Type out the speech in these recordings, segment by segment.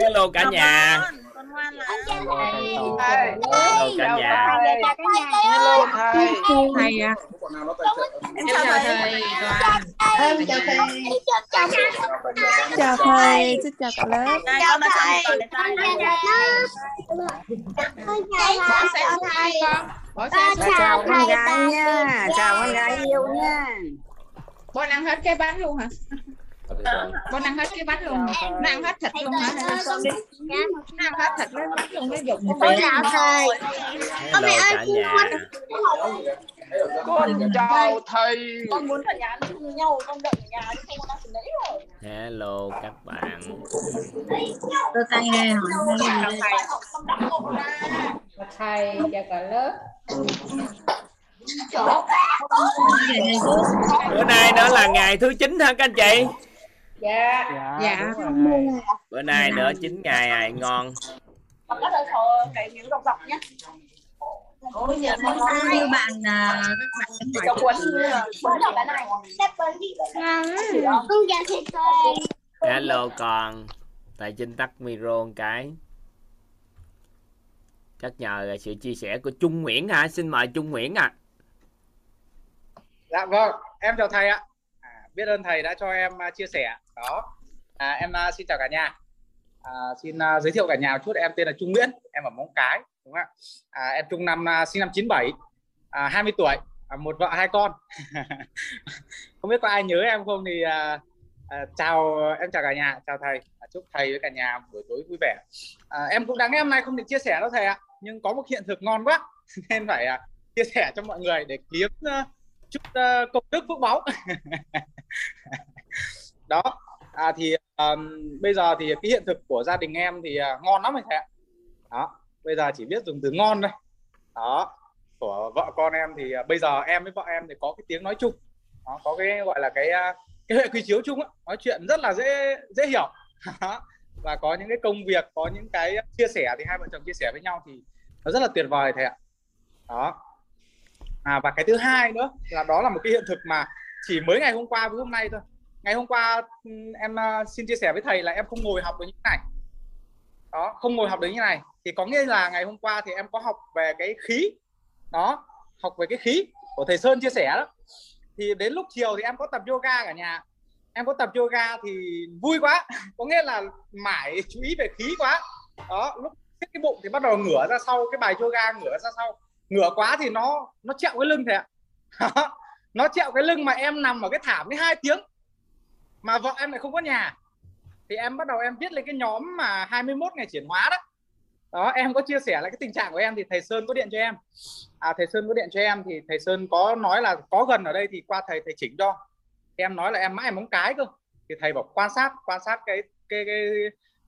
hello cả nhà. con ngoan là hello cả nhà. Hello thầy. thầy. À em chào thầy. Em chào thầy. chào thầy. Xin chào cả lớp. Đây con đã chào toàn để tay Bỏ xe xuống đi con. Bỏ xe xuống. chào con. gái nha. chào con gái yêu nha. Con ăn hết cái bánh luôn hả? Con ăn hết cái bánh luôn? Nó ăn hết thịt luôn hả? Con? Nó ăn hết thịt với bánh luôn nó con bé. chào thầy hello cả nhà Con chào thầy. con muốn ở nhà với nhau con đợi ở nhà chứ không có đang từ nãy rồi hello các bạn tôi thầy nghe hỏi thầy. Chào cả lớp. bữa nay nữa là ngày thứ chín hả các anh chị Dạ. Dạ. bữa nay nữa chín ngày à, ngon. Con có đời thờ cái miếng dọc dọc nhé. Như bạn à, cho cuốn cuốn vào cái này. Không dạ thầy thầy hello con. Tại trinh tắt micro một cái. Chắc nhờ sự chia sẻ của Trung Nguyễn hả? Xin mời Trung Nguyễn ạ. Dạ vâng, em chào thầy ạ. Biết ơn thầy đã cho em à, chia sẻ. Đó. À, em à, xin chào cả nhà. À, xin à, giới thiệu cả nhà một chút. Em tên là Trung Nguyễn, em ở Móng Cái, đúng không ạ? À, em Trung năm sinh năm 97, à, 20 tuổi, à, một vợ hai con. không biết có ai nhớ em không thì à, à, chào em chào cả nhà, chào thầy. À, chúc thầy với cả nhà buổi tối vui vẻ. À, em cũng đáng em hôm nay không định chia sẻ đâu thầy ạ, nhưng có một hiện thực ngon quá nên phải à, chia sẻ cho mọi người để kiếm uh, chút uh, công đức phước báu. Đó à, thì um, bây giờ thì cái hiện thực của gia đình em thì uh, ngon lắm anh thầy ạ. Đó bây giờ chỉ biết dùng từ ngon thôi. Đó của vợ con em thì uh, bây giờ em với vợ em thì có cái tiếng nói chung. Đó, có cái gọi là cái uh, cái hệ quy chiếu chung á. Nói chuyện rất là dễ dễ hiểu. Đó. và có những cái công việc có những cái chia sẻ thì hai vợ chồng chia sẻ với nhau thì nó rất là tuyệt vời thầy ạ. Đó à, và cái thứ hai nữa là đó là một cái hiện thực mà chỉ mới ngày hôm qua với hôm nay thôi. Ngày hôm qua ừ, em à, xin chia sẻ với thầy là em không ngồi học được như thế này. Đó không ngồi học được như thế này. Thì có nghĩa là ngày hôm qua thì em có học về cái khí. Đó học về cái khí của thầy Sơn chia sẻ đó. Thì đến lúc chiều thì em có tập yoga cả nhà. Em có tập yoga thì vui quá. Có nghĩa là mãi chú ý về khí quá. Đó lúc cái bụng thì bắt đầu ngửa ra sau cái bài yoga ngửa ra sau ngửa quá thì nó nó trẹo cái lưng thế ạ. Nó trẹo cái lưng mà em nằm ở cái thảm với hai tiếng. Mà vợ em lại không có nhà. Thì em bắt đầu em viết lên cái nhóm mà 21 ngày chuyển hóa đó. Đó em có chia sẻ lại cái tình trạng của em thì thầy Sơn có điện cho em. À thầy Sơn có điện cho em thì thầy Sơn có nói là có gần ở đây thì qua thầy thầy chỉnh cho. Em nói là em mãi móng cái cơ. Thì thầy bảo quan sát quan sát cái cái cái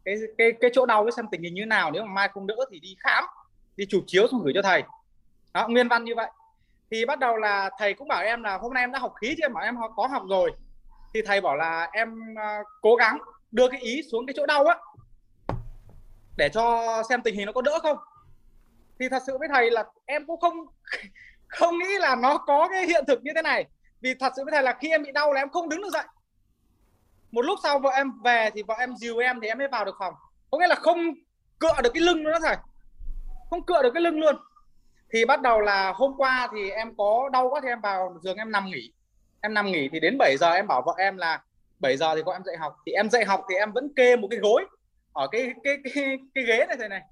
cái cái, cái chỗ đau cái xem tình hình như nào. Nếu mà mai không đỡ thì đi khám đi chụp chiếu xong gửi cho thầy đó, nguyên văn như vậy. Thì bắt đầu là thầy cũng bảo em là hôm nay em đã học khí chứ em bảo em có học rồi. Thì thầy bảo là em à, cố gắng đưa cái ý xuống cái chỗ đau á để cho xem tình hình nó có đỡ không. Thì thật sự với thầy là em cũng không không nghĩ là nó có cái hiện thực như thế này. Vì thật sự với thầy là khi em bị đau là em không đứng được dậy. Một lúc sau vợ em về thì vợ em dìu em thì em mới vào được phòng. Có nghĩa là không cựa được cái lưng nữa thầy. Không cựa được cái lưng luôn thì bắt đầu là hôm qua thì em có đau quá thì em vào giường em nằm nghỉ. Em nằm nghỉ thì đến 7 giờ em bảo vợ em là 7 giờ thì có em dạy học. Thì em dạy học thì em vẫn kê một cái gối ở cái cái cái cái ghế này, thế này.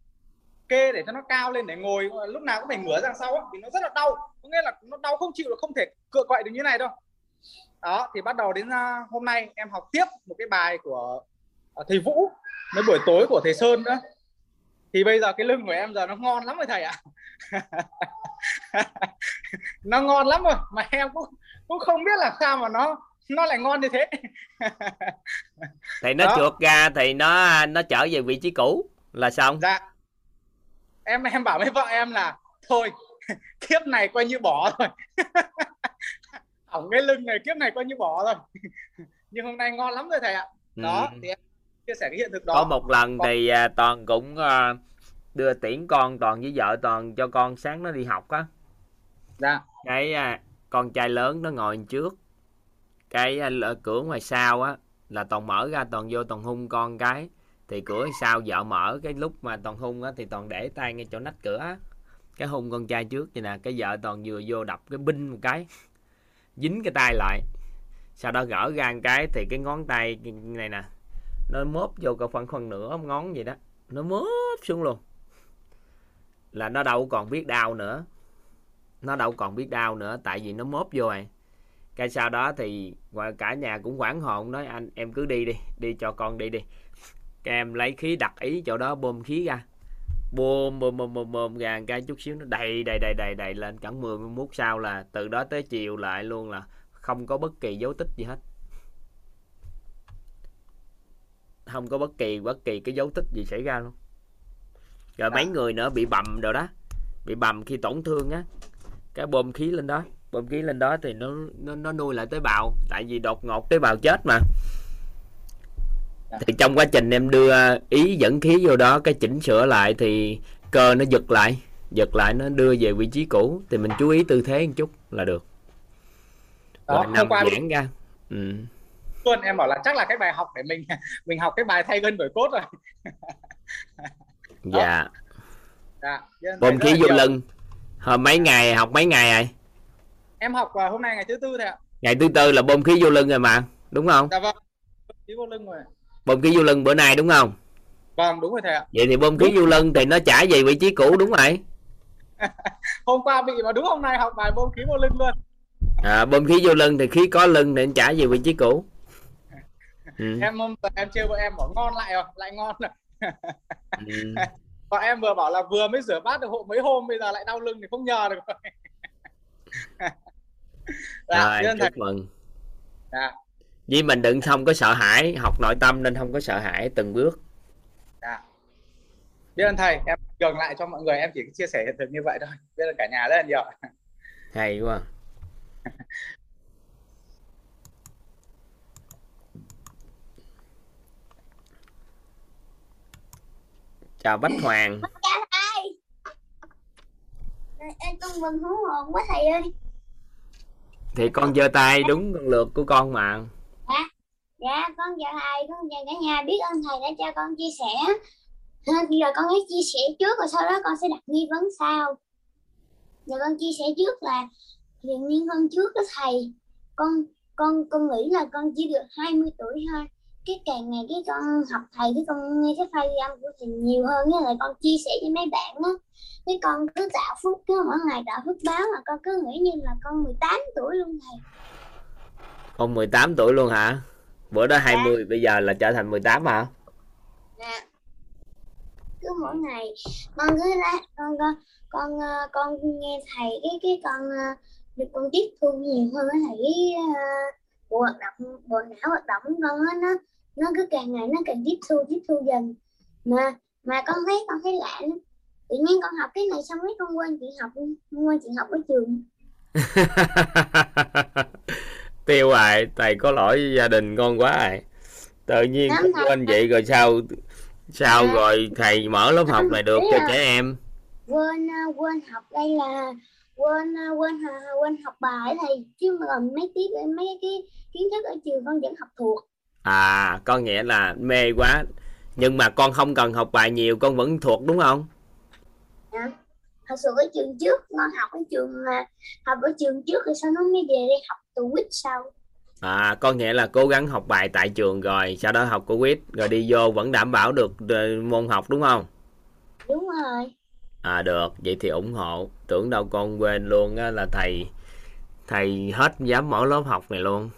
Kê để cho nó cao lên để ngồi, lúc nào cũng phải ngửa ra sau thì nó rất là đau. Có nghĩa là nó đau không chịu là không thể cựa quậy được như này đâu. Đó, thì bắt đầu đến à, hôm nay em học tiếp một cái bài của à, thầy Vũ với buổi tối của thầy Sơn nữa. Thì bây giờ cái lưng của em giờ nó ngon lắm rồi thầy ạ. nó ngon lắm rồi mà em cũng cũng không biết là sao mà nó nó lại ngon như thế. Thì nó Đó. trượt ra thì nó nó trở về vị trí cũ là xong dạ. Em em bảo với vợ em là thôi kiếp này coi như bỏ rồi. Hỏng cái lưng này kiếp này coi như bỏ rồi. Nhưng hôm nay ngon lắm rồi thầy ạ. Đó Ừ. thì em chia sẻ cái hiện thực đó. Có một lần thì à, toàn cũng à, đưa tiễn con toàn với vợ toàn cho con sáng nó đi học á. Dạ. Cái à, con trai lớn nó ngồi trước. Cái à, cửa ngoài sau á là toàn mở ra toàn vô toàn hung con cái. Thì cửa sau vợ mở cái lúc mà toàn hung á thì toàn để tay ngay chỗ nách cửa á. Cái hung con trai trước vậy nè cái vợ toàn vừa vô đập cái binh một cái dính cái tay lại. Sau đó gỡ ra một cái thì cái ngón tay này nè nó mớp vô cả phân phân nửa ngón vậy đó nó mớp xuống luôn là nó đâu còn biết đau nữa. Nó đâu còn biết đau nữa, tại vì nó mốp vô rồi. Cái sau đó thì cả nhà cũng hoảng hồn, nói, anh, em cứ đi đi đi cho con đi đi. Cái em lấy khí đặt ý chỗ đó, bơm khí ra. Bơm bơm bơm bơm bơm ra cái chút xíu nó đầy đầy đầy đầy đầy lên cẳng 10 phút sau là từ đó tới chiều lại luôn là không có bất kỳ dấu tích gì hết. Không có bất kỳ bất kỳ cái dấu tích gì xảy ra luôn rồi mấy người nữa bị bầm rồi đó. Bị bầm khi tổn thương á. Cái bơm khí lên đó. Bơm khí lên đó thì nó nó nó nuôi lại tế bào. Tại vì đột ngột tế bào chết mà. Thì trong quá trình em đưa ý dẫn khí vô đó cái chỉnh sửa lại thì cơ nó giật lại. Giật lại nó đưa về vị trí cũ. Thì mình chú ý tư thế một chút là được. Đó rồi nằm qua giãn ra. Ừ. luôn em bảo là chắc là cái bài học để mình mình học cái bài thay gân đổi cốt rồi dạ. Dạ. nên thầy khí vô lưng Hồi mấy ngày học mấy ngày rồi? Em học à, hôm nay ngày thứ tư thôi ạ. Ngày thứ tư là bơm khí vô lưng rồi mà đúng không? Dạ vâng khí vô lưng rồi. Bơm khí vô lưng bữa nay đúng không? Vâng đúng rồi thầy ạ. Vậy thì bơm khí vô lưng thì nó trả về vị trí cũ đúng rồi. Hôm qua bị mà đúng hôm nay học bài bơm khí vô lưng luôn. À, bơm khí vô lưng thì khí có lưng thì nó trả về vị trí cũ. Ừ. em hôm em trêu vợ em bảo ngon lại rồi lại ngon rồi Ừ. và em vừa bảo là vừa mới rửa bát được hộ mấy hôm bây giờ lại đau lưng thì không nhờ được rồi. Dạ, rồi chúc mừng. Dạ, vì mình đừng không có sợ hãi học nội tâm nên không có sợ hãi từng bước. Dạ. biết ơn thầy em gần lại cho mọi người em chỉ chia sẻ hiện thực như vậy thôi. Biết ơn cả nhà rất là nhiều. Hay quá chào bách hoàng. Dạ thầy Em con mừng hú hồn quá thầy ơi. Thì con giơ tay đúng con lượt của con mà. Dạ con chào thầy Con chào cả nhà biết ơn thầy đã cho con chia sẻ. Ha, Bây giờ con hãy chia sẻ trước Rồi sau đó con sẽ đặt nghi vấn sau. Giờ con chia sẻ trước là Thì nguyên hôm trước đó thầy. Con con con nghĩ là con chỉ được 20 tuổi thôi cái càng ngày cái con học thầy cái con nghe cái file ghi âm của thầy nhiều hơn với lại con chia sẻ với mấy bạn á. Cái con cứ tạo phước cứ mỗi ngày tạo phước báo mà con cứ nghĩ như là con 18 tuổi luôn thầy. Con 18 tuổi luôn hả? Bữa đó 20 bây giờ là trở thành 18 hả? Nè cứ mỗi ngày con cứ ra con con con ờ, con nghe thầy cái cái con ờ, được con tiếp thu nhiều hơn thầy cái ờ, bộ hoạt động bộ não hoạt động con á nó nó cứ càng ngày nó càng tiếp thu tiếp thu dần. Mà mà con thấy con thấy lạ lắm. Tự nhiên con học cái này xong cái con quên chuyện học con quên chuyện học ở trường. Tiêu rồi thầy có lỗi với gia đình con quá rồi tự nhiên con quên vậy rồi sao sao Dạ. rồi thầy mở lớp học này được cho trẻ em? quên ờ, quên học đây là quên ờ, quên quên học bài thầy. Chứ mà còn mấy tiết mấy cái kiến thức ở trường con vẫn học thuộc à con nghĩa là mê quá. Nhưng mà con không cần học bài nhiều con vẫn thuộc đúng không? Thật sự ở trường trước con học ở trường mà học ở trường trước rồi sau nó mới về đây học từ quýt sau? À con nghĩa là cố gắng học bài tại trường rồi sau đó học của quýt rồi đi vô vẫn đảm bảo được ờ, môn học đúng không? Đúng rồi. À được. Vậy thì ủng hộ. Tưởng đâu con quên luôn á là thầy thầy hết dám mở lớp học này luôn.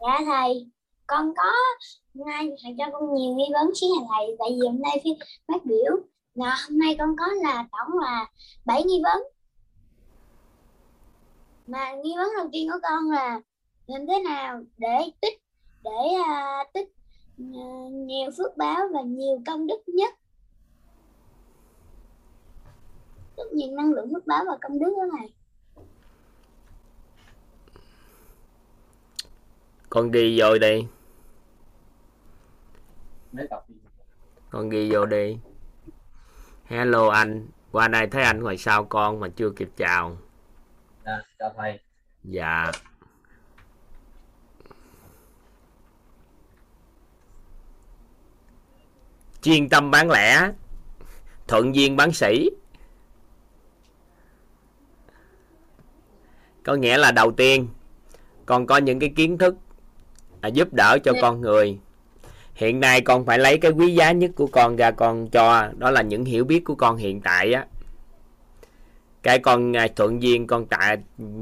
Dạ thầy con có nay thầy cho con nhiều nghi vấn xí hàng thầy tại vì hôm nay phiên phát biểu. Là hôm nay con có là tổng là 7 nghi vấn. Mà nghi vấn đầu tiên của con là làm thế nào để tích để uh, tích à, nhiều phước báo và nhiều công đức nhất. Rất nhiều năng lượng phước báo và công đức đó này con ghi vô đây con ghi vô đi. Hello anh qua đây thấy anh ngoài sau con mà chưa kịp chào. Dạ, chào thầy. Dạ. Chuyên tâm bán lẻ thuận duyên bán sĩ có nghĩa là đầu tiên con có những cái kiến thức à, giúp đỡ cho con người hiện nay con phải lấy cái quý giá nhất của con ra con cho, đó là những hiểu biết của con hiện tại á. Cái con à, thuận duyên con tạ,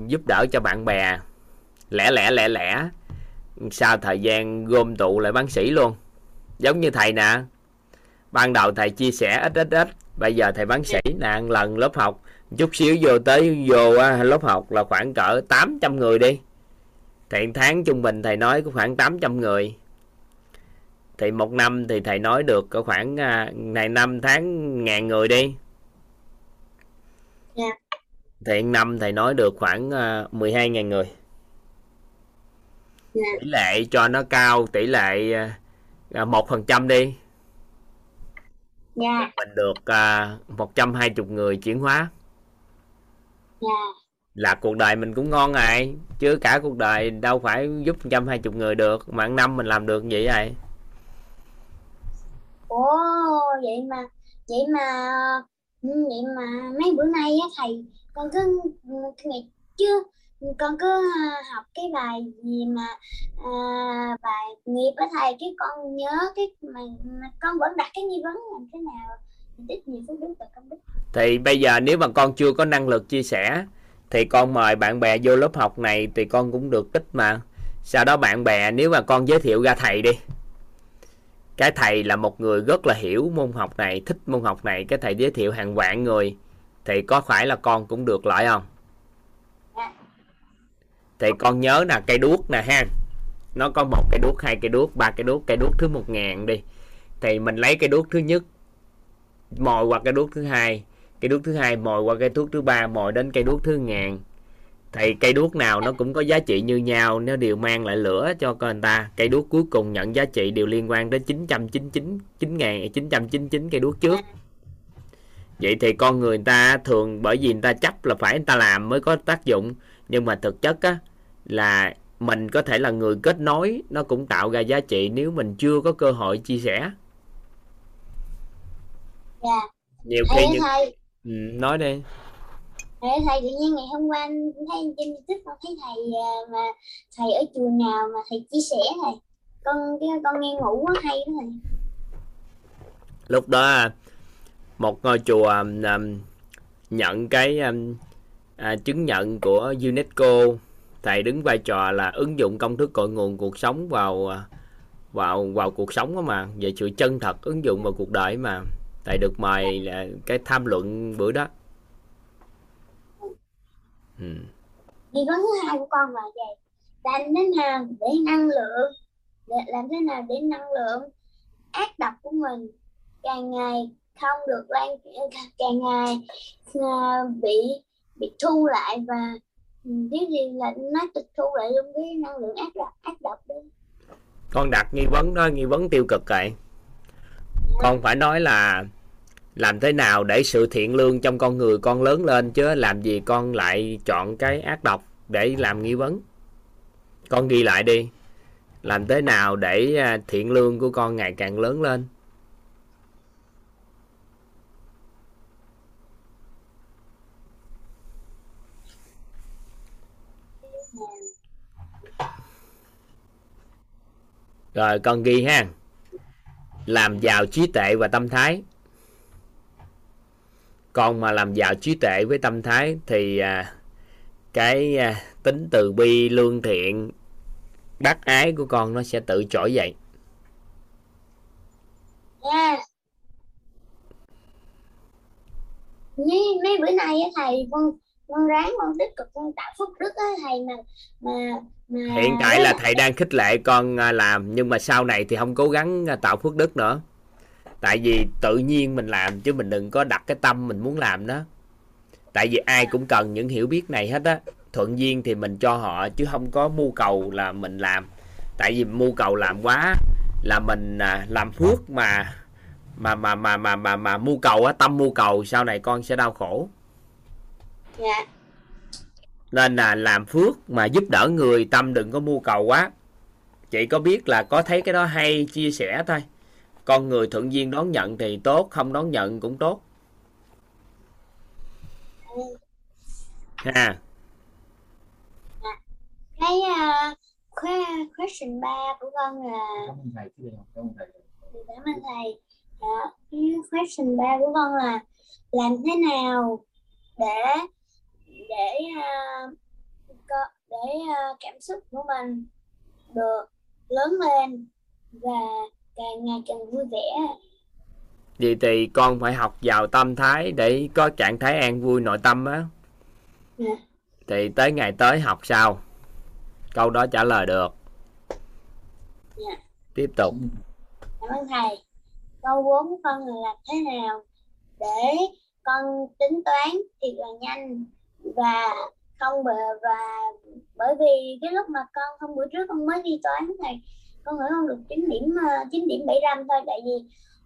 giúp đỡ cho bạn bè. Lẻ lẻ lẻ lẻ. Sau thời gian gom tụ lại bán sĩ luôn. Giống như thầy nè. Ban đầu thầy chia sẻ ít ít ít, bây giờ thầy bán sĩ nè lần lớp học. Chút xíu vô tới vô à, lớp học là khoảng cỡ 800 người đi. Thì tháng trung bình thầy nói có khoảng 800 người thì một năm thì thầy nói được có khoảng à, này năm tháng ngàn người đi. Dạ. thì năm thầy nói được khoảng uh, 12.000 người. Dạ. tỷ lệ cho nó cao tỷ lệ à, một phần trăm đi. Dạ. Mình được à, 120 người chuyển hóa. Dạ. Là cuộc đời mình cũng ngon rồi chứ cả cuộc đời đâu phải giúp 120 người được mà một năm mình làm được vậy vậy ồ vậy mà vậy mà ừ, vậy mà mấy bữa nay á thầy con cứ ừ, ngày chưa con cứ học cái bài gì mà à, bài nghiệp á thầy cái con nhớ cái mà, mà con vẫn đặt cái nghi vấn làm thế nào tích nhiều phước đức và công đức. Thì bây giờ nếu mà con chưa có năng lực chia sẻ thì con mời bạn bè vô lớp học này thì con cũng được tích mà. Sau đó bạn bè nếu mà con giới thiệu ra thầy đi cái thầy là một người rất là hiểu môn học này, thích môn học này. Cái thầy giới thiệu hàng vạn người. Thì có phải là con cũng được lợi không? Thì con nhớ là cây đuốc nè ha. Nó có một cây đuốc, hai cây đuốc, ba cây đuốc cây đuốc thứ một ngàn đi. Thì mình lấy cây đuốc thứ nhất, mồi qua cây đuốc thứ hai. Cây đuốc thứ hai mồi qua cây đuốc thứ ba, mồi đến cây đuốc thứ ngàn thì cây đuốc nào nó cũng có giá trị như nhau nó đều mang lại lửa cho con người ta. Cây đuốc cuối cùng nhận giá trị đều liên quan đến 999 9.999 cây đuốc trước. Vậy thì con người ta thường bởi vì người ta chấp là phải người ta làm mới có tác dụng. Nhưng mà thực chất á là mình có thể là người kết nối nó cũng tạo ra giá trị nếu mình chưa có cơ hội chia sẻ. Dạ. Nhiều khi những ừ, nói đi thầy thầy tự nhiên ngày hôm qua thấy trên youtube con thấy thầy ờ, mà thầy ở chùa nào mà thầy chia sẻ thầy. Con cái con nghe ngủ quá hay đó thầy. Lúc đó à, một ngôi chùa um, nhận cái um, à, chứng nhận của UNESCO. Thầy đứng vai trò là ứng dụng công thức cội nguồn cuộc sống vào vào vào cuộc sống đó mà. Về sự chân thật ứng dụng vào cuộc đời mà. Thầy được mời là cái tham luận bữa đó ừ. vấn thứ hai của con là vậy làm thế nào để năng lượng? Để làm thế nào để năng lượng ác độc của mình càng ngày không được lan càng ngày à, bị bị thu lại và ừ, nếu gì là nó tịch thu lại luôn cái năng lượng ác độc ác độc đi con đặt nghi vấn đó nghi vấn tiêu cực vậy. Con phải nói là làm thế nào để sự thiện lương trong con người con lớn lên chứ làm gì con lại chọn cái ác độc để làm nghi vấn? Con ghi lại đi. Làm thế nào để à, thiện lương của con ngày càng lớn lên? Rồi con ghi ha. Làm giàu trí tuệ và tâm thái con mà làm giàu trí tuệ với tâm thái thì à, cái à, tính từ bi lương thiện bác ái của con nó sẽ tự trỗi dậy. Nha mấy mấy bữa nay á thầy con con ráng con tích cực con tạo phúc đức á thầy mà mà mà hiện tại là thầy đang khích lệ con à, làm nhưng mà sau này thì không cố gắng à, tạo phước đức nữa tại vì tự nhiên mình làm chứ mình đừng có đặt cái tâm mình muốn làm đó. Tại vì ai cũng cần những hiểu biết này hết á. Thuận duyên thì mình cho họ chứ không có mưu cầu là mình làm. Tại vì mưu cầu làm quá là mình à, làm phước mà mà mà mà mà mà mà mưu cầu á tâm mưu cầu sau này con sẽ đau khổ. Dạ. Nên là làm phước mà giúp đỡ người tâm đừng có mưu cầu quá. Chị có biết là có thấy cái đó hay chia sẻ thôi con người thuận duyên đón nhận thì tốt không đón nhận cũng tốt. Ha. Cái uh, question 3 của con là cảm ơn thầy Dạ, cái question 3 của con là làm thế nào để để uh, có- để uh, cảm xúc của mình được lớn lên và càng ngày càng vui vẻ. Vậy thì con phải học vào tâm thái để có trạng thái an vui nội tâm á. Dạ. thì tới ngày tới học sao? Câu đó trả lời được. Dạ. tiếp tục. Cảm ơn thầy. Câu 4 của con là làm thế nào để con tính toán thiệt là nhanh và không bờ và bởi vì cái lúc mà con không bữa trước con mới đi toán thầy con nghĩ con được 9 điểm ờ, chín 9 điểm 75 thôi, tại vì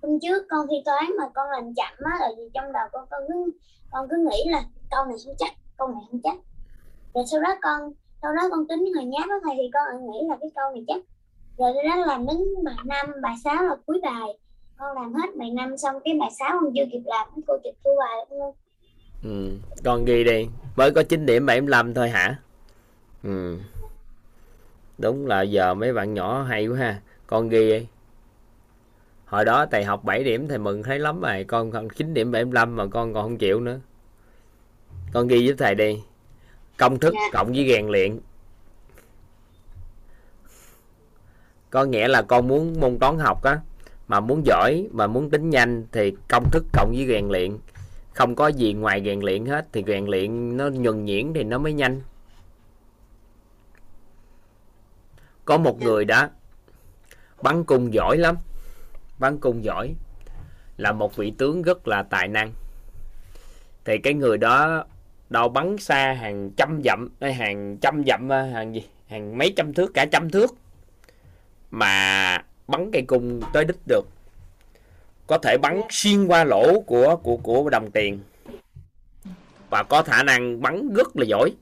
hôm trước con thi toán mà con làm chậm á, là vì trong đầu con con cứ con cứ nghĩ là câu này không chắc, câu này không chắc. Rồi sau đó con, sau đó con tính hồi nháp đó thầy thì con lại nghĩ là cái câu này chắc. Rồi sau đó làm đến bài năm, bài sáu là cuối bài. Con làm hết bài năm xong cái bài sáu con chưa kịp làm cô kịp thu bài luôn. Ừ. con ghi đi. Mới có 9 điểm 75 thôi hả? Ừ đúng là giờ mấy bạn nhỏ hay quá ha. Con ghi đi. Hồi đó thầy học 7 điểm thầy mừng thấy lắm rồi. Con còn 9 điểm 75 mà con còn không chịu nữa. Con ghi với thầy đi. Công thức Dạ. cộng với rèn luyện. Có nghĩa là con muốn môn toán học á mà muốn giỏi mà muốn tính nhanh thì công thức cộng với rèn luyện. Không có gì ngoài rèn luyện hết thì rèn luyện nó nhuần nhuyễn thì nó mới nhanh có một người đã bắn cung giỏi lắm. Bắn cung giỏi là một vị tướng rất là tài năng. Thì cái người đó đâu bắn xa hàng trăm dặm, hay hàng trăm dặm à, hàng gì, hàng mấy trăm thước, cả trăm thước mà bắn cây cung tới đích được. Có thể bắn xuyên qua lỗ của của của đồng tiền. Và có khả năng bắn rất là giỏi.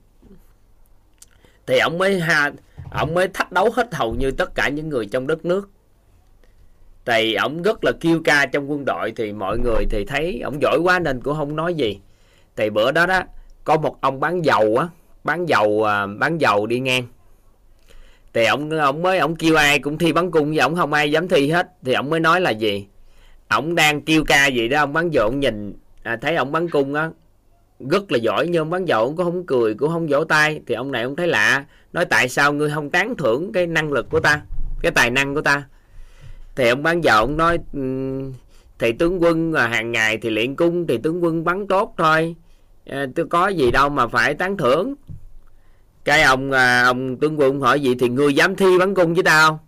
Thì ông mới ha ông mới thách đấu hết hầu như tất cả những người trong đất nước. Thì ông rất là kiêu ca trong quân đội thì mọi người thì thấy ông giỏi quá nên cũng không nói gì. Thì bữa đó đó có một ông bán dầu á bán dầu à, bán dầu đi ngang. Thì ông ông mới ông kêu ai cũng thi bắn cung với ông không ai dám thi hết. Thì ông mới nói là gì? Ông đang kêu ca gì đó ông bắn dầu ông nhìn à, thấy ông bắn cung á rất là giỏi nhưng ông bán dầu ông cũng không cười cũng không vỗ tay. Thì ông này ông thấy lạ. Nói tại sao ngươi không tán thưởng cái năng lực của ta? Cái tài năng của ta? Thì ông bán dầu ông nói thì tướng quân là hàng ngày thì luyện cung thì tướng quân bắn tốt thôi. À, tôi có gì đâu mà phải tán thưởng. Cái ông à, ông tướng quân hỏi gì thì ngươi dám thi bắn cung với tao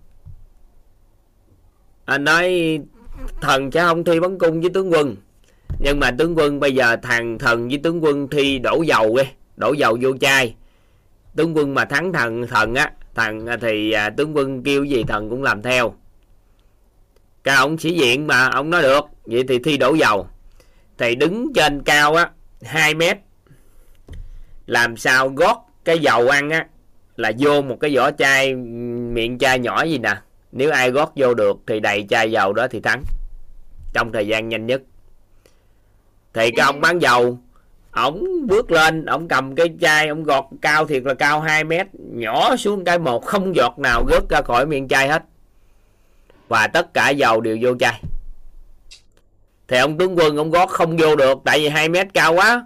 anh nói thần sẽ không thi bắn cung với tướng quân nhưng mà tướng quân bây giờ thằng thần với tướng quân thi đổ dầu đi đổ dầu vô chai. Tướng quân mà thắng thần thần á thần à, thì à, tướng quân kêu gì thần cũng làm theo. Cao ông sĩ diện mà ông nói được vậy thì thi đổ dầu. Thì đứng trên cao á 2 mét làm sao gót cái dầu ăn á là vô một cái vỏ chai miệng chai nhỏ gì nè. Nếu ai gót vô được thì đầy chai dầu đó thì thắng. Trong thời gian nhanh nhất thì cái ông bán dầu, ổng bước lên, ổng cầm cái chai, ổng gọt cao thiệt là cao 2 mét, nhỏ xuống cái một, không giọt nào rớt ra khỏi miệng chai hết. Và tất cả dầu đều vô chai. Thì ông tướng quân, ông gót không vô được, tại vì 2 mét cao quá.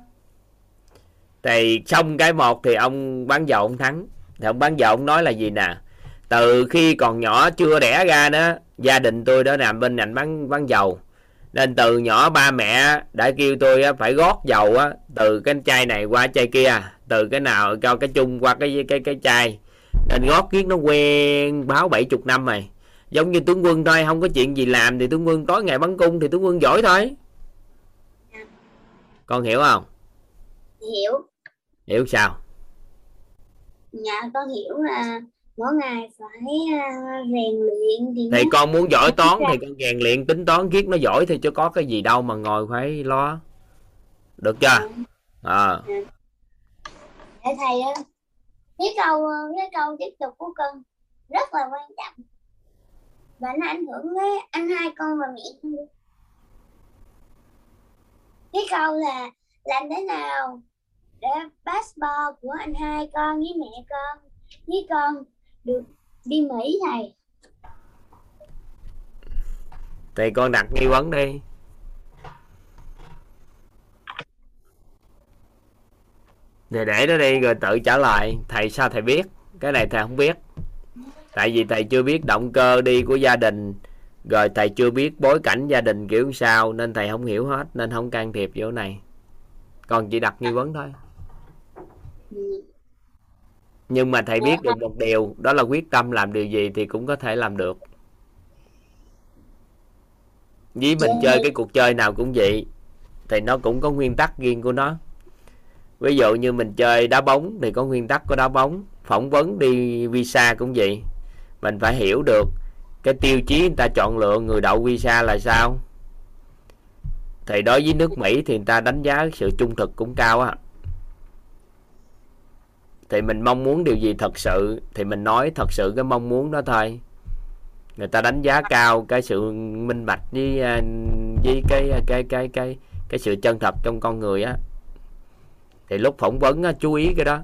Thì xong cái một thì ông bán dầu, ông thắng. Thì ông bán dầu, ông nói là gì nè, từ khi còn nhỏ, chưa đẻ ra đó, gia đình tôi đã làm bên ngành bán bán dầu nên từ nhỏ ba mẹ đã kêu tôi phải gót dầu á từ cái chai này qua chai kia từ cái nào cho cái chung qua cái cái cái chai. Nên gót kiết nó quen báo bảy chục năm rồi. Giống như tướng quân thôi không có chuyện gì làm thì tướng quân tối ngày bắn cung thì tướng quân giỏi thôi. Con hiểu không? Hiểu. Hiểu sao? Dạ con hiểu là mỗi ngày phải à, rèn luyện thì thì nó con muốn giỏi toán thì con rèn luyện tính toán kiết nó giỏi thì chứ có cái gì đâu mà ngồi phải lo. Được chưa? À. Để thầy á cái câu cái câu tiếp tục của con rất là quan trọng. Và nó ảnh hưởng đến anh hai con và mẹ con. Cái câu là làm thế nào để passport của anh hai con với mẹ con? Với con được. Đi Mỹ thầy. Thì con đặt nghi vấn đi. Thì để nó đi rồi tự trả lời. Thầy sao thầy biết? Cái này thầy không biết. Tại vì thầy chưa biết động cơ đi của gia đình. Rồi thầy chưa biết bối cảnh gia đình kiểu sao nên thầy không hiểu hết nên không can thiệp vô này. Con chỉ đặt nghi vấn thôi nhưng mà thầy biết được một điều đó là quyết tâm làm điều gì thì cũng có thể làm được. Với mình chơi cái cuộc chơi nào cũng vậy thì nó cũng có nguyên tắc riêng của nó. Ví dụ như mình chơi đá bóng thì có nguyên tắc của đá bóng phỏng vấn đi visa cũng vậy. Mình phải hiểu được cái tiêu chí người ta chọn lựa người đậu visa là sao. Thì đối với nước Mỹ thì người ta đánh giá sự trung thực cũng cao á thì mình mong muốn điều gì thật sự thì mình nói thật sự cái mong muốn đó thôi. Người ta đánh giá cao cái sự minh bạch với à, với cái à, cái cái cái cái sự chân thật trong con người á. Thì lúc phỏng vấn á, chú ý cái đó.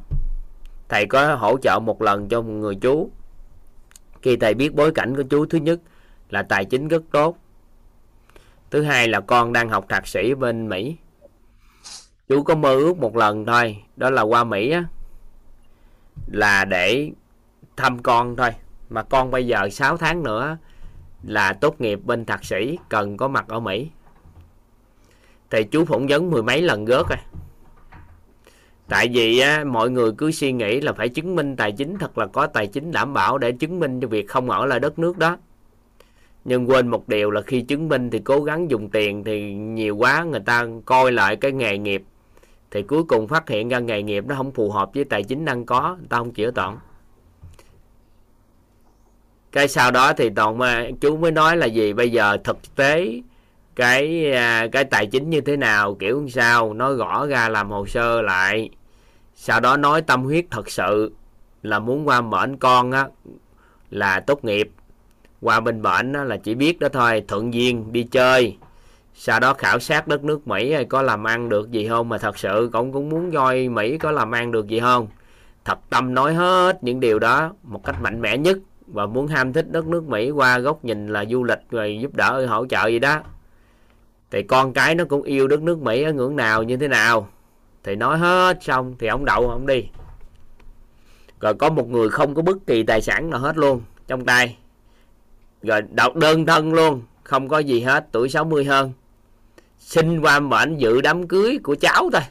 Thầy có hỗ trợ một lần cho một người chú. Khi thầy biết bối cảnh của chú thứ nhất là tài chính rất tốt. Thứ hai là con đang học thạc sĩ bên mỹ. Chú có mơ ước một lần thôi đó là qua mỹ á là để thăm con thôi. Mà con bây giờ 6 tháng nữa là tốt nghiệp bên thạc sĩ cần có mặt ở Mỹ. Thì chú phỏng vấn mười mấy lần gớt rồi. Tại vì á, mọi người cứ suy nghĩ là phải chứng minh tài chính thật là có tài chính đảm bảo để chứng minh cho việc không ở lại đất nước đó. Nhưng quên một điều là khi chứng minh thì cố gắng dùng tiền thì nhiều quá người ta coi lại cái nghề nghiệp thì cuối cùng phát hiện ra nghề nghiệp nó không phù hợp với tài chính đang có, người ta không chữa toàn cái sau đó thì toàn chú mới nói là gì, bây giờ thực tế cái à, cái tài chính như thế nào, kiểu sao nói rõ ra làm hồ sơ lại. Sau đó nói tâm huyết thật sự là muốn qua mệnh con á, là tốt nghiệp. Qua bên bển là chỉ biết đó thôi, thuận duyên, đi chơi sau đó khảo sát đất nước Mỹ có làm ăn được gì không? Mà thật sự cũng cũng muốn coi Mỹ có làm ăn được gì không? Thật tâm nói hết những điều đó một cách mạnh mẽ nhất và muốn ham thích đất nước Mỹ qua góc nhìn là du lịch rồi giúp đỡ, hỗ trợ gì đó. Thì con cái nó cũng yêu đất nước Mỹ ở ngưỡng nào, như thế nào? Thì nói hết xong thì ông đậu ông đi. Rồi có một người không có bất kỳ tài sản nào hết luôn trong tay. Rồi đọc đơn thân luôn, không có gì hết, tuổi 60 hơn xin qua mệnh dự đám cưới của cháu thôi.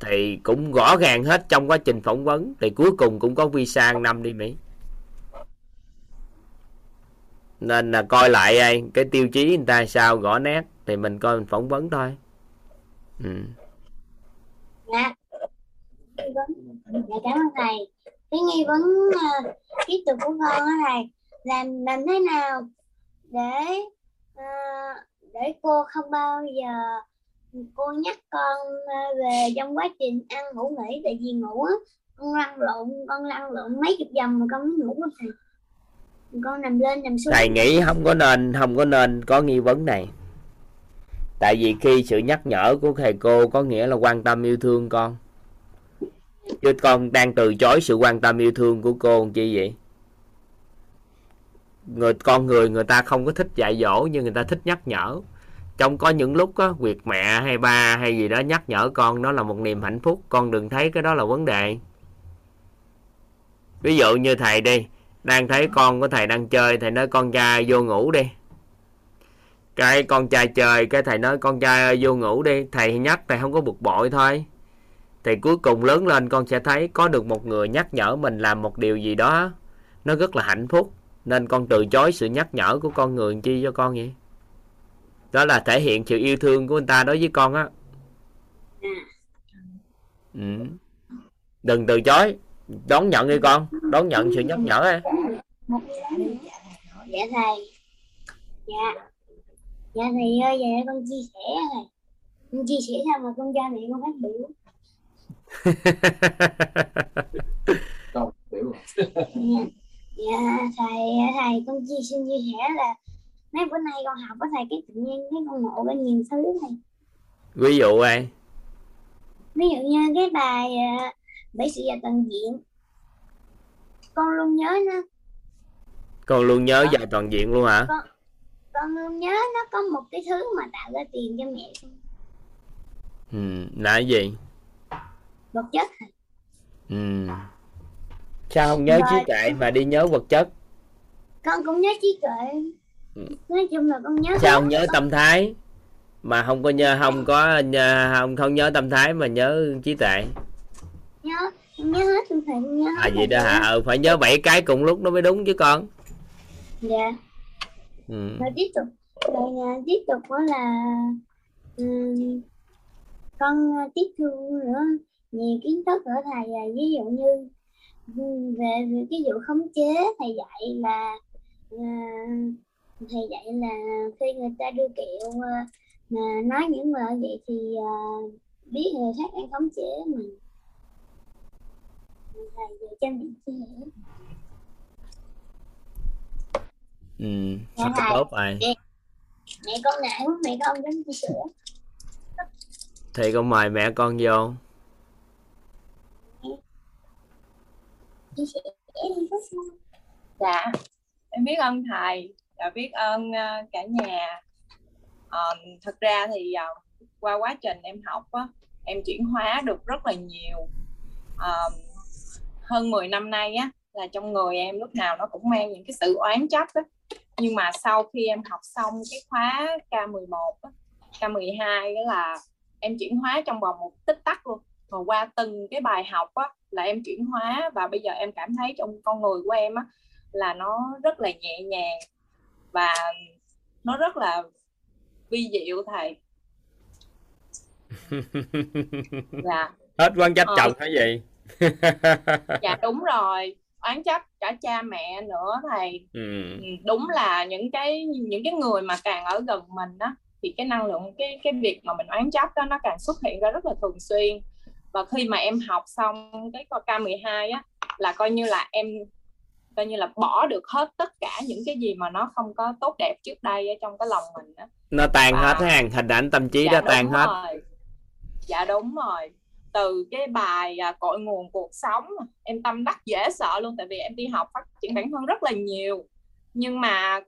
Thì cũng rõ ràng hết trong quá trình phỏng vấn. Thì cuối cùng cũng có visa năm đi Mỹ. Nên là coi lại cái tiêu chí người ta sao gõ nét thì mình coi mình phỏng vấn thôi. Ừ. dạ. Dạ cảm ơn thầy. Cái nghi vấn uh, tiếp tục của con á thầy làm làm thế nào để uh, để cô không bao giờ cô nhắc con ờ, về trong quá trình ăn ngủ nghỉ tại vì ngủ á, con lăn lộn, con lăn lộn mấy chục vòng mà con mới ngủ được thầy con nằm lên nằm xuống. Thầy nghĩ không có nên, không có nên có nghi vấn này. Tại vì khi sự nhắc nhở của thầy cô có nghĩa là quan tâm yêu thương con. Chứ con đang từ chối sự quan tâm yêu thương của cô chi vậy? Người, con người người ta không có thích dạy dỗ nhưng người ta thích nhắc nhở. Trong có những lúc á, việc mẹ hay ba hay gì đó nhắc nhở con đó là một niềm hạnh phúc. Con đừng thấy cái đó là vấn đề. Ví dụ như thầy đi, đang thấy con của thầy đang chơi, thầy nói con trai vô ngủ đi. Cái con trai chơi, cái thầy nói con trai ơi, vô ngủ đi. Thầy nhắc thầy không có bực bội thôi. Thì cuối cùng lớn lên con sẽ thấy có được một người nhắc nhở mình làm một điều gì đó, nó rất là hạnh phúc nên con từ chối sự nhắc nhở của con người chi cho con vậy? Đó là thể hiện sự yêu thương của người ta đối với con á. Ừ. đừng từ chối đón nhận đi con đón nhận sự nhắc nhở ấy. dạ thầy. Dạ. Dạ thầy ơi dạ con chia sẻ thầy. Con chia sẻ sao mà con cha mẹ con phát biểu? Câu biểu dạ. thầy thầy con chia xin chia sẻ là mấy bữa nay con học với thầy cái tự nhiên cái con ngộ ra nhiều thứ thầy ví dụ ai? Ví dụ như cái bài à, bảy sự và toàn diện. Con luôn nhớ nó. Con luôn nhớ dài toàn diện luôn hả? con luôn nhớ nó có một cái thứ mà tạo ra tiền cho mẹ con. Ừ là cái gì vật chất ừ sao không nhớ trí tuệ mà đi nhớ vật chất? Con cũng nhớ trí tuệ. Ừ. nói chung là con nhớ sao không nhớ tâm thái? Mà không có nhớ không có nhớ, không không nhớ tâm thái mà nhớ trí tuệ. Nhớ nhớ hết thầy con nhớ à vậy đó hả? ừ, phải nhớ bảy cái cùng lúc nó mới đúng chứ con. Dạ. Ừ. rồi tiếp tục. Rồi à, tiếp tục đó là ừm, con à, tiếp thu nữa nhiều kiến thức ở thầy à, ví dụ như về, cái vụ khống chế thầy dạy là à, thầy dạy là khi người ta đưa kẹo à, mà nói những lời vậy thì à, biết người khác đang khống chế mình thầy về cho mình chia sẻ ừ. Dạ, rất thầy. tốt rồi mẹ con ngại quá mẹ con đến chia sẻ thì con mời mẹ con vô chia sẻ Dạ, em biết ơn thầy và biết ơn ờ, cả nhà. um, thật ra thì ờ, qua quá trình em học á, em chuyển hóa được rất là nhiều. um, hơn 10 năm nay á là trong người em lúc nào nó cũng mang những cái sự oán trách á. Nhưng mà sau khi em học xong cái khóa K11 á, K12 đó là em chuyển hóa trong vòng một tích tắc luôn. Và qua từng cái bài học á là em chuyển hóa và bây giờ em cảm thấy trong con người của em á là nó rất là nhẹ nhàng và nó rất là vi diệu thầy. Dạ. Hết quan trách Ờ. chồng hả gì dạ đúng rồi. Oán trách cả cha mẹ nữa thầy. Ừ. Ừ, đúng là những cái những cái người mà càng ở gần mình á thì cái năng lượng cái cái việc mà mình oán trách đó nó càng xuất hiện ra rất là thường xuyên và khi mà em học xong cái K12 á là coi như là em coi như là bỏ được hết tất cả những cái gì mà nó không có tốt đẹp trước đây ở trong cái lòng mình á. Nó tan À. hết hàng hình ảnh tâm trí dạ đó tan hết. rồi. Dạ đúng rồi. Từ cái bài à, cội nguồn cuộc sống em tâm đắc dễ sợ luôn tại vì em đi học phát triển bản thân rất là nhiều. Nhưng mà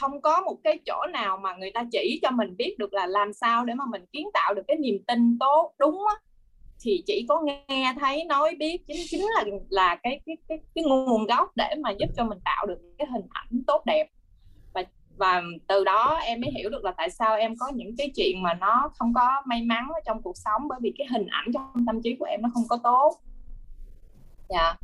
không có một cái chỗ nào mà người ta chỉ cho mình biết được là làm sao để mà mình kiến tạo được cái niềm tin tốt đúng á thì chỉ có nghe thấy nói biết chính chính là là cái cái cái cái nguồn gốc để mà giúp cho mình tạo được cái hình ảnh tốt đẹp. Và và từ đó em mới hiểu được là tại sao em có những cái chuyện mà nó không có may mắn ở trong cuộc sống bởi vì cái hình ảnh trong tâm trí của em nó không có tốt. Dạ.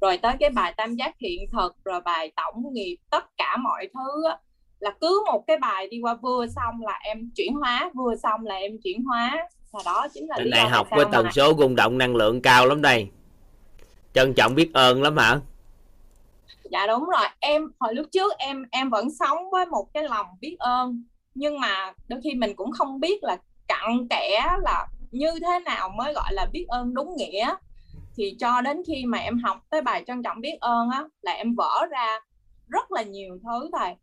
Rồi tới cái bài tam giác hiện thực rồi bài tổng nghiệp tất cả mọi thứ á, là cứ một cái bài đi qua vừa xong là em chuyển hóa vừa xong là em chuyển hóa và đó chính là do tại học với mà- tần số rung động năng lượng cao lắm đây. Trân trọng biết ơn lắm hả? Dạ đúng rồi em hồi lúc trước em em vẫn sống với một cái lòng biết ơn. Nhưng mà đôi khi mình cũng không biết là cặn kẽ là như thế nào mới gọi là biết ơn đúng nghĩa. Thì cho đến khi mà em học tới bài trân trọng biết ơn á là em vỡ ra rất là nhiều thứ thầy.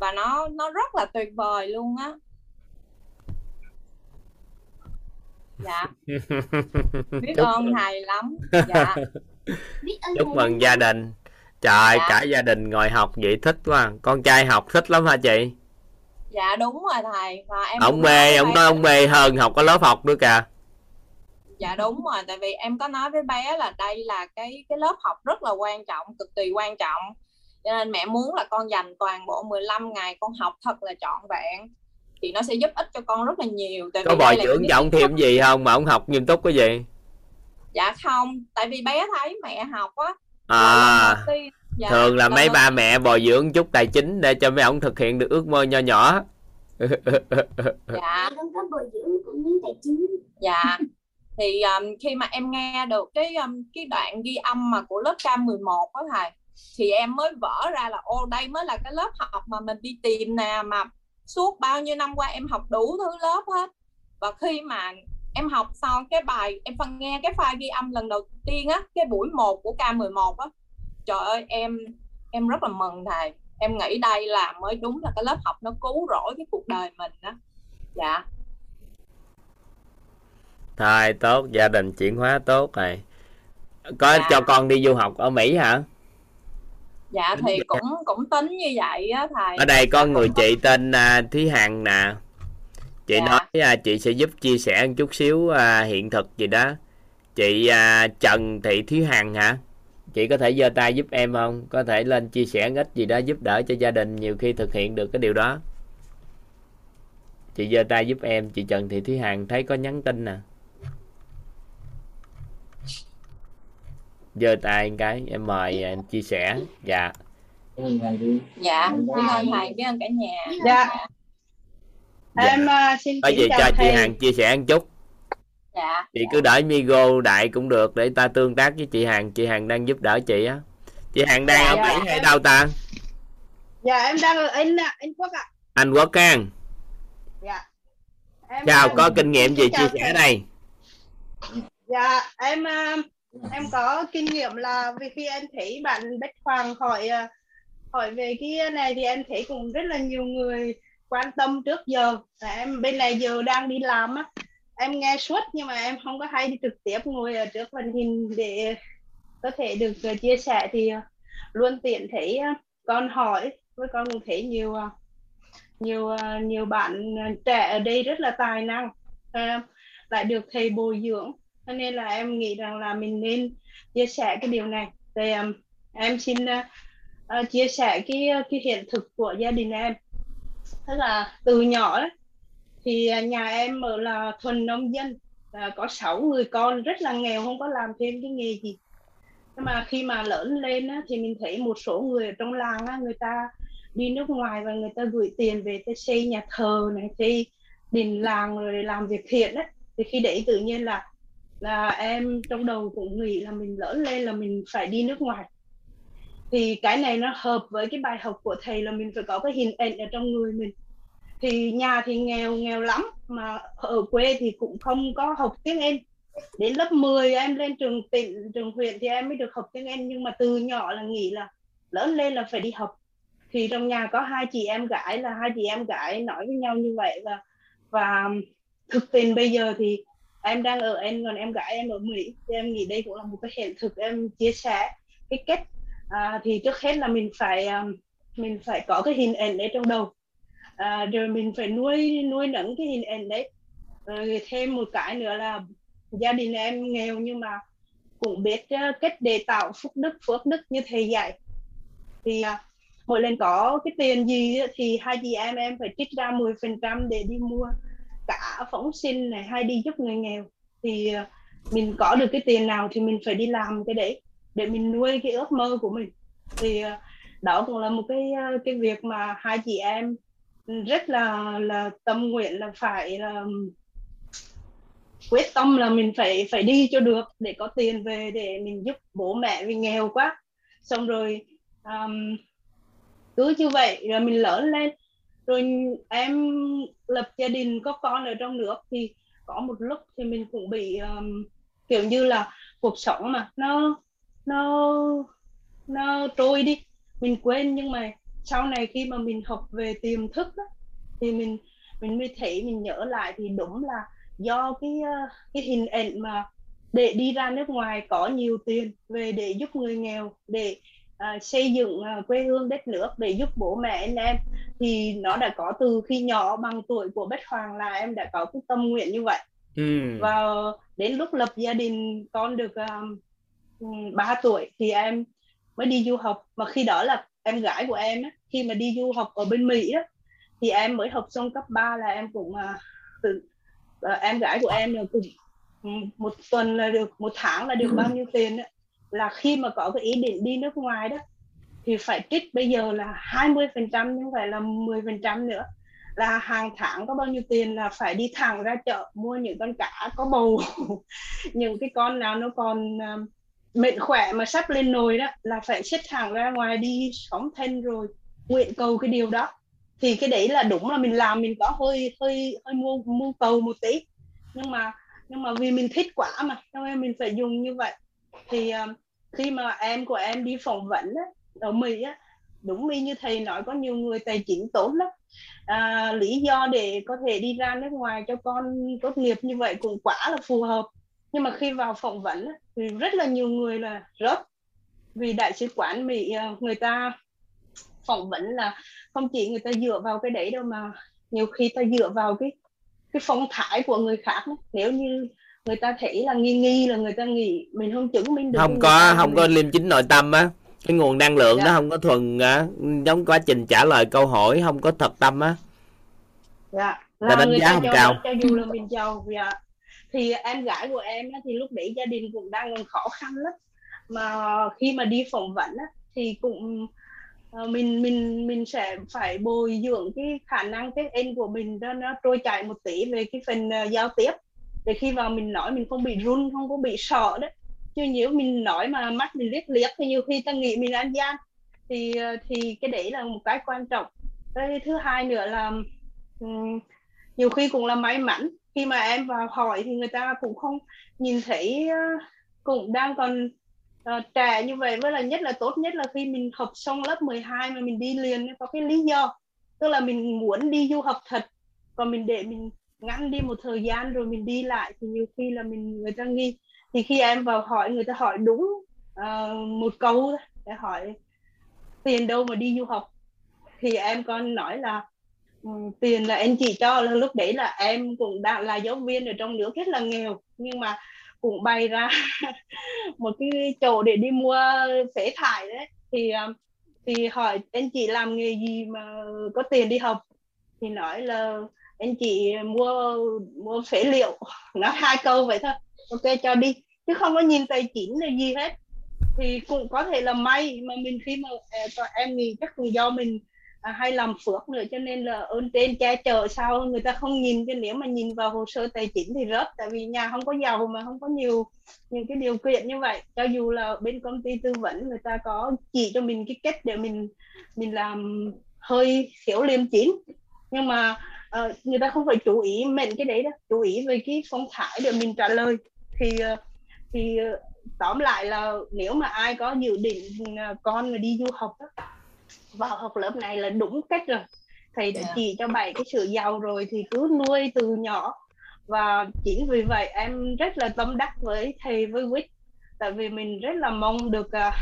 Và nó nó rất là tuyệt vời luôn á dạ. Biết chúc, ơn thầy lắm. Dạ. Biết ơn chúc mừng gia đình. Trời Dạ. cả gia đình ngồi học vậy thích quá. Con trai học thích lắm hả chị? Dạ đúng rồi thầy. Và em ông mê ông nói ông mê hơn học có lớp học nữa kìa. Dạ đúng rồi. Tại vì em có nói với bé là đây là cái cái lớp học rất là quan trọng cực kỳ quan trọng. Cho nên mẹ muốn là con dành toàn bộ 15 ngày con học thật là trọn vẹn thì nó sẽ giúp ích cho con rất là nhiều. Tại có vì bồi dưỡng cho ông thêm gì không? Mà ông học nghiêm túc cái gì? Dạ không tại vì bé thấy mẹ học á. À dạ, thường là mấy ba mẹ bồi dưỡng chút tài chính để cho mấy ông thực hiện được ước mơ nho nhỏ. Dạ. Con có bồi dưỡng cũng như tài chính. Dạ. Thì um, khi mà em nghe được cái um, cái đoạn ghi âm mà của lớp K11 đó thầy thì em mới vỡ ra là ô đây mới là cái lớp học mà mình đi tìm nè mà suốt bao nhiêu năm qua em học đủ thứ lớp hết. Và khi mà em học xong cái bài em phân nghe cái file ghi âm lần đầu tiên á cái buổi 1 của K11 á trời ơi em em rất là mừng thầy. Em nghĩ đây là mới đúng là cái lớp học nó cứu rỗi cái cuộc đời mình đó dạ. Thôi tốt gia đình chuyển hóa tốt rồi. Có Dạ. cho con đi du học ở mỹ hả dạ thì cũng cũng tính như vậy á thầy. Ở đây có người chị tên à, thúy hằng nè. Chị Dạ. nói à, chị sẽ giúp chia sẻ một chút xíu à, hiện thực gì đó. Chị à, trần thị thúy hằng hả? Chị có thể giơ tay giúp em không? Có thể lên chia sẻ ít gì đó giúp đỡ cho gia đình nhiều khi thực hiện được cái điều đó. Chị giơ tay giúp em chị trần thị thúy hằng thấy có nhắn tin nè giơ tay cái em mời em chia sẻ. Dạ. Dạ cảm ơn thầy ơn cả nhà. Dạ. Dạ. Em à, xin có gì chào cho chị hằng chia sẻ một chút. Dạ. Chị cứ đợi Migo đại cũng được để ta tương tác với chị Hằng. Chị Hằng đang giúp đỡ chị á. Chị Hằng đang Dạ, ở dạ, Mỹ hay em- đâu ta? Dạ em đang ở Anh ạ, Anh Quốc ạ. anh Quốc An Dạ. Em, chào em- có kinh nghiệm gì chia sẻ thầy. đây? Dạ em à, em có kinh nghiệm là vì khi em thấy bạn Bách Hoàng hỏi à, hỏi về cái này thì em thấy cũng rất là nhiều người quan tâm trước giờ. Và em, bên này giờ đang đi làm á, em nghe suốt nhưng mà em không có hay đi trực tiếp ngồi ở trước màn hình để có thể được à, chia sẻ thì à, luôn tiện thấy con hỏi. Với con cũng thấy nhiều nhiều nhiều bạn trẻ ở đây rất là tài năng lại được thầy bồi dưỡng cho nên là em nghĩ rằng là mình nên chia sẻ cái điều này. Thì um, em xin uh, uh, chia sẻ cái uh, cái hiện thực của gia đình em. Tức là từ nhỏ đấy thì uh, nhà em ở là thuần nông dân uh, có sáu người con rất là nghèo không có làm thêm cái nghề gì. Nhưng mà khi mà lớn lên á, thì mình thấy một số người ở trong làng á, người ta đi nước ngoài và người ta gửi tiền về để xây nhà thờ này xây đình làng rồi làm việc thiện đấy thì khi đấy tự nhiên là là em trong đầu cũng nghĩ là mình lớn lên là mình phải đi nước ngoài. Thì cái này nó hợp với cái bài học của thầy là mình phải có cái hình ảnh ở trong người mình. Thì nhà thì nghèo nghèo lắm, mà ở quê thì cũng không có học tiếng Anh. Đến lớp 10 em lên trường tỉnh, trường huyện thì em mới được học tiếng Anh, nhưng mà từ nhỏ là nghĩ là lớn lên là phải đi học. Thì trong nhà có hai chị em gái, là hai chị em gái nói với nhau như vậy và và thực tình bây giờ thì em đang ở em còn em gái em ở Mỹ. Thì em nghĩ đây cũng là một cái hiện thực em chia sẻ cái cách. À, thì trước hết là mình phải um, mình phải có cái hình ảnh đấy trong đầu. À, rồi mình phải nuôi nuôi nấng cái hình ảnh đấy. Rồi thêm một cái nữa là gia đình em nghèo nhưng mà cũng biết uh, cách để tạo phúc đức phước đức như thầy dạy. Thì uh, mỗi lần có cái tiền gì thì hai chị em em phải trích ra 10% để đi mua cả phóng sinh này hay đi giúp người nghèo thì ờ, mình có được cái tiền nào thì mình phải đi làm cái đấy để mình nuôi cái ước mơ của mình. Thì ờ, đó cũng là một cái ờ, cái việc mà hai chị em rất là là tâm nguyện là phải là quyết tâm là mình phải phải đi cho được để có tiền về để mình giúp bố mẹ vì nghèo quá. Xong rồi um, cứ như vậy rồi mình lớn lên rồi em lập gia đình có con ở trong nước thì có một lúc thì mình cũng bị um, kiểu như là cuộc sống mà nó nó nó trôi đi. Mình quên nhưng mà sau này khi mà mình học về tiềm thức đó, thì mình mình mới thấy mình nhớ lại thì đúng là do cái cái hình ảnh mà để đi ra nước ngoài có nhiều tiền về để giúp người nghèo để uh, xây dựng uh, quê hương đất nước để giúp bố mẹ anh em thì nó đã có từ khi nhỏ bằng tuổi của Bách Hoàng là em đã có cái tâm nguyện như vậy ừ. và đến lúc lập gia đình con được um, 3 tuổi thì em mới đi du học mà khi đó là em gái của em á, khi mà đi du học ở bên Mỹ đó thì em mới học xong cấp 3 là em cũng uh, tự, uh, em gái của em là cũng um, một tuần là được một tháng là được bao nhiêu tiền đó là khi mà có cái ý định đi nước ngoài đó thì phải trích bây giờ là 20 phần trăm nhưng phải là 10 phần trăm nữa. Là hàng tháng có bao nhiêu tiền là phải đi thẳng ra chợ mua những con cá có bầu những cái con nào nó còn à, uh, mệnh khỏe mà sắp lên nồi đó là phải xếp hàng ra ngoài đi sống thân rồi nguyện cầu cái điều đó. Thì cái đấy là đúng là mình làm mình có hơi hơi hơi mua mua cầu một tí. Nhưng mà nhưng mà vì mình thích quả mà cho nên mình phải dùng như vậy. Thì uh, khi mà em của em đi phỏng vấn á, ở Mỹ á đúng như thầy nói có nhiều người tài chính tốt lắm. À, lý do để có thể đi ra nước ngoài cho con tốt nghiệp như vậy cũng quá là phù hợp. Nhưng mà khi vào phỏng vấn thì rất là nhiều người là rớt. Vì đại sứ quán Mỹ à, người ta phỏng vấn là không chỉ người ta dựa vào cái đấy đâu mà nhiều khi ta dựa vào cái cái phong thái của người khác nếu như người ta thấy là nghi nghi là người ta nghĩ mình không chứng minh được không có không mình... có liêm chính nội tâm á. Cái nguồn năng lượng Dạ. đó không có thuần á. Giống quá trình trả lời câu hỏi không có thật tâm á. Dạ. Ta là đánh giá không cho, cao. cho dù là mình giàu dạ. Thì em gái của em á, thì lúc đấy gia đình cũng đang còn khó khăn lắm. Mà khi mà đi phỏng vấn á, thì cũng ờ, mình mình mình sẽ phải bồi dưỡng cái khả năng tiếng Anh của mình cho nó trôi chảy một tí về cái phần ờ, giao tiếp để khi vào mình nói mình không bị run không có bị sợ đấy. Chứ nếu mình nói mà mắt mình liếc liếc thì nhiều khi ta nghĩ mình ăn gian. Thì ờ, thì cái đấy là một cái quan trọng. Cái thứ hai nữa là um, nhiều khi cũng là may mắn. Khi mà em vào hỏi thì người ta cũng không nhìn thấy ờ, cũng đang còn uh, trẻ như vậy. Với là nhất là tốt nhất là khi mình học xong lớp 12 mà mình đi liền có cái lý do. Tức là mình muốn đi du học thật. Còn mình để mình ngắn đi một thời gian rồi mình đi lại thì nhiều khi là mình người ta nghi. Thì khi em vào hỏi người ta hỏi đúng uh, một câu để hỏi tiền đâu mà đi du học. Thì em con nói là ừ, tiền là anh chị cho là lúc đấy là em cũng đang là giáo viên ở trong nước rất là nghèo. Nhưng mà cũng bày ra một cái chỗ để đi mua phế thải đấy. Thì ờ, thì hỏi anh chị làm nghề gì mà có tiền đi học? Thì nói là anh chị mua mua phế liệu. Nói hai câu vậy thôi. Ok cho đi. Chứ không có nhìn tài chính là gì hết. Thì cũng có thể là may mà mình khi mà à, em nghĩ chắc cũng do mình à, hay làm phước nữa cho nên là ơn trên che chở sao người ta không nhìn. Cho nếu mà nhìn vào hồ sơ tài chính thì rớt. Tại vì nhà không có giàu mà không có nhiều những cái điều kiện như vậy. Cho dù là bên công ty tư vấn người ta có chỉ cho mình cái cách để mình mình làm hơi thiếu liêm chính. Nhưng mà ờ, người ta không phải chú ý mệnh cái đấy đó chú ý về cái phong thái để mình trả lời. Thì ờ, thì ờ, tóm lại là nếu mà ai có dự định ờ, con mà đi du học á, vào học lớp này là đúng cách rồi. Thầy đã Dạ. chỉ cho bảy cái sự giàu rồi thì cứ nuôi từ nhỏ. Và chính vì vậy em rất là tâm đắc với thầy với quýt. Tại vì mình rất là mong được à,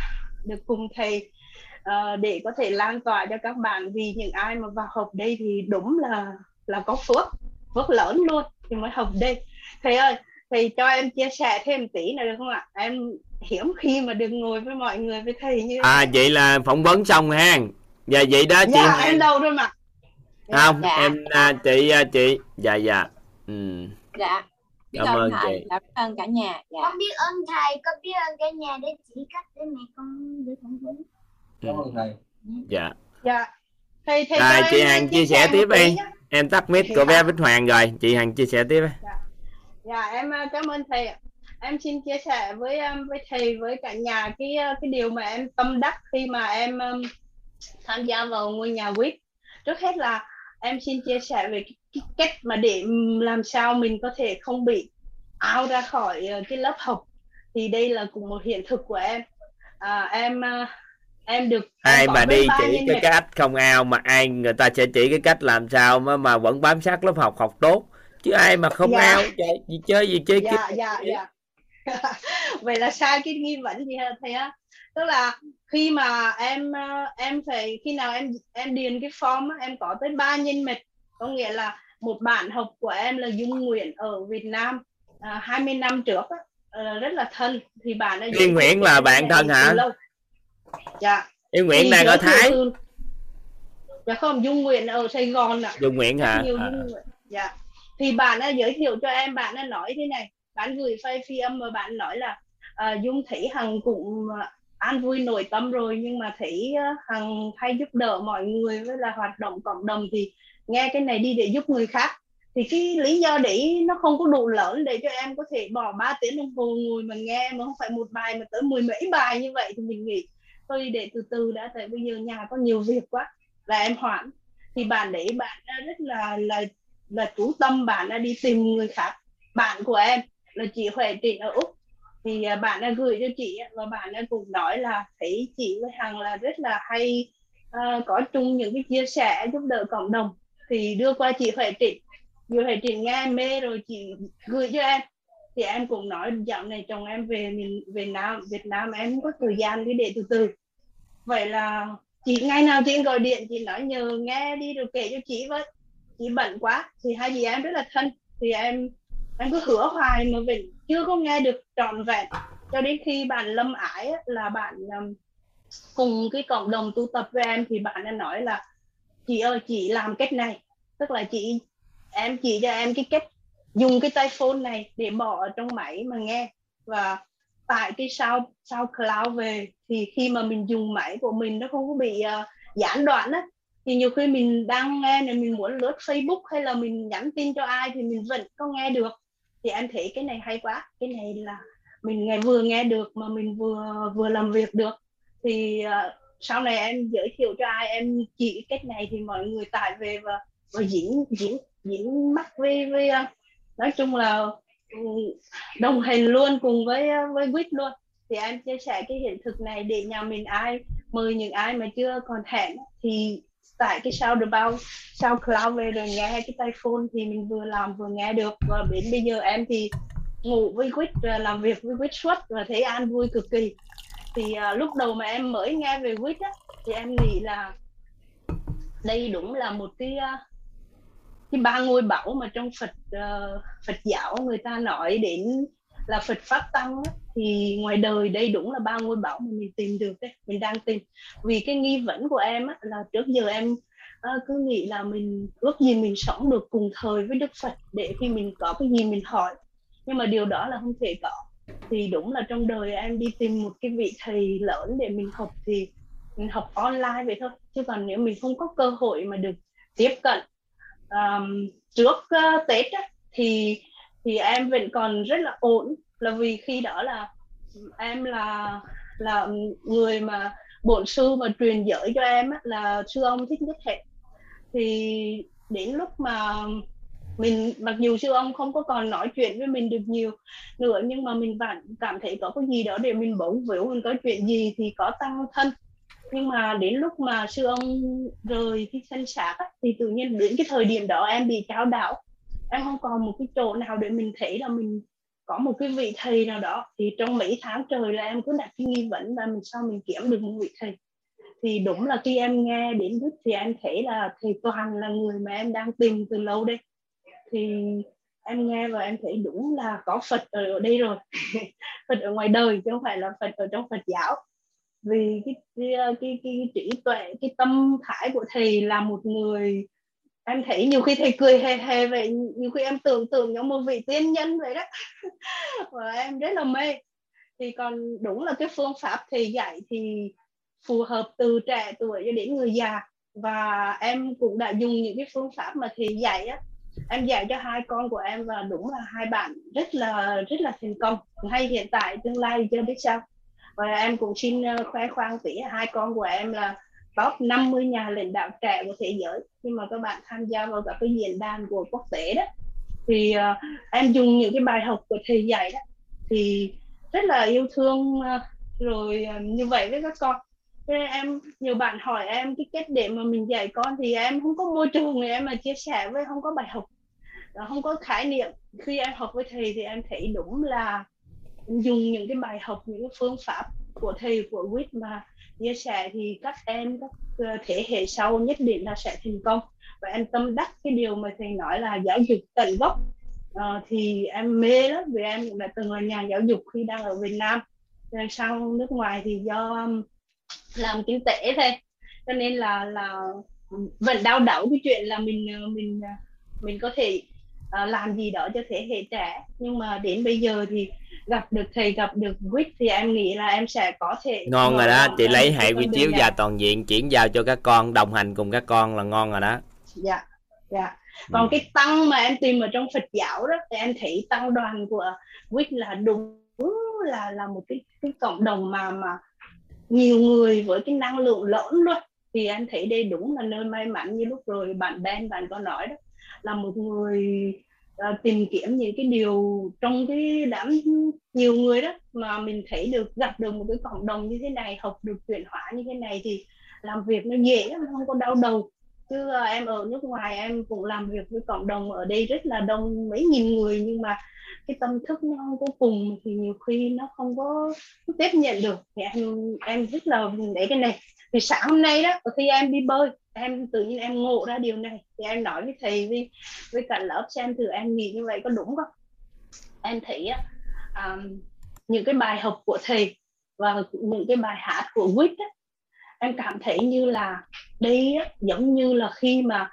được cùng thầy à, để có thể lan tỏa cho các bạn. Vì những ai mà vào học đây thì đúng là là có phước phước lớn luôn thì mới học đây thầy ơi thầy cho em chia sẻ thêm tí nữa được không ạ? Em hiếm khi mà được ngồi với mọi người với thầy như à vậy là phỏng vấn xong ha dạ vậy đó chị dạ em đâu rồi mà. Không Dạ. em à, chị à, chị. Dạ dạ. Ừ. dạ. Biết Cảm ơn ơn thầy chị. dạ, biết ơn cả nhà. Dạ. Con biết ơn thầy con biết ơn cả nhà để chỉ cách để mẹ con được phỏng vấn. Cảm ơn thầy. Dạ. Dạ thầy thầy Rồi, chị Hằng chia sẻ tiếp đi. em tắt mic của bé Bích Hoàng rồi chị Hằng chia sẻ tiếp Dạ em ờ, cảm ơn thầy. Em xin chia sẻ với um, với thầy với cả nhà cái ờ, cái điều mà em tâm đắc khi mà em tham gia vào ngôi nhà quýt. Trước hết là em xin chia sẻ về cái, cái cách mà để làm sao mình có thể không bị out ra khỏi ờ, cái lớp học. Thì đây là cũng một hiện thực của em. À, em ờ, em được ai mà đi chỉ cái cách không ao mà ai người ta sẽ chỉ cái cách làm sao mà mà vẫn bám sát lớp học học tốt. Chứ ai mà không Dạ. ao chơi gì chơi gì chơi dạ dạ dạ. Vậy là sai cái nghi vấn gì hả thầy á. Tức là khi mà em ờ, em phải khi nào em em điền cái form á, em có tới ba nhân mạch có nghĩa là một bạn học của em là Dung Nguyễn ở Việt Nam à, 20 năm trước á, ờ, rất là thân. Thì bạn ấy Liên Nguyễn là bạn thân hả? Dạ. Yêu Nguyễn đang ở Thái. từ- dạ không Dung Nguyễn ở Sài Gòn ạ. Dung Nguyễn hả? Nhiều À. Dung Nguyễn. dạ. Thì bạn đã giới thiệu cho em bạn đã nói thế này. Bạn gửi file phi âm và bạn nói là à, dung thấy hằng cũng à, an vui nội tâm rồi nhưng mà thấy à, hằng hay giúp đỡ mọi người với là hoạt động cộng đồng thì nghe cái này đi để giúp người khác. Thì cái lý do đấy nó không có đủ lớn để cho em có thể bỏ 3 tiếng đồng hồ ngồi mà nghe mà không phải một bài mà tới mười mấy bài như vậy thì mình nghĩ tôi để từ từ đã tại bây giờ nhà có nhiều việc quá là em hoãn thì bạn đấy bạn rất là là là chú tâm bạn đã đi tìm người khác bạn của em là chị Huệ Trịnh ở Úc. Thì à, bạn đã gửi cho chị và bạn đã cũng nói là thấy chị với hằng là rất là hay uh, có chung những cái chia sẻ giúp đỡ cộng đồng. Thì đưa qua chị Huệ Trịnh. Chị Huệ Trịnh nghe mê rồi chị gửi cho em thì em cũng nói dạo này chồng em về miền Việt Nam Việt Nam em không có thời gian đi để từ từ. Vậy là chị ngày nào chị gọi điện chị nói nhờ nghe đi rồi kể cho chị với. Chị bận quá thì hai chị em rất là thân. Thì em em cứ hứa hoài mà vẫn chưa có nghe được trọn vẹn. Cho đến khi bạn lâm ải là bạn um, cùng cái cộng đồng tu tập với em thì bạn đã nói là chị ơi chị làm cách này. Tức là chị em chỉ cho em cái cách dùng cái tay phone này để bỏ ở trong máy mà nghe. Và tại cái sao sao cloud về thì khi mà mình dùng máy của mình nó không có bị uh, gián đoạn á thì nhiều khi mình đang nghe này mình muốn lướt Facebook hay là mình nhắn tin cho ai thì mình vẫn có nghe được. Thì em thấy cái này hay quá. Cái này là mình nghe vừa nghe được mà mình vừa vừa làm việc được. Thì uh, sau này em giới thiệu cho ai em chỉ cách này thì mọi người tải về và và diễn diễn diễn mắt với với uh, nói chung là ừ, đồng hành luôn cùng với ờ, với quýt luôn. Thì em chia sẻ cái hiện thực này để nhà mình ai mời những ai mà chưa còn hẹn thì tại cái sao được bao sao cloud về rồi nghe cái tay phone thì mình vừa làm vừa nghe được. Và đến bây giờ em thì ngủ với quýt ờ, làm việc với quýt suốt và thấy an vui cực kỳ. Thì uh, lúc đầu mà em mới nghe về quýt á thì em nghĩ là đây đúng là một cái uh, cái ba ngôi bảo mà trong Phật uh, Phật giáo người ta nói đến là Phật pháp tăng á, thì ngoài đời đây đúng là ba ngôi bảo mà mình tìm được đấy mình đang tìm. Vì cái nghi vấn của em á, là trước giờ em uh, cứ nghĩ là mình ước gì mình sống được cùng thời với Đức Phật để khi mình có cái gì mình hỏi. Nhưng mà điều đó là không thể có. Thì đúng là trong đời em đi tìm một cái vị thầy lớn để mình học thì mình học online vậy thôi. Chứ còn nếu mình không có cơ hội mà được tiếp cận um, trước uh, Tết á, thì thì em vẫn còn rất là ổn. Là vì khi đó là em là là người mà bổn sư mà truyền giới cho em á, là sư ông thích nhất hệ. Thì đến lúc mà mình mặc dù sư ông không có còn nói chuyện với mình được nhiều nữa nhưng mà mình vẫn cảm thấy có cái gì đó để mình bỗng víu mình có chuyện gì thì có tăng thân nhưng mà đến lúc mà sư ông rời cái sân xác thì tự nhiên đến cái thời điểm đó em bị trao đảo. Em không còn một cái chỗ nào để mình thấy là mình có một cái vị thầy nào đó. Thì trong mấy tháng trời là em cứ đặt cái nghi vấn là mình sao mình kiếm được một vị thầy. Thì đúng là khi em nghe đến đức thì em thấy là thầy toàn là người mà em đang tìm từ lâu đây thì em nghe và em thấy đúng là có Phật ở đây rồi. Phật ở ngoài đời chứ không phải là Phật ở trong Phật giáo vì cái cái cái, cái, trí tuệ cái tâm thái của thầy là một người em thấy nhiều khi thầy cười hề hề vậy nhiều khi em tưởng tượng giống một vị tiên nhân vậy đó. Và em rất là mê. Thì còn đúng là cái phương pháp thầy dạy thì phù hợp từ trẻ tuổi cho đến người già. Và em cũng đã dùng những cái phương pháp mà thầy dạy á. Em dạy cho hai con của em và đúng là hai bạn rất là rất là thành công. Hay hiện tại tương lai chưa biết sao? Và em cũng xin ờ, khoe khoang tỉ hai con của em là top 50 nhà lãnh đạo trẻ của thế giới. Nhưng mà các bạn tham gia vào các cái diễn đàn của quốc tế đó. Thì uh, em dùng những cái bài học của thầy dạy đó. Thì rất là yêu thương uh, rồi uh, như vậy với các con. Thế nên em nhiều bạn hỏi em cái cách để mà mình dạy con thì em không có môi trường để em mà chia sẻ với không có bài học. Không có khái niệm. Khi em học với thầy thì em thấy đúng là dùng những cái bài học những cái phương pháp của thầy của quýt mà chia sẻ thì các em các ờ, thế hệ sau nhất định là sẽ thành công. Và em tâm đắc cái điều mà thầy nói là giáo dục tận gốc. À, thì em mê lắm vì em cũng đã từng là nhà giáo dục khi đang ở Việt Nam. Rồi sang nước ngoài thì do làm kinh tế thôi. Cho nên là là vẫn đau đớn cái chuyện là mình mình mình có thể uh, làm gì đó cho thế hệ trẻ. Nhưng mà đến bây giờ thì gặp được thầy gặp được quýt thì em nghĩ là em sẽ có thể ngon rồi đó chị lấy hệ quy chiếu và toàn diện chuyển giao cho các con đồng hành cùng các con là ngon rồi đó. Dạ dạ. Còn ừ. cái tăng mà em tìm ở trong Phật giáo đó thì em thấy tăng đoàn của quýt là đúng là là một cái cái cộng đồng mà mà nhiều người với cái năng lượng lớn luôn. Thì em thấy đây đúng là nơi may mắn như lúc rồi bạn Ben bạn có nói đó là một người uh, tìm kiếm những cái điều trong cái đám nhiều người đó mà mình thấy được gặp được một cái cộng đồng như thế này học được chuyển hóa như thế này thì làm việc nó dễ lắm không có đau đầu. Chứ uh, em ở nước ngoài em cũng làm việc với cộng đồng ở đây rất là đông mấy nghìn người nhưng mà cái tâm thức nó không có cùng thì nhiều khi nó không có tiếp nhận được. Thì em em rất là để cái này. Thì sáng hôm nay đó khi em đi bơi em tự nhiên em ngộ ra điều này. Thì em nói với thầy với với cả lớp xem thử em nghĩ như vậy có đúng không? Em thấy á um, những cái bài học của thầy và những cái bài hát của Wit á, em cảm thấy như là đây á, giống như là khi mà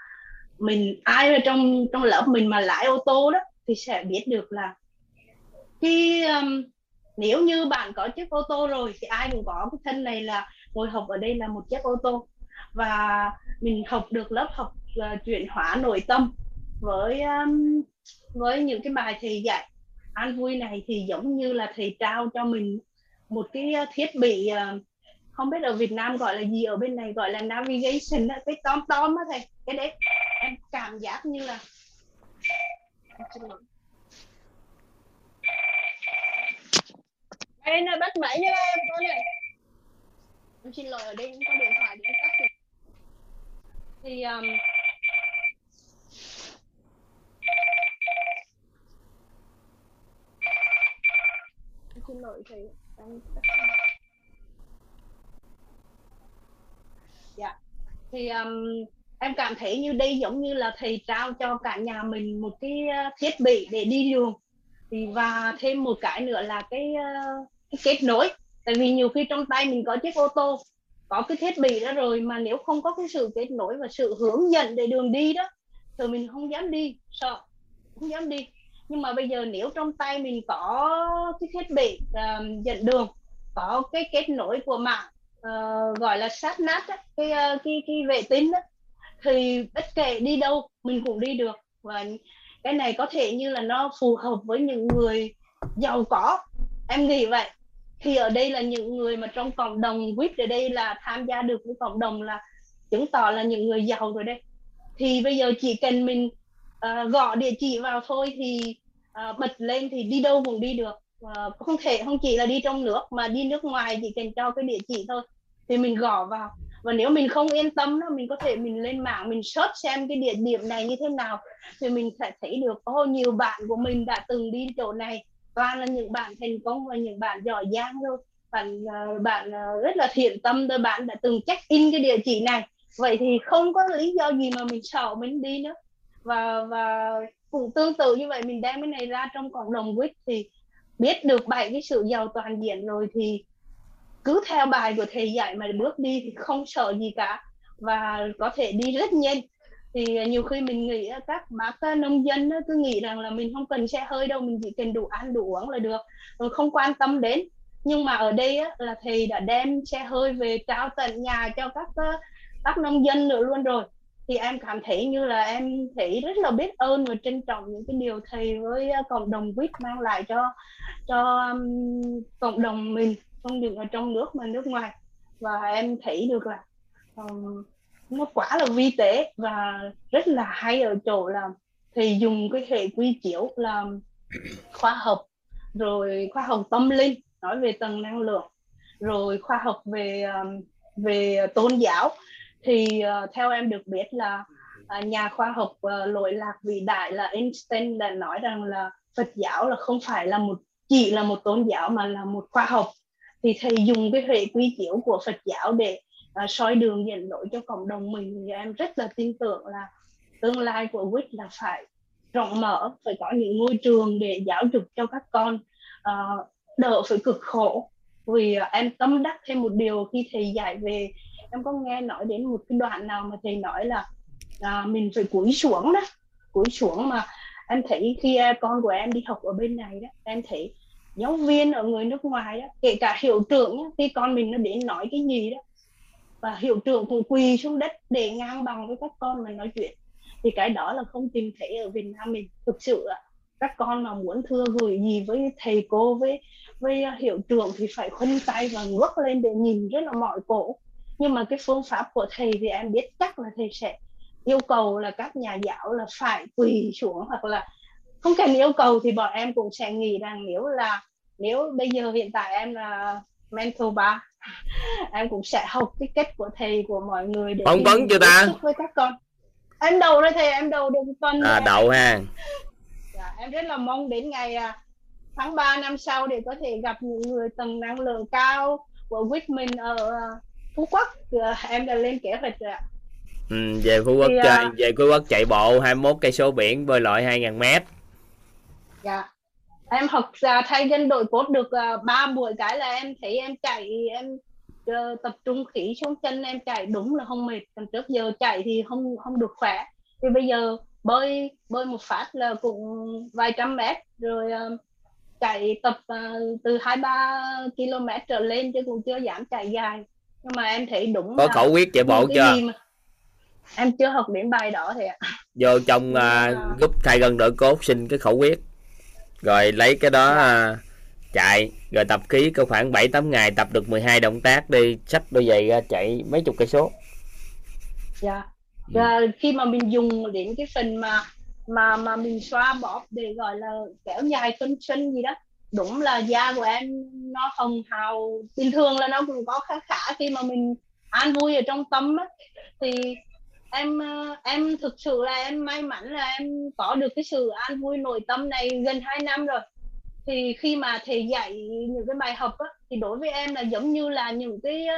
mình ai ở trong trong lớp mình mà lái ô tô đó thì sẽ biết được là khi um, nếu như bạn có chiếc ô tô rồi thì ai cũng có cái thân này là ngồi học ở đây là một chiếc ô tô. Và mình học được lớp học uh, chuyển hóa nội tâm với um, với những cái bài thầy dạy. An vui này thì giống như là thầy trao cho mình một cái ờ, thiết bị uh, không biết ở Việt Nam gọi là gì ở bên này gọi là navigation đó, cái tóm tóm á thầy. Cái đấy em cảm giác như là Ê, nó bắt máy nha em con này. Em xin lỗi ở đây không có điện thoại để tắt được thì um, xin lỗi thì em dạ. Thì um, em cảm thấy như đây giống như là thầy trao cho cả nhà mình một cái uh, thiết bị để đi đường. Thì và thêm một cái nữa là cái, uh, cái kết nối. Tại vì nhiều khi trong tay mình có chiếc ô tô có cái thiết bị đó rồi mà nếu không có cái sự kết nối và sự hướng dẫn để đường đi đó thì mình không dám đi sợ không dám đi. Nhưng mà bây giờ nếu trong tay mình có cái thiết bị uh, dẫn đường có cái kết nối của mạng uh, gọi là sát nát đó, cái uh, cái cái vệ tinh đó, thì bất kể đi đâu mình cũng đi được. Và cái này có thể như là nó phù hợp với những người giàu có. Em nghĩ vậy thì ở đây là những người mà trong cộng đồng quýt ở đây là tham gia được với cộng đồng là chứng tỏ là những người giàu rồi đây thì bây giờ chỉ cần mình uh, gõ địa chỉ vào thôi thì uh, bật lên thì đi đâu cũng đi được. Uh, không thể không chỉ là đi trong nước mà đi nước ngoài chỉ cần cho cái địa chỉ thôi thì mình gõ vào. Và nếu mình không yên tâm đó mình có thể mình lên mạng mình search xem cái địa điểm này như thế nào thì mình sẽ thấy được có nhiều bạn của mình đã từng đi chỗ này toàn là những bạn thành công và những bạn giỏi giang thôi. Bạn ờ, bạn ờ, rất là thiện tâm thôi bạn đã từng check in cái địa chỉ này. Vậy thì không có lý do gì mà mình sợ mình đi nữa. Và và cũng tương tự như vậy, mình đem cái này ra trong cộng đồng quýt thì biết được bảy cái sự giàu toàn diện rồi thì cứ theo bài của thầy dạy mà bước đi thì không sợ gì cả. Và có thể đi rất nhanh thì à, nhiều khi mình nghĩ các bác nông dân cứ nghĩ rằng là mình không cần xe hơi đâu mình chỉ cần đủ ăn đủ uống là được rồi không quan tâm đến. Nhưng mà ở đây là thầy đã đem xe hơi về trao tận nhà cho các à, các nông dân nữa luôn rồi. Thì em cảm thấy như là em thấy rất là biết ơn và trân trọng những cái điều thầy với à, cộng đồng quýt mang lại cho cho um, cộng đồng mình không những ở trong nước mà nước ngoài. Và em thấy được là um, nó quá là vi tế và rất là hay ở chỗ là thì dùng cái hệ quy chiếu là khoa học rồi khoa học tâm linh nói về tầng năng lượng rồi khoa học về um, về tôn giáo. Thì uh, theo em được biết là uh, nhà khoa học uh, lỗi lạc vĩ đại là Einstein đã nói rằng là Phật giáo là không phải là một chỉ là một tôn giáo mà là một khoa học. Thì thầy dùng cái hệ quy chiếu của Phật giáo để uh, soi đường dẫn lối cho cộng đồng mình. Thì em rất là tin tưởng là tương lai của WIT là phải rộng mở phải có những ngôi trường để giáo dục cho các con. Uh, đỡ phải cực khổ. Vì uh, em tâm đắc thêm một điều khi thầy dạy về em có nghe nói đến một cái đoạn nào mà thầy nói là uh, mình phải cúi xuống đó. Cúi xuống mà em thấy khi con của em đi học ở bên này đó em thấy giáo viên ở người nước ngoài đó kể cả hiệu trưởng nhá, khi con mình nó đến nói cái gì đó và hiệu trưởng cũng quỳ xuống đất để ngang bằng với các con mình nói chuyện. Thì cái đó là không tìm thấy ở Việt Nam mình. Thực sự ạ, các con mà muốn thưa gửi gì với thầy cô, với với à, hiệu trưởng thì phải khuân tay và ngước lên để nhìn rất là mỏi cổ. Nhưng mà cái phương pháp của thầy thì em biết chắc là thầy sẽ yêu cầu là các nhà giáo là phải quỳ xuống hoặc là không cần yêu cầu thì bọn em cũng sẽ nghĩ rằng nếu là, nếu bây giờ hiện tại em là mentor ba em cũng sẽ học cái cách của thầy của mọi người để phỏng vấn chưa ta? với các con. Em đầu rồi thầy em đầu được tuần à đậu ha. Dạ, em rất là mong đến ngày à, tháng 3 năm sau để có thể gặp những người tầng năng lượng cao của mình ở à, Phú Quốc. Em đã lên kế hoạch rồi ạ. Ừ, về Phú Quốc thì, chơi uh, về Phú Quốc chạy bộ 21 cây số biển bơi lội 2.000 mét. Dạ em học ra thay dân đội cốt được ba uh, buổi cái là em thấy em chạy em uh, tập trung khí xuống chân em chạy đúng là không mệt. Còn trước giờ chạy thì không không được khỏe. Thì bây giờ bơi bơi một phát là cũng vài trăm mét rồi uh, chạy tập uh, từ hai ba km trở lên chứ cũng chưa dám chạy dài. Nhưng mà em thấy đúng có khẩu quyết chạy bộ chưa? mà... em chưa học đến bài đó thì ạ. Vô trong uh, group thay gần đội cốt xin cái khẩu quyết rồi lấy cái đó uh, chạy. Rồi tập khí có khoảng 7 8 ngày tập được 12 động tác đi. Sách đôi giày ra chạy mấy chục cây số. Dạ. Và khi mà mình dùng đến cái phần mà mà mà mình xoa bóp để gọi là kéo dài cân xuân gì đó đúng là da của em nó hồng hào. Bình thường là nó cũng có khá khá khi mà mình an vui ở trong tâm á thì em ờ, em thực sự là em may mắn là em có được cái sự an vui nội tâm này gần 2 năm rồi. Thì khi mà thầy dạy những cái bài học á, thì đối với em là giống như là những cái ờ,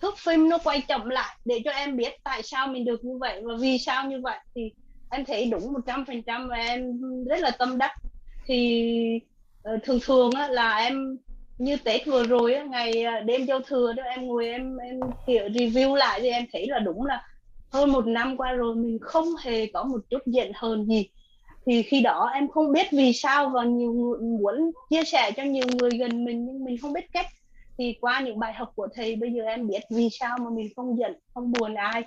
thước phim nó quay chậm lại để cho em biết tại sao mình được như vậy và vì sao như vậy. Thì em thấy đúng một trăm phần trăm và em rất là tâm đắc. Thì ờ, thường thường á, là em như Tết vừa rồi á, ngày đêm giao thừa đó em ngồi em em kiểu review lại thì em thấy là đúng là hơn một năm qua rồi mình không hề có một chút giận hờn gì. Thì khi đó em không biết vì sao và nhiều người muốn chia sẻ cho nhiều người gần mình nhưng mình không biết cách. Thì qua những bài học của thầy, bây giờ em biết vì sao mà mình không giận, không buồn ai,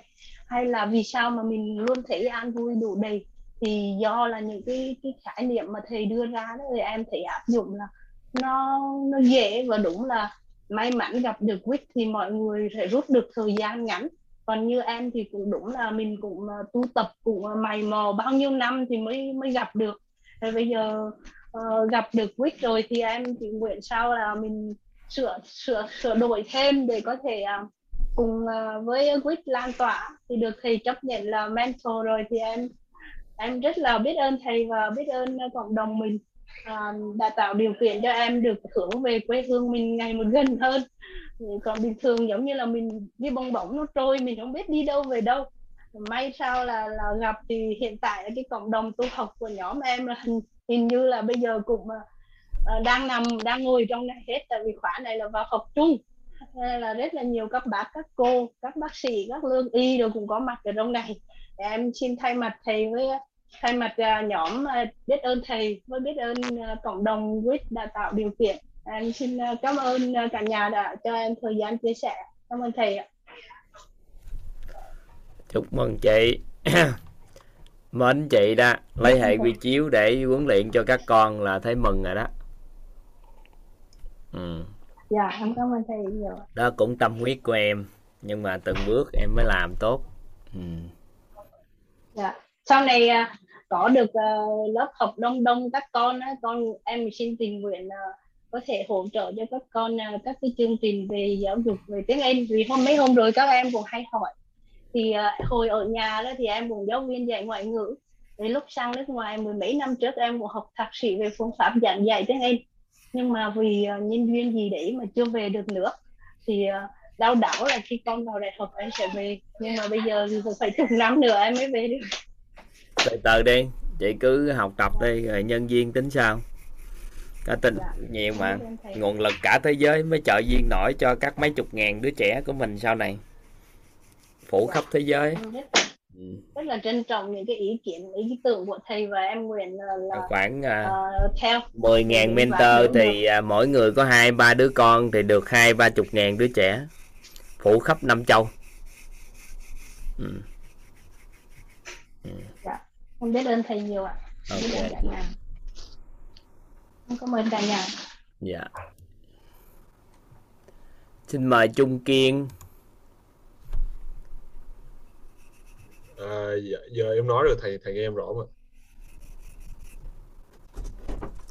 hay là vì sao mà mình luôn thấy an vui đủ đầy. Thì do là những cái cái khái niệm mà thầy đưa ra đó, thì em thấy áp dụng là nó nó dễ và đúng là may mắn gặp được quýt thì mọi người sẽ rút được thời gian ngắn còn như em thì cũng đúng là mình cũng à, tu tập cũng à, mày mò bao nhiêu năm thì mới mới gặp được. Thì bây giờ uh, gặp được quýt rồi thì em chỉ nguyện sau là mình sửa sửa sửa đổi thêm để có thể uh, cùng uh, với quýt lan tỏa. Thì được thầy chấp nhận là mentor rồi thì em em rất là biết ơn thầy và biết ơn cộng đồng mình um, đã tạo điều kiện cho em được hướng về quê hương mình ngày một gần hơn. Còn bình thường giống như là mình đi bong bóng nó trôi mình không biết đi đâu về đâu. May sao là là gặp thì hiện tại cái cộng đồng tu học của nhóm em là hình, hình như là bây giờ cũng uh, đang nằm đang ngồi trong này hết. Tại vì khóa này là vào học chung. Nên là rất là nhiều các bác các cô các bác sĩ các lương y đều cũng có mặt ở trong này. Em xin thay mặt thầy với thay mặt uh, nhóm uh, biết ơn thầy với biết ơn uh, cộng đồng quýt đã tạo điều kiện. Em xin cảm ơn cả nhà đã cho em thời gian chia sẻ. Cảm ơn thầy ạ. Chúc mừng chị. Mến chị đó lấy hệ quy chiếu để huấn luyện cho các con là thấy mừng rồi đó. Ừ. dạ em cảm ơn thầy nhiều đó cũng tâm huyết của em nhưng mà từng bước em mới làm tốt. Ừ. dạ. Sau này có được uh, lớp học đông đông các con á con em xin tình nguyện uh, có thể hỗ trợ cho các con uh, các cái chương trình về giáo dục về tiếng Anh. Vì hôm mấy hôm rồi các em cũng hay hỏi. Thì uh, hồi ở nhà đó thì em cũng giáo viên dạy ngoại ngữ. Thì lúc sang nước ngoài mười mấy năm trước em cũng học thạc sĩ về phương pháp giảng dạy tiếng Anh. Nhưng mà vì uh, nhân duyên gì đấy mà chưa về được nữa thì uh, đau đảo là khi con vào đại học em sẽ về. Nhưng mà bây giờ thì phải chục năm nữa em mới về được từ từ đi chị cứ học tập đi rồi nhân viên tính sao có tin dạ. nhiều mà nguồn lực cả thế giới mới trợ duyên nổi cho các mấy chục ngàn đứa trẻ của mình sau này phủ dạ. khắp thế giới ừ. rất là trân trọng những cái ý kiến ý tưởng của thầy và em nguyện là, khoảng uh, theo 10 ngàn mentor thì uh, mỗi người có hai ba đứa con thì được hai ba chục ngàn đứa trẻ phủ khắp năm châu. Ừ. Em biết ơn thầy nhiều ạ. Okay. Cảm ơn cả nhà. Dạ. Xin mời Trung Kiên. À, dạ, giờ em nói rồi thầy thầy nghe em rõ mà.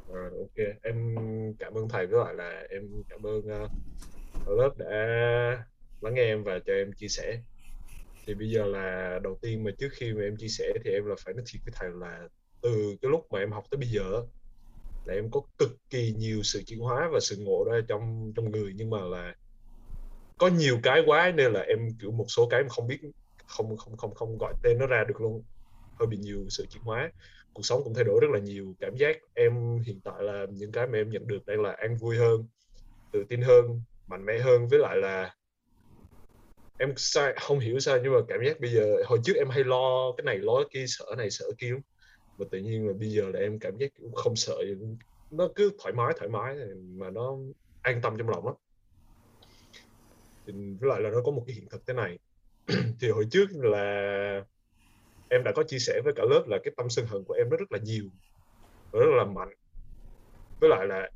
Rồi ok, em cảm ơn thầy với lại là em cảm ơn uh, lớp đã lắng nghe em và cho em chia sẻ. Thì bây giờ là đầu tiên mà trước khi mà em chia sẻ thì em là phải nói thiệt với thầy là từ cái lúc mà em học tới bây giờ là em có cực kỳ nhiều sự chuyển hóa và sự ngộ ra trong trong người. Nhưng mà là có nhiều cái quá nên là em, kiểu, một số cái em không biết, không không không không gọi tên nó ra được luôn. Hơi bị nhiều sự chuyển hóa. Cuộc sống cũng thay đổi rất là nhiều. Cảm giác em hiện tại là những cái mà em nhận được đây là an vui hơn, tự tin hơn, mạnh mẽ hơn. Với lại là em sai không hiểu sao nhưng mà cảm giác bây giờ, hồi trước em hay lo cái này, lo cái kia, sợ này, sợ kia mà tự nhiên là bây giờ là em cảm giác cũng không sợ nó cứ thoải mái thoải mái mà nó an tâm trong lòng lắm. Với lại là nó có một cái hiện thực thế này. Thì hồi trước là em đã có chia sẻ với cả lớp là cái tâm sân hận của em nó rất là nhiều và rất là mạnh. Với lại là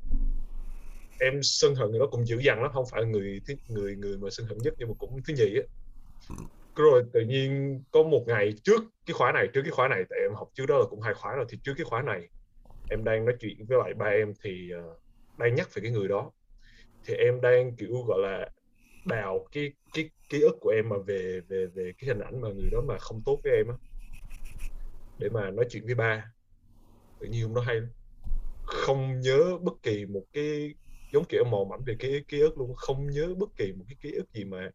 em sân hận người đó cũng dữ dằn lắm không phải người thứ người người mà sân hận nhất nhưng mà cũng thứ nhì á. Rồi tự nhiên có một ngày trước cái khóa này trước cái khóa này tại em học trước đó là cũng hai khóa rồi thì trước cái khóa này em đang nói chuyện với lại ba em thì uh, đang nhắc về cái người đó. Thì em đang kiểu gọi là đào cái cái ký ức của em mà về về về cái hình ảnh mà người đó mà không tốt với em á để mà nói chuyện với ba. Tự nhiên hôm đó hay không nhớ bất kỳ một cái giống kiểu mò mẫm về cái ký ức luôn không nhớ bất kỳ một cái ký ức gì mà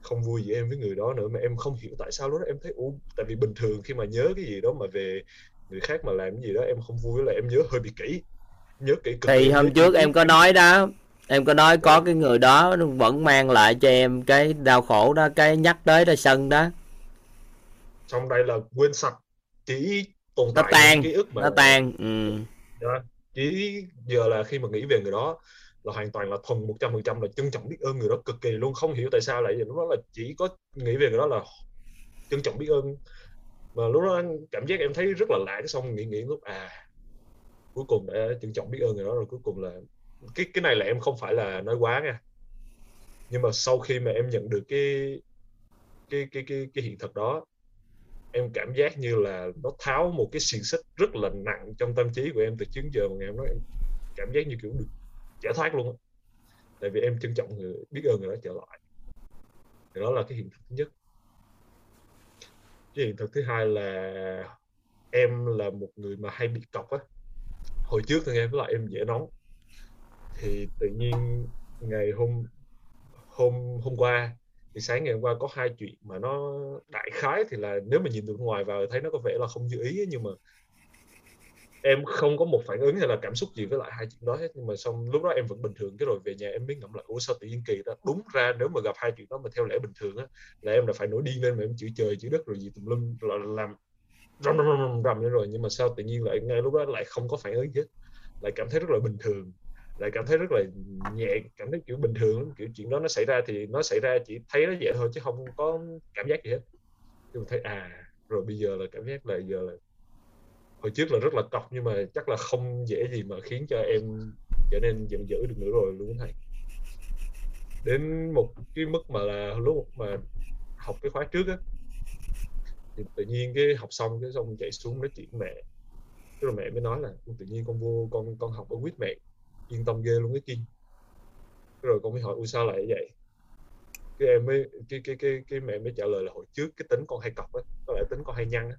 không vui gì em với người đó nữa mà em không hiểu tại sao lúc đó em thấy u tại vì bình thường khi mà nhớ cái gì đó mà về người khác mà làm cái gì đó em không vui là em nhớ hơi bị kỹ nhớ kỹ cực thì hôm trước em có nói đó em có nói có cái người đó vẫn mang lại cho em cái đau khổ đó cái nhắc tới đó sân đó trong đây là quên sạch chỉ tồn tại nó tan ký ức mà nó tan ừ. đó. chỉ giờ là khi mà nghĩ về người đó là hoàn toàn là thuần một trăm phần trăm là trân trọng biết ơn người đó cực kỳ luôn. Không hiểu tại sao lại lúc đó là chỉ có nghĩ về người đó là trân trọng biết ơn. Mà lúc đó cảm giác em thấy rất là lạ. Xong nghĩ nghĩ lúc à cuối cùng đã trân trọng biết ơn người đó rồi. Cuối cùng là, cái cái này là em không phải là nói quá nha. Nhưng mà sau khi mà em nhận được cái cái cái cái cái hiện thực đó, em cảm giác như là nó tháo một cái xiềng xích rất là nặng trong tâm trí của em từ trước giờ mà ngày em nói em cảm giác như kiểu được giải thoát luôn á. Tại vì em trân trọng người, biết ơn người đó trở lại. Thì đó là cái hiện thực thứ nhất. Cái hiện thực thứ hai là em là một người mà hay bị cọc á. Hồi trước thì em với lại em dễ nóng thì tự nhiên ngày hôm hôm hôm qua, thì sáng ngày hôm qua có hai chuyện mà nó đại khái thì là nếu mà nhìn từ ngoài vào thấy nó có vẻ là không như ý nhưng mà em không có một phản ứng hay là cảm xúc gì với lại hai chuyện đó hết, nhưng mà xong lúc đó em vẫn bình thường. Cái rồi về nhà em mới ngẫm lại, ủa, sao tự nhiên kỳ đó đúng ra nếu mà gặp hai chuyện đó mà theo lẽ bình thường á, là em là phải nổi điên lên mà em chửi trời chửi đất rồi gì tùm lum, là làm rầm rầm rầm rầm rồi. Nhưng mà sao tự nhiên lại ngay lúc đó lại không có phản ứng gì hết, lại cảm thấy rất là bình thường, lại cảm thấy rất là nhẹ, cảm thấy kiểu bình thường kiểu chuyện đó nó xảy ra thì nó xảy ra chỉ thấy nó vậy thôi chứ không có cảm giác gì hết. Nhưng mà thấy à rồi bây giờ là cảm giác là giờ là hồi trước là rất là cọc nhưng mà chắc là không dễ gì mà khiến cho em trở nên giận dữ được nữa rồi luôn thầy? Đến một cái mức mà là lúc mà học cái khóa trước á, thì tự nhiên cái học xong, cái xong chạy xuống nói chuyện mẹ. Cái rồi mẹ mới nói là tự nhiên con vô, con con học ở quýt mẹ, yên tâm ghê luôn cái chi rồi con mới hỏi ui sao lại vậy? Cái em mới, cái cái cái cái mẹ mới trả lời là hồi trước cái tính con hay cọc á, có lẽ tính con hay nhăn á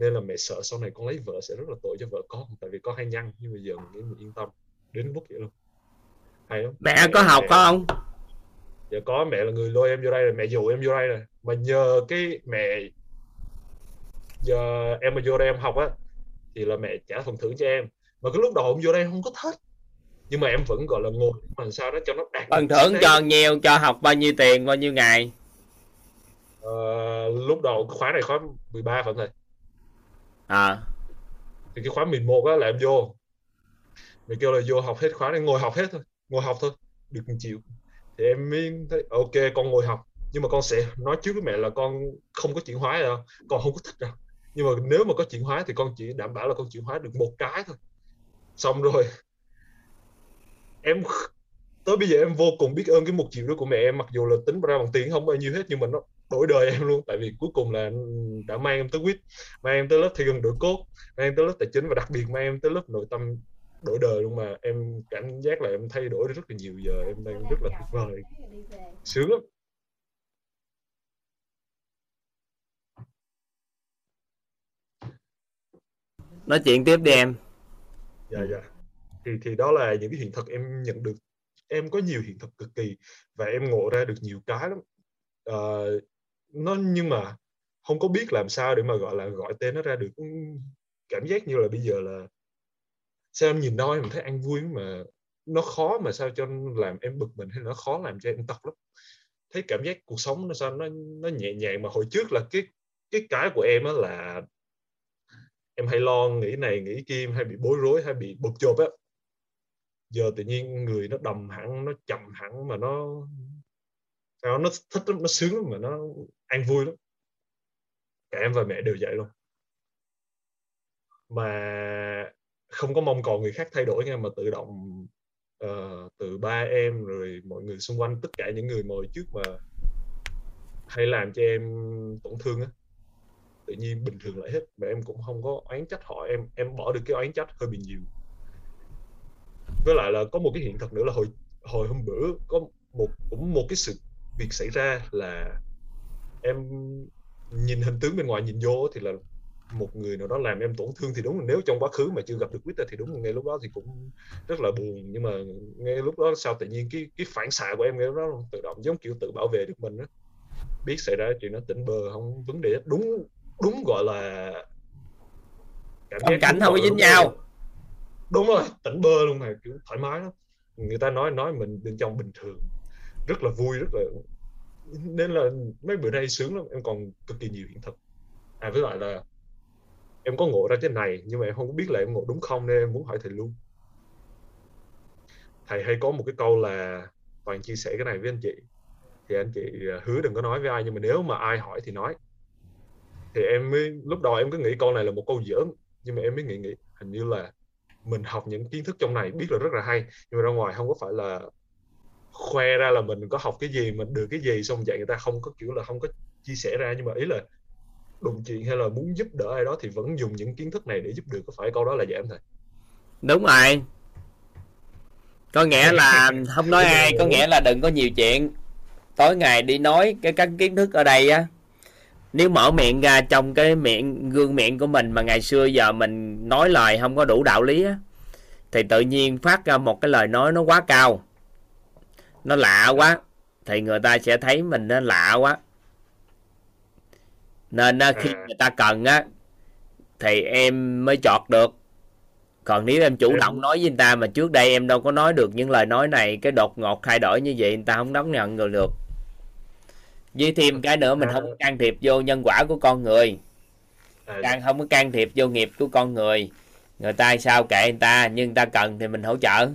nên là mẹ sợ sau này con lấy vợ sẽ rất là tội cho vợ con tại vì con hay nhăn nhưng bây giờ mình, mình yên tâm đến mức vậy luôn. Hay lắm. Mẹ, mẹ có học có không? Dạ có mẹ là người lôi em vô đây rồi mẹ dụ em vô đây rồi. Mà nhờ cái mẹ giờ em mà vô đây em học á thì là mẹ trả phần thưởng cho em. Mà cái lúc đầu em vô đây không có thích nhưng mà em vẫn gọi là ngồi mà sao đó cho nó đạt phần thưởng cho nhiều cho học bao nhiêu tiền bao nhiêu ngày? Ờ, lúc đầu khóa này khóa 13 phần thôi à. Thì cái khóa 11 á, là em vô. Mày kêu là vô học hết khóa này, ngồi học hết thôi, ngồi học thôi, được một triệu thì em mới thấy, ok, con ngồi học. Nhưng mà con sẽ nói trước với mẹ là con không có chuyển hóa đâu, con không có thích đâu. Nhưng mà nếu mà có chuyển hóa thì con chỉ đảm bảo là con chuyển hóa được một cái thôi. Xong rồi, em tới bây giờ em vô cùng biết ơn cái một triệu đó của mẹ em, mặc dù là tính ra bằng tiền không bao nhiêu hết, nhưng mà nó đổi đời em luôn. Tại vì cuối cùng là đã mang em tới quýt mang em tới lớp thi gần đội cốt mang em tới lớp tài chính và đặc biệt mang em tới lớp nội tâm đổi đời luôn mà em cảm giác là em thay đổi rất là nhiều giờ em đang rất là tuyệt vời. Sướng lắm. Nói chuyện tiếp đi em. Dạ dạ. Thì thì đó là những cái hiện thực em nhận được. Em có nhiều hiện thực cực kỳ và em ngộ ra được nhiều cái lắm. Uh, nó, nhưng mà không có biết làm sao để mà, gọi là, gọi tên nó ra được. Cảm giác như là bây giờ là sao em nhìn nó em thấy ăn vui mà nó khó mà sao cho làm em bực mình hay nó khó làm cho em tọc lắm. Thấy cảm giác cuộc sống nó sao, nó nó nhẹ nhàng mà hồi trước là cái cái cái của em á là em hay lo nghĩ này, nghĩ kia, hay bị bối rối, hay bị bực chộp á. Giờ tự nhiên người nó đầm hẳn, nó chậm hẳn mà nó nó nó thích lắm, nó sướng lắm mà nó ăn vui lắm. Cả em và mẹ đều vậy luôn. Mà không có mong cầu người khác thay đổi nha mà tự động uh, từ ba em rồi mọi người xung quanh tất cả những người ngồi trước mà hay làm cho em tổn thương á. Tự nhiên bình thường lại hết mà em cũng không có oán trách họ em em bỏ được cái oán trách hơi bị nhiều. Với lại là có một cái hiện thực nữa là hồi hồi hôm bữa có một cũng một cái sự việc xảy ra là em nhìn hình tướng bên ngoài nhìn vô thì là một người nào đó làm em tổn thương thì đúng là nếu trong quá khứ mà chưa gặp được Twitter thì đúng là ngay lúc đó thì cũng rất là buồn. Nhưng mà ngay lúc đó sao tự nhiên cái cái phản xạ của em ngay lúc đó tự động giống kiểu tự bảo vệ được mình đó biết xảy ra chuyện nó tỉnh bờ không vấn đề đúng đúng gọi là cảm giác cảnh không có dính nhau. Đúng rồi tỉnh bơ luôn mà kiểu thoải mái lắm. Người ta nói nói mình bên trong bình thường rất là vui, rất là nên là mấy bữa nay sướng lắm, em còn cực kỳ nhiều hiện thực. À với lại là em có ngộ ra cái này, nhưng mà em không có biết là em ngộ đúng không nên em muốn hỏi thầy luôn. Thầy hay có một cái câu là, toàn chia sẻ cái này với anh chị. Thì anh chị à, hứa đừng có nói với ai, nhưng mà nếu mà ai hỏi thì nói. Thì em mới, lúc đầu em cứ nghĩ câu này là một câu giỡn, nhưng mà em mới nghĩ nghĩ, hình như là mình học những kiến thức trong này biết là rất là hay, nhưng mà ra ngoài không có phải là khoe ra là mình có học cái gì mình được cái gì xong dạy người ta không có kiểu là không có chia sẻ ra. Nhưng mà ý là đụng chuyện hay là muốn giúp đỡ ai đó thì vẫn dùng những kiến thức này để giúp được. Có phải câu đó là vậy em thầy? Đúng rồi. Có nghĩa là không nói ai có nghĩa là đừng có nhiều chuyện. Tối ngày đi nói cái các kiến thức ở đây á. Nếu mở miệng ra trong cái miệng gương miệng của mình mà ngày xưa giờ mình nói lời không có đủ đạo lý á thì tự nhiên phát ra một cái lời nói nó quá cao nó lạ quá. Thì người ta sẽ thấy mình nó lạ quá. Nên khi người ta cần á thì em mới chọt được. Còn nếu em chủ động nói với người ta mà trước đây em đâu có nói được những lời nói này cái đột ngột thay đổi như vậy người ta không đón nhận được với thêm cái nữa mình không có can thiệp vô nhân quả của con người. Đang không có can thiệp vô nghiệp của con người. Người ta sao kệ người ta nhưng người ta cần thì mình hỗ trợ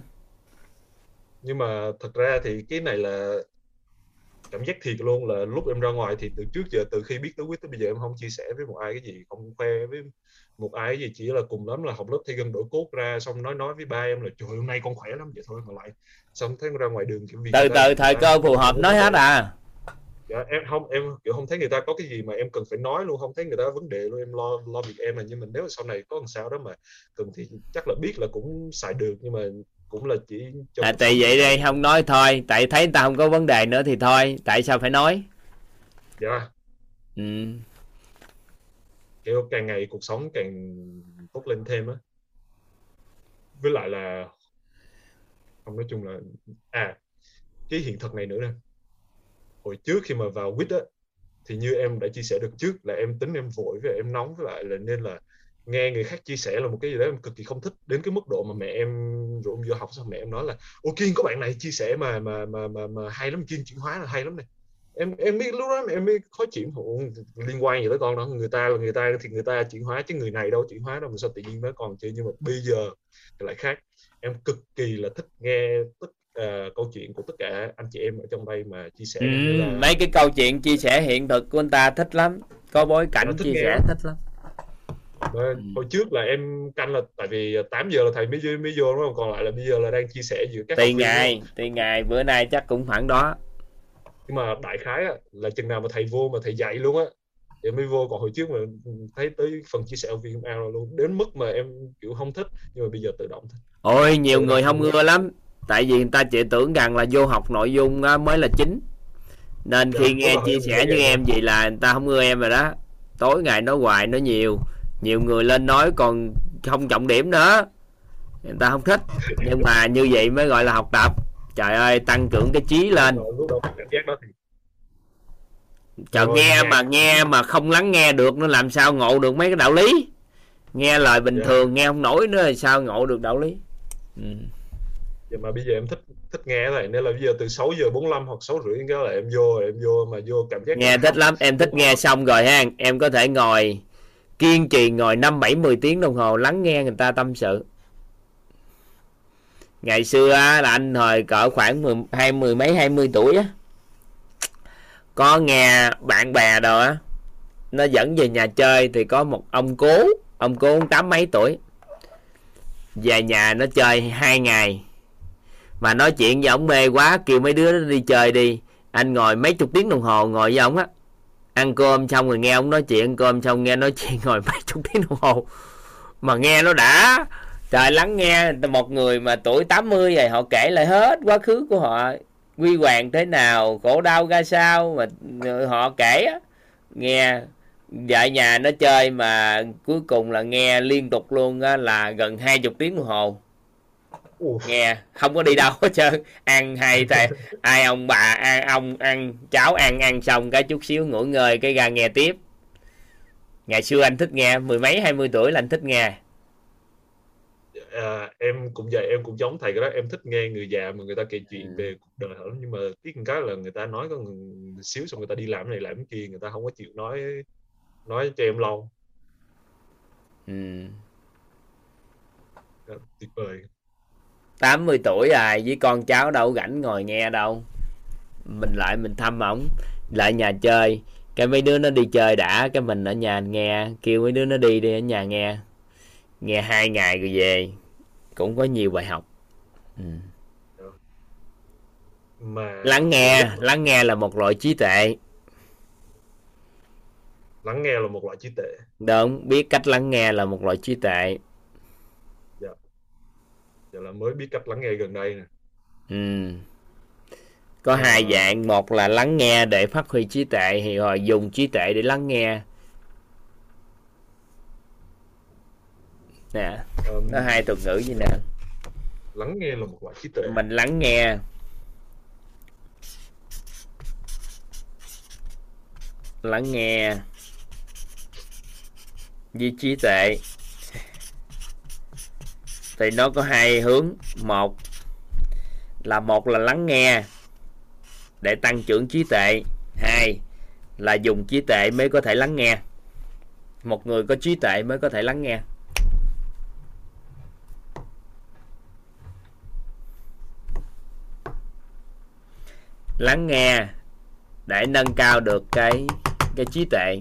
nhưng mà thật ra thì cái này là cảm giác thiệt luôn là lúc em ra ngoài thì từ trước giờ từ khi biết tới quyết tới bây giờ em không chia sẻ với một ai cái gì không khoe với một ai cái gì chỉ là cùng lắm là học lớp thi gần đổi cốt ra xong nói nói với ba em là trời hôm nay con khỏe lắm. Vậy thôi mà lại xong thấy ra ngoài đường kiểu vì từ từ thời cơ phù hợp nói hết à? dạ, em không em kiểu không thấy người ta có cái gì mà em cần phải nói luôn không thấy người ta vấn đề luôn em lo lo việc em là nhưng mà nếu sau này có làm sao đó mà cần thì chắc là biết là cũng xài được nhưng mà cũng là chỉ à, tại vậy đây không nói thôi. Tại thấy ta không có vấn đề nữa thì thôi. Tại sao phải nói? Dạ. Ừ. kiểu càng ngày cuộc sống càng tốt lên thêm á. Với lại là không nói chung là à cái hiện thực này nữa nè. Hồi trước khi mà vào quýt á thì như em đã chia sẻ được trước là em tính em vội với em nóng với lại là nên là nghe người khác chia sẻ là một cái gì đó em cực kỳ không thích đến cái mức độ mà mẹ em rồi em vô học xong mẹ em nói là ô kiên có bạn này chia sẻ mà mà mà mà, mà hay lắm kiên chuyển hóa là hay lắm này. Em em biết lúc đó em mới khó chịu liên quan gì tới con đó người ta là người ta thì người ta chuyển hóa chứ người này đâu chuyển hóa đâu mà sao tự nhiên nó còn chơi nhưng mà bây giờ thì lại khác. Em cực kỳ là thích nghe tất uh, câu chuyện của tất cả anh chị em ở trong đây mà chia sẻ. Ừ, là... mấy cái câu chuyện chia sẻ hiện thực của anh ta thích lắm có bối cảnh chia sẻ thích lắm Ừ. hồi trước là em canh là tại vì 8 giờ là thầy mới mới vô đúng không? Còn lại là bây giờ là đang chia sẻ giữa các tùy ngày tùy ngày bữa nay chắc cũng khoảng đó. Nhưng mà đại khái á, là chừng nào mà thầy vô mà thầy dạy luôn á thì mới vô. Còn hồi trước mà thấy tới phần chia sẻ VMA rồi luôn đến mức mà em kiểu không thích nhưng mà bây giờ tự động thôi ôi nhiều người không ưa lắm tại vì người ta chỉ tưởng rằng là vô học nội dung mới là chính. Nên khi dạ, nghe chia sẻ với em gì là người ta không ưa em rồi đó. Tối ngày nói hoài nói nhiều nhiều người lên nói còn không trọng điểm nữa. Người ta không thích. Nhưng mà như vậy mới gọi là học tập. Trời ơi tăng trưởng cái trí lên. Trời nghe mà nghe mà không lắng nghe được nó làm sao ngộ được mấy cái đạo lý? Nghe lời bình yeah. Dạ. thường nghe không nổi nữa thì sao ngộ được đạo lý? Ừ. Vậy mà bây giờ em thích thích nghe này nên là bây giờ từ 6 giờ 45 hoặc 6 rưỡi cái là em vô em vô mà vô cảm giác nghe thích lắm em thích nghe xong rồi ha em có thể ngồi kiên trì ngồi năm bảy mười tiếng đồng hồ lắng nghe người ta tâm sự. Ngày xưa là anh hồi cỡ khoảng mười, hai mười mấy, hai mươi tuổi á, có nghe bạn bè rồi á, nó dẫn về nhà chơi thì có một ông cố ông cố tám mấy tuổi, về nhà nó chơi hai ngày. Mà nói chuyện với ông mê quá, kêu mấy đứa nó đi chơi đi, anh ngồi mấy chục tiếng đồng hồ ngồi với ông á ăn cơm xong rồi nghe ông nói chuyện, ăn cơm xong nghe nói chuyện ngồi mấy chục tiếng đồng hồ. Mà nghe nó đã. Trời, lắng nghe một người mà tuổi 80 rồi họ kể lại hết quá khứ của họ. Quy hoàng thế nào, khổ đau ra sao mà họ kể á. Nghe vợ nhà nó chơi mà cuối cùng là nghe liên tục luôn á, là gần hai chục tiếng đồng hồ nghe không có đi đâu hết trơn. Ăn hay thầy ai ông bà ăn ông ăn cháu ăn ăn xong cái chút xíu ngủ ngơi cái ra nghe tiếp. Ngày xưa anh thích nghe mười mấy hai mươi tuổi là anh thích nghe. À, em cũng vậy em cũng giống thầy cái đó. Em thích nghe người già mà người ta kể chuyện ừ. về cuộc đời họ. Nhưng mà tiếc cái là người ta nói có xíu xong người ta đi làm này làm kia người ta không có chịu nói nói cho em lâu. Ừ. tuyệt vời 80 tuổi rồi với con cháu đâu rảnh ngồi nghe đâu. Mình lại mình thăm ổng lại nhà chơi. Cái mấy đứa nó đi chơi đã cái mình ở nhà nghe kêu mấy đứa nó đi đi ở nhà nghe. Nghe hai ngày rồi về cũng có nhiều bài học. Ừ. mà lắng nghe lắng nghe là một loại trí tuệ. Lắng nghe là một loại trí tuệ. Đúng biết cách lắng nghe là một loại trí tuệ dạ là mới biết cách lắng nghe gần đây nè. Ừ. Có à... hai dạng một là lắng nghe để phát huy trí tuệ thì rồi dùng trí tuệ để lắng nghe. Nè um, nó hai thuật ngữ gì nè. lắng nghe là một loại trí tuệ. Mình lắng nghe. Lắng nghe. Với trí tuệ thì nó có hai hướng. Một là một là lắng nghe để tăng trưởng trí tuệ. Hai là dùng trí tuệ mới có thể lắng nghe. Một người có trí tuệ mới có thể lắng nghe. Lắng nghe để nâng cao được cái cái trí tuệ.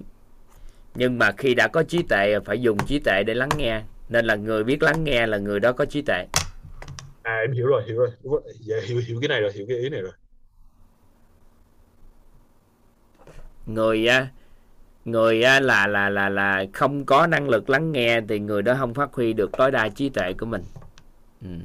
Nhưng mà khi đã có trí tuệ phải dùng trí tuệ để lắng nghe nên là người biết lắng nghe là người đó có trí tuệ. À em hiểu rồi hiểu rồi. Dạ, hiểu hiểu cái này rồi hiểu cái ý này rồi. Người người là là là là không có năng lực lắng nghe thì người đó không phát huy được tối đa trí tuệ của mình. Ừ.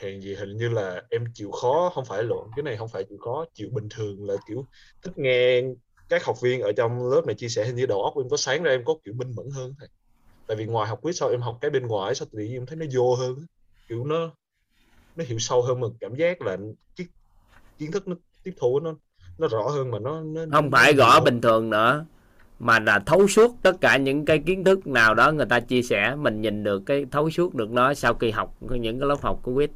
hèn gì hình như là em chịu khó không phải lộn cái này không phải chịu khó chịu bình thường là kiểu thích nghe các học viên ở trong lớp này chia sẻ hình như đầu óc em có sáng ra em có kiểu minh mẫn hơn thầy. Tại vì ngoài học quyết sau em học cái bên ngoài sao tự nhiên em thấy nó vô hơn kiểu nó nó hiểu sâu hơn mà cảm giác là cái kiến thức nó tiếp thu nó nó rõ hơn mà nó, nó không phải rõ bình thường nữa mà là thấu suốt tất cả những cái kiến thức nào đó người ta chia sẻ mình nhìn được cái thấu suốt được nó sau khi học những cái lớp học của quyết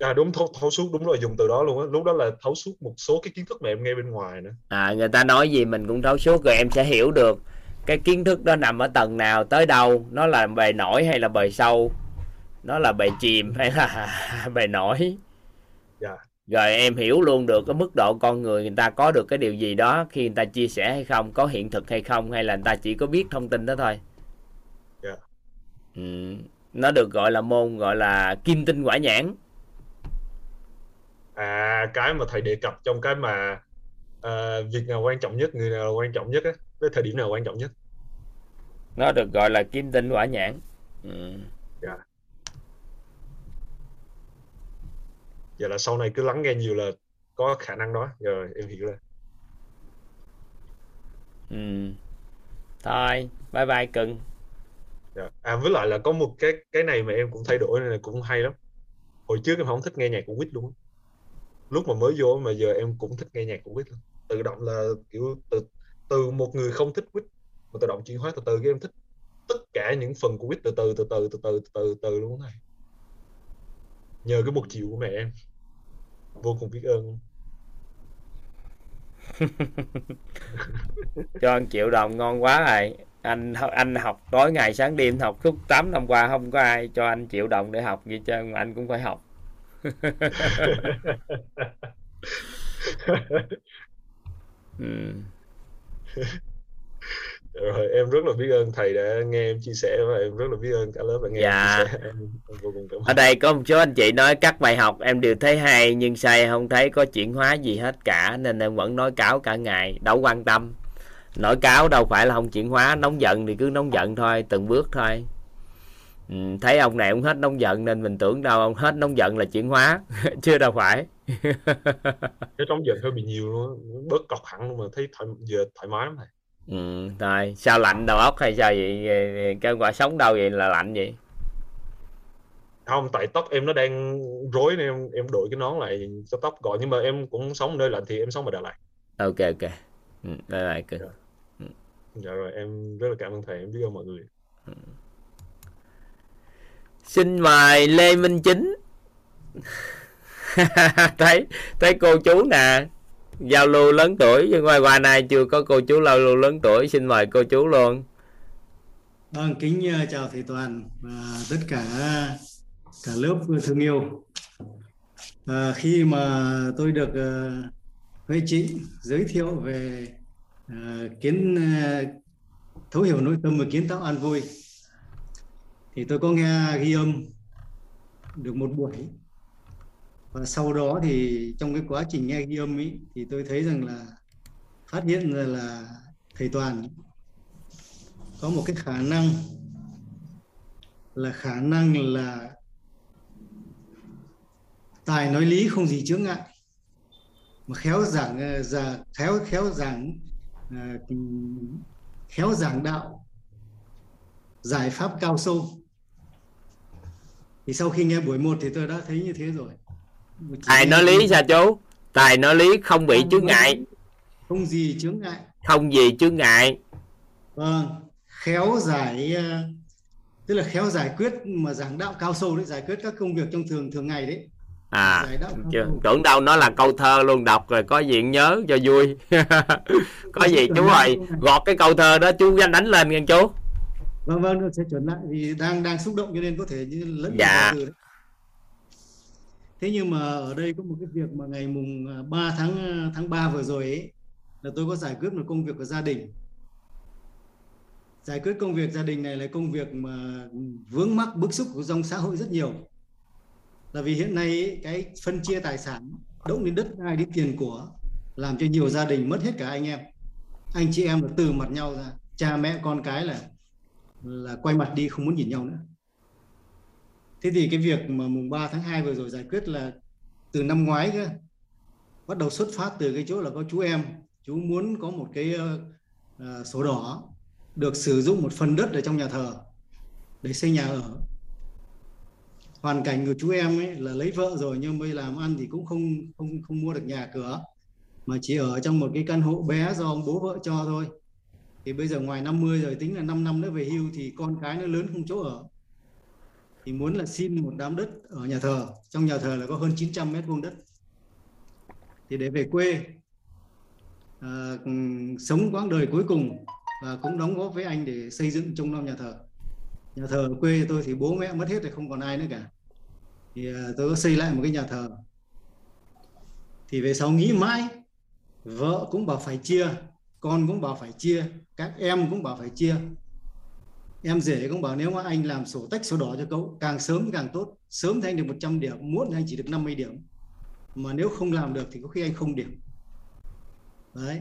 à đúng thấu, thấu suốt đúng rồi dùng từ đó luôn á lúc đó là thấu suốt một số cái kiến thức mà em nghe bên ngoài nữa à người ta nói gì mình cũng thấu suốt rồi em sẽ hiểu được cái kiến thức đó nằm ở tầng nào tới đâu nó là bề nổi hay là bề sâu nó là bề chìm hay là bề nổi yeah. Dạ. rồi em hiểu luôn được cái mức độ con người người ta có được cái điều gì đó khi người ta chia sẻ hay không có hiện thực hay không hay là người ta chỉ có biết thông tin đó thôi yeah. Dạ. ừ. nó được gọi là môn gọi là kim tinh quả nhãn à cái mà thầy đề cập trong cái mà à, việc nào quan trọng nhất người nào là quan trọng nhất á cái thời điểm nào quan trọng nhất? Nó được gọi là kim tinh quả nhãn. Ừ. dạ. Vậy là sau này cứ lắng nghe nhiều là có khả năng đó. Rồi em hiểu rồi. Ừ. thôi bye bye cưng. Dạ. à với lại là có một cái cái này mà em cũng thay đổi này cũng hay lắm. Hồi trước em không thích nghe nhạc của Quýt luôn lúc mà mới vô mà giờ em cũng thích nghe nhạc của Quýt luôn tự động là kiểu từ từ một người không thích Quýt mà tự động chuyển hóa từ từ cái em thích tất cả những phần của Quýt từ từ từ từ từ từ từ từ, từ luôn này nhờ cái một triệu của mẹ em. Vô cùng biết ơn. Cho anh triệu đồng ngon quá rồi anh anh học tối ngày sáng đêm học suốt 8 năm qua không có ai cho anh triệu đồng để học vậy cho anh cũng phải học ừ. rồi em rất là biết ơn thầy đã nghe em chia sẻ và em rất là biết ơn cả lớp đã nghe dạ. em chia sẻ em, em vô cùng cảm ơn. ở đây có một số anh chị nói các bài học em đều thấy hay nhưng sai không thấy có chuyển hóa gì hết cả nên em vẫn nói cáo cả ngày đâu quan tâm nổi cáo đâu phải là không chuyển hóa nóng giận thì cứ nóng giận thôi từng bước thôi ừ, thấy ông này ông hết nóng giận nên mình tưởng đâu ông hết nóng giận là chuyển hóa chưa đâu phải. Cái nóng giận hơi bị nhiều luôn bớt cọc hẳn luôn mà thấy thoải, giờ thoải mái lắm này ừ rồi sao lạnh đầu óc hay sao vậy? Cái quả sống đâu vậy là lạnh vậy? Không tại tóc em nó đang rối nên em em đổi cái nón lại cho tóc gọn nhưng mà em cũng sống nơi lạnh thì em sống ở Đà Lạt. Ok ok. Ừ, Đà Lạt dạ. Dạ rồi em rất là cảm ơn thầy em biết ơn mọi người. Ừ xin mời Lê Minh Chính. Thấy thấy cô chú nè giao lưu lớn tuổi nhưng ngoài qua nay chưa có cô chú giao lưu lớn tuổi xin mời cô chú luôn. Vâng kính ờ, chào thầy toàn và tất cả cả lớp thương yêu. À, khi mà tôi được ờ, uh, Huệ giới thiệu về uh, kiến uh, thấu hiểu nội tâm và kiến tạo an vui thì tôi có nghe ghi âm được một buổi. Và sau đó thì trong cái quá trình nghe ghi âm ấy thì tôi thấy rằng là phát hiện ra là thầy toàn có một cái khả năng là khả năng là tài nói lý không gì chướng ngại. Mà khéo giảng ờ, già, khéo khéo giảng ờ, khéo giảng đạo, giải pháp cao sâu thì sau khi nghe buổi một thì tôi đã thấy như thế rồi. Tài nói lý sao chú? Tài nói lý không bị chướng ngại. không gì chướng ngại. Không gì chướng ngại. Vâng khéo giải ờ, tức là khéo giải quyết mà giảng đạo cao sâu đấy giải quyết các công việc trong thường thường ngày đấy. À chưa tưởng đâu nó là câu thơ luôn đọc rồi có diện nhớ cho vui. Có gì chú ơi gọt cái câu thơ đó chú đánh lên nghe chú vâng vâng sẽ chuẩn lại vì đang đang xúc động cho nên có thể như lẫn dạ. từ đấy. Thế nhưng mà ở đây có một cái việc mà ngày mùng 3 à, tháng à, tháng 3 vừa rồi ấy là tôi có giải quyết một công việc của gia đình. Giải quyết công việc gia đình này là công việc mà vướng mắc bức xúc của dòng xã hội rất nhiều. Là vì hiện nay ấy, cái phân chia tài sản động đến đất đai đến tiền của làm cho nhiều gia đình mất hết cả anh em. Anh chị em là từ mặt nhau ra. Cha mẹ con cái là là quay mặt đi không muốn nhìn nhau nữa. Thế thì cái việc mà mùng 3 tháng 2 vừa rồi giải quyết là từ năm ngoái cơ bắt đầu xuất phát từ cái chỗ là có chú em chú muốn có một cái uh, sổ đỏ được sử dụng một phần đất ở trong nhà thờ để xây nhà ở. Hoàn cảnh của chú em ấy là lấy vợ rồi nhưng mới làm ăn thì cũng không không không mua được nhà cửa mà chỉ ở trong một cái căn hộ bé do ông bố vợ cho thôi thì bây giờ ngoài 50 rồi tính là 5 năm nữa về hưu thì con cái nó lớn không chỗ ở. Thì muốn là xin một đám đất ở nhà thờ trong nhà thờ là có hơn 900 mét vuông đất. Thì để về quê à, sống quãng đời cuối cùng và cũng đóng góp với anh để xây dựng trong năm nhà thờ. Nhà thờ ở quê tôi thì bố mẹ mất hết rồi không còn ai nữa cả. Thì à, tôi có xây lại một cái nhà thờ. Thì về sau nghĩ mãi vợ cũng bảo phải chia con cũng bảo phải chia, các em cũng bảo phải chia. Em rể cũng bảo nếu mà anh làm sổ tách sổ đỏ cho cậu, càng sớm càng tốt. Sớm thì anh được 100 điểm, muộn thì anh chỉ được 50 điểm. Mà nếu không làm được thì có khi anh không điểm. Đấy.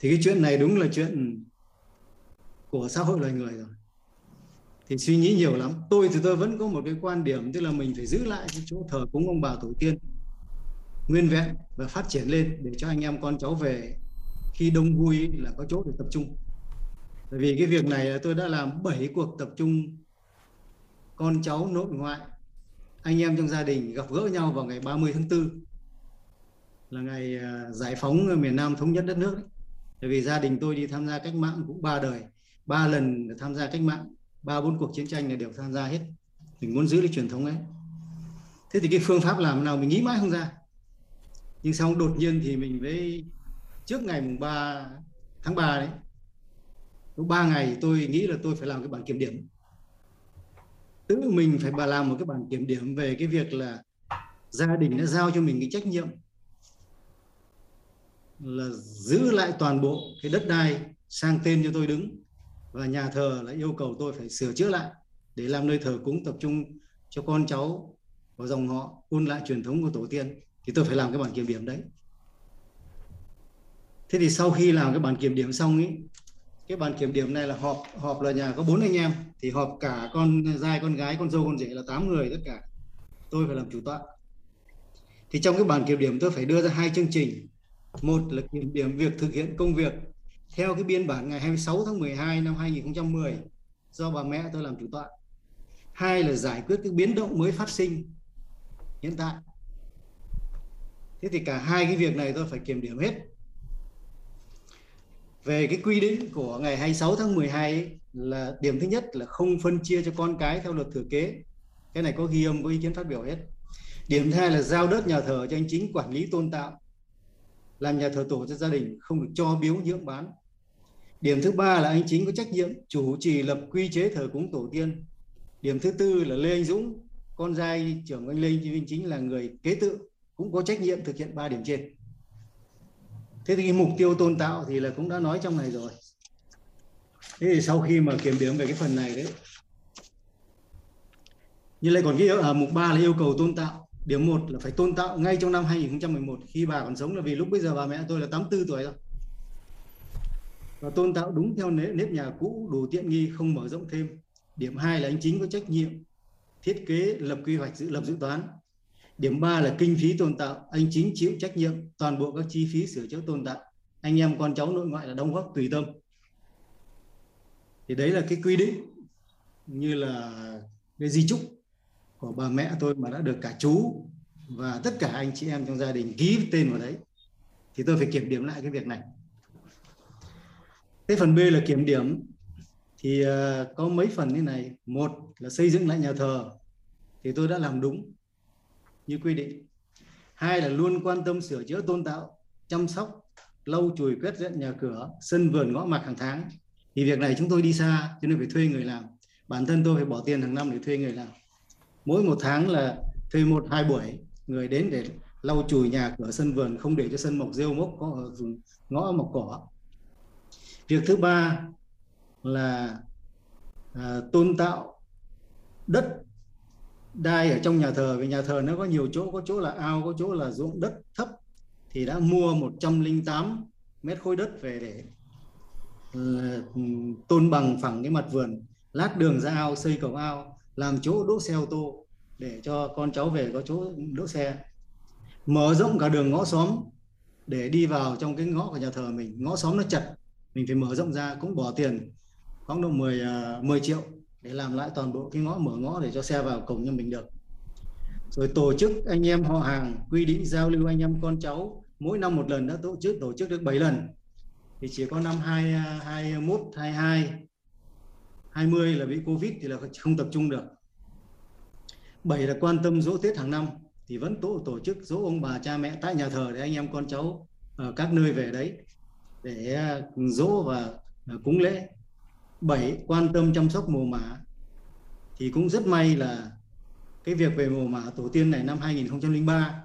Thì cái chuyện này đúng là chuyện của xã hội loài người rồi. Thì suy nghĩ nhiều lắm. Tôi thì tôi vẫn có một cái quan điểm, tức là mình phải giữ lại cái chỗ thờ cúng ông bà tổ tiên nguyên vẹn và phát triển lên để cho anh em con cháu về khi đông vui là có chỗ để tập trung bởi vì cái việc này là tôi đã làm 7 cuộc tập trung con cháu nội ngoại anh em trong gia đình gặp gỡ nhau vào ngày 30 tháng 4 là ngày à, giải phóng miền Nam thống nhất đất nước đấy. Bởi vì gia đình tôi đi tham gia cách mạng cũng ba đời, ba lần tham gia cách mạng, ba bốn cuộc chiến tranh là đều tham gia hết. Mình muốn giữ cái truyền thống ấy. Thế thì cái phương pháp làm nào mình nghĩ mãi không ra. Nhưng xong đột nhiên thì mình với trước ngày mùng 3 tháng 3 đấy, lúc 3 ngày tôi nghĩ là tôi phải làm cái bản kiểm điểm. Tự mình phải bà làm một cái bản kiểm điểm về cái việc là gia đình đã giao cho mình cái trách nhiệm là giữ lại toàn bộ cái đất đai sang tên cho tôi đứng và nhà thờ là yêu cầu tôi phải sửa chữa lại để làm nơi thờ cúng tập trung cho con cháu và dòng họ ôn lại truyền thống của tổ tiên. Thì tôi phải làm cái bản kiểm điểm đấy thế thì sau khi làm cái bản kiểm điểm xong ấy cái bản kiểm điểm này là họp họp là nhà có bốn anh em, thì họp cả con trai, con gái, con dâu, con rể là 8 người tất cả. Tôi phải làm chủ tọa. Thì trong cái bản kiểm điểm tôi phải đưa ra hai chương trình. Một là kiểm điểm việc thực hiện công việc theo cái biên bản ngày 26 tháng 12 năm 2010 do bà mẹ tôi làm chủ tọa. Hai là giải quyết cái biến động mới phát sinh hiện tại. Thế thì cả hai cái việc này tôi phải kiểm điểm hết về cái quy định của ngày 26 tháng 12 ấy, là điểm thứ nhất là không phân chia cho con cái theo luật thừa kế. Cái này có ghi âm có ý kiến phát biểu hết. Điểm thứ hai là giao đất nhà thờ cho anh chính quản lý tôn tạo làm nhà thờ tổ cho gia đình không được cho biếu nhượng bán. Điểm thứ ba là anh chính có trách nhiệm chủ trì lập quy chế thờ cúng tổ tiên. Điểm thứ tư là lê anh dũng con trai trưởng anh lê anh chính là người kế tự cũng có trách nhiệm thực hiện ba điểm trên thế thì cái mục tiêu tôn tạo thì là cũng đã nói trong này rồi. Thế thì sau khi mà kiểm điểm về cái phần này đấy như lại còn cái ở à, mục 3 là yêu cầu tôn tạo. Điểm 1 là phải tôn tạo ngay trong năm 2011 khi bà còn sống là vì lúc bây giờ bà mẹ tôi là 84 tuổi rồi. Và tôn tạo đúng theo nếp, nếp nhà cũ đủ tiện nghi không mở rộng thêm. Điểm 2 là anh chính có trách nhiệm thiết kế lập quy hoạch dự lập dự toán. Điểm 3 là kinh phí tôn tạo, anh chính chịu trách nhiệm toàn bộ các chi phí sửa chữa tôn tạo. Anh em con cháu nội ngoại là đóng góp tùy tâm. Thì đấy là cái quy định như là cái di chúc của bà mẹ tôi mà đã được cả chú và tất cả anh chị em trong gia đình ký tên vào đấy. Thì tôi phải kiểm điểm lại cái việc này. Cái phần B là kiểm điểm thì à, có mấy phần như này. Một là xây dựng lại nhà thờ thì tôi đã làm đúng như quy định. Hai là luôn quan tâm sửa chữa tôn tạo chăm sóc lau chùi quét dọn nhà cửa sân vườn ngõ mạc hàng tháng. Thì việc này chúng tôi đi xa cho nên phải thuê người làm. Bản thân tôi phải bỏ tiền hàng năm để thuê người làm. Mỗi một tháng là thuê một hai buổi người đến để lau chùi nhà cửa sân vườn không để cho sân mọc rêu mốc có ngõ mọc cỏ. Việc thứ ba là à, tôn tạo đất đai ở trong nhà thờ, vì nhà thờ nó có nhiều chỗ, có chỗ là ao, có chỗ là ruộng đất thấp, thì đã mua 108 mét khối đất về để ờ, tôn bằng phẳng cái mặt vườn, lát đường ra ao, xây cầu ao, làm chỗ đỗ xe ô tô để cho con cháu về có chỗ đỗ xe. Mở rộng cả đường ngõ xóm để đi vào trong cái ngõ của nhà thờ mình. Ngõ xóm nó chật, mình phải mở rộng ra, cũng bỏ tiền, khoảng độ 10 10 ờ, triệu để làm lại toàn bộ cái ngõ mở ngõ để cho xe vào cổng nhà mình được. Rồi tổ chức anh em họ hàng quy định giao lưu anh em con cháu. Mỗi năm một lần đã tổ chức tổ chức được 7 lần. Thì chỉ có năm 2, 21, 22, 20 là bị Covid thì là không tập trung được. Bảy là quan tâm dỗ Tết hàng năm. Thì vẫn tổ tổ chức dỗ ông bà cha mẹ tại nhà thờ để anh em con cháu ở các nơi về đấy. Để à, dỗ và à, cúng lễ. 7 quan tâm chăm sóc mồ mả, thì cũng rất may là cái việc về mồ mả tổ tiên này năm 2003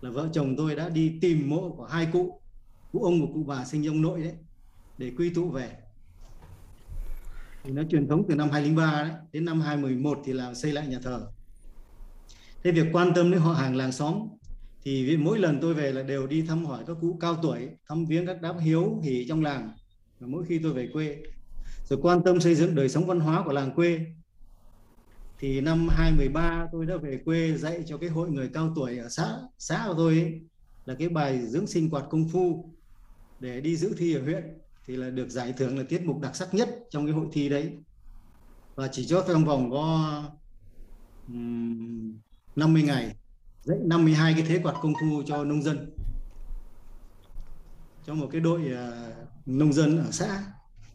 là vợ chồng tôi đã đi tìm mộ của hai cụ cụ ông và cụ bà sinh ông nội đấy, để quy tụ về. Thì nó truyền thống từ năm 2003 đấy, đến năm 2011 thì là xây lại nhà thờ. Thế việc quan tâm đến họ hàng làng xóm, thì mỗi lần tôi về là đều đi thăm hỏi các cụ cao tuổi, thăm viếng các đám hiếu hỉ trong làng, và mỗi khi tôi về quê rồi quan tâm xây dựng đời sống văn hóa của làng quê. Thì năm 2013 tôi đã về quê dạy cho cái hội người cao tuổi ở xã xã của tôi ấy, là cái bài dưỡng sinh quạt công phu để đi giữ thi ở huyện. Thì là được giải thưởng là tiết mục đặc sắc nhất trong cái hội thi đấy. Và chỉ cho trong vòng có um, 50 ngày dạy 52 cái thế quạt công phu cho nông dân. Cho một cái đội uh, nông dân ở xã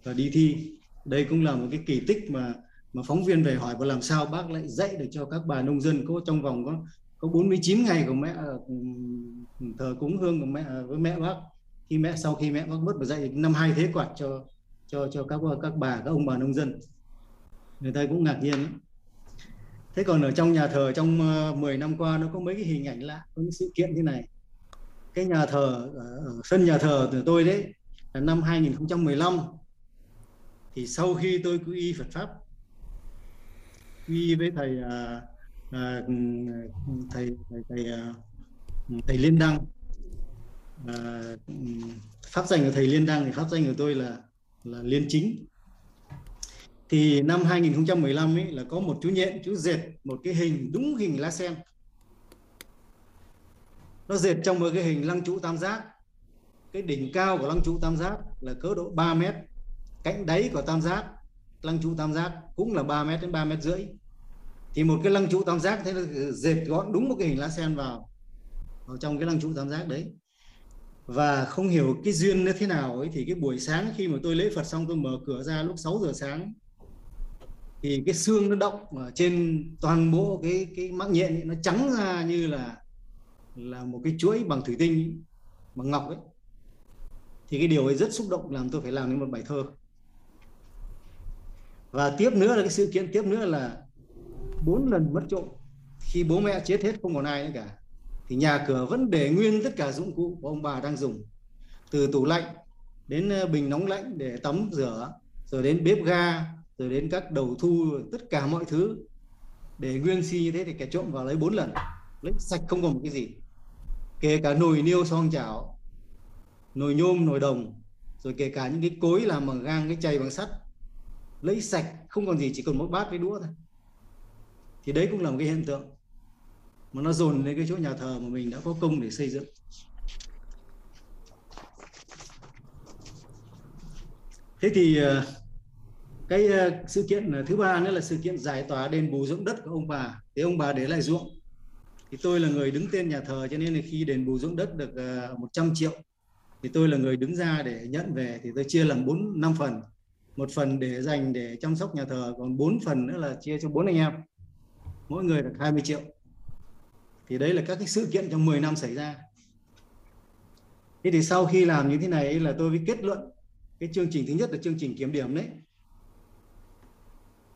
và đi thi đây cũng là một cái kỳ tích mà mà phóng viên về hỏi, và làm sao bác lại dạy được cho các bà nông dân có trong vòng có có 49 ngày của mẹ ờ, thờ cúng hương của mẹ ờ, với mẹ bác, khi mẹ, sau khi mẹ bác mất và dạy năm hai thế quạt cho cho cho các các bà, các ông bà nông dân? Người ta cũng ngạc nhiên ấy. thế còn ở trong nhà thờ trong ờ, 10 năm qua nó có mấy cái hình ảnh lạ, có những sự kiện thế này. Cái nhà thờ ở sân nhà thờ của tôi đấy là năm 2015 thì sau khi tôi quy y Phật pháp quy với thầy à, à, thầy thầy thầy, à, thầy Liên Đăng. À, pháp danh của thầy Liên Đăng thì pháp danh của tôi là là Liên Chính. Thì năm 2015 ấy là có một chú nhện chú dệt một cái hình đúng hình lá sen. Nó dệt trong một cái hình lăng trụ tam giác. Cái đỉnh cao của lăng trụ tam giác là cỡ độ 3 mét cạnh đáy của tam giác lăng trụ tam giác cũng là 3 mét đến 3 mét rưỡi. Thì một cái lăng trụ tam giác thế là dệt gọn đúng một cái hình lá sen vào vào trong cái lăng trụ tam giác đấy. Và không hiểu cái duyên nó thế nào ấy thì cái buổi sáng khi mà tôi lễ Phật xong tôi mở cửa ra lúc 6 giờ sáng thì cái xương nó động ở trên toàn bộ cái cái mắc nhện ấy, nó trắng ra như là là một cái chuỗi bằng thủy tinh bằng ngọc ấy. Thì cái điều ấy rất xúc động làm tôi phải làm nên một bài thơ và tiếp nữa là cái sự kiện tiếp nữa là bốn lần mất trộm. Khi bố mẹ chết hết không còn ai nữa cả, thì nhà cửa vẫn để nguyên tất cả dụng cụ của ông bà đang dùng. Từ tủ lạnh đến ờ, bình nóng lạnh để tắm rửa, rồi đến bếp ga, rồi đến các đầu thu, tất cả mọi thứ để nguyên si như thế thì kẻ trộm vào lấy bốn lần. Lấy sạch không còn một cái gì. Kể cả nồi niêu son chảo, nồi nhôm, nồi đồng, rồi kể cả những cái cối làm bằng gang, cái chày bằng sắt lấy sạch, không còn gì, chỉ còn một bát với đũa thôi. Thì đấy cũng là một cái hiện tượng mà nó dồn lên cái chỗ nhà thờ mà mình đã có công để xây dựng. Thế thì ờ, cái ờ, sự kiện ờ, thứ ba nữa là sự kiện giải tỏa đền bù ruộng đất của ông bà. Thì ông bà để lại ruộng. Thì tôi là người đứng tên nhà thờ, cho nên là khi đền bù ruộng đất được 100 triệu, thì tôi là người đứng ra để nhận về. Thì tôi chia làm bốn, năm phần một phần để dành để chăm sóc nhà thờ, còn bốn phần nữa là chia cho bốn anh em. Mỗi người được 20 triệu. Thì đấy là các cái sự kiện trong 10 năm xảy ra. Thế thì sau khi làm như thế này là tôi mới kết luận. Cái chương trình thứ nhất là chương trình kiểm điểm đấy.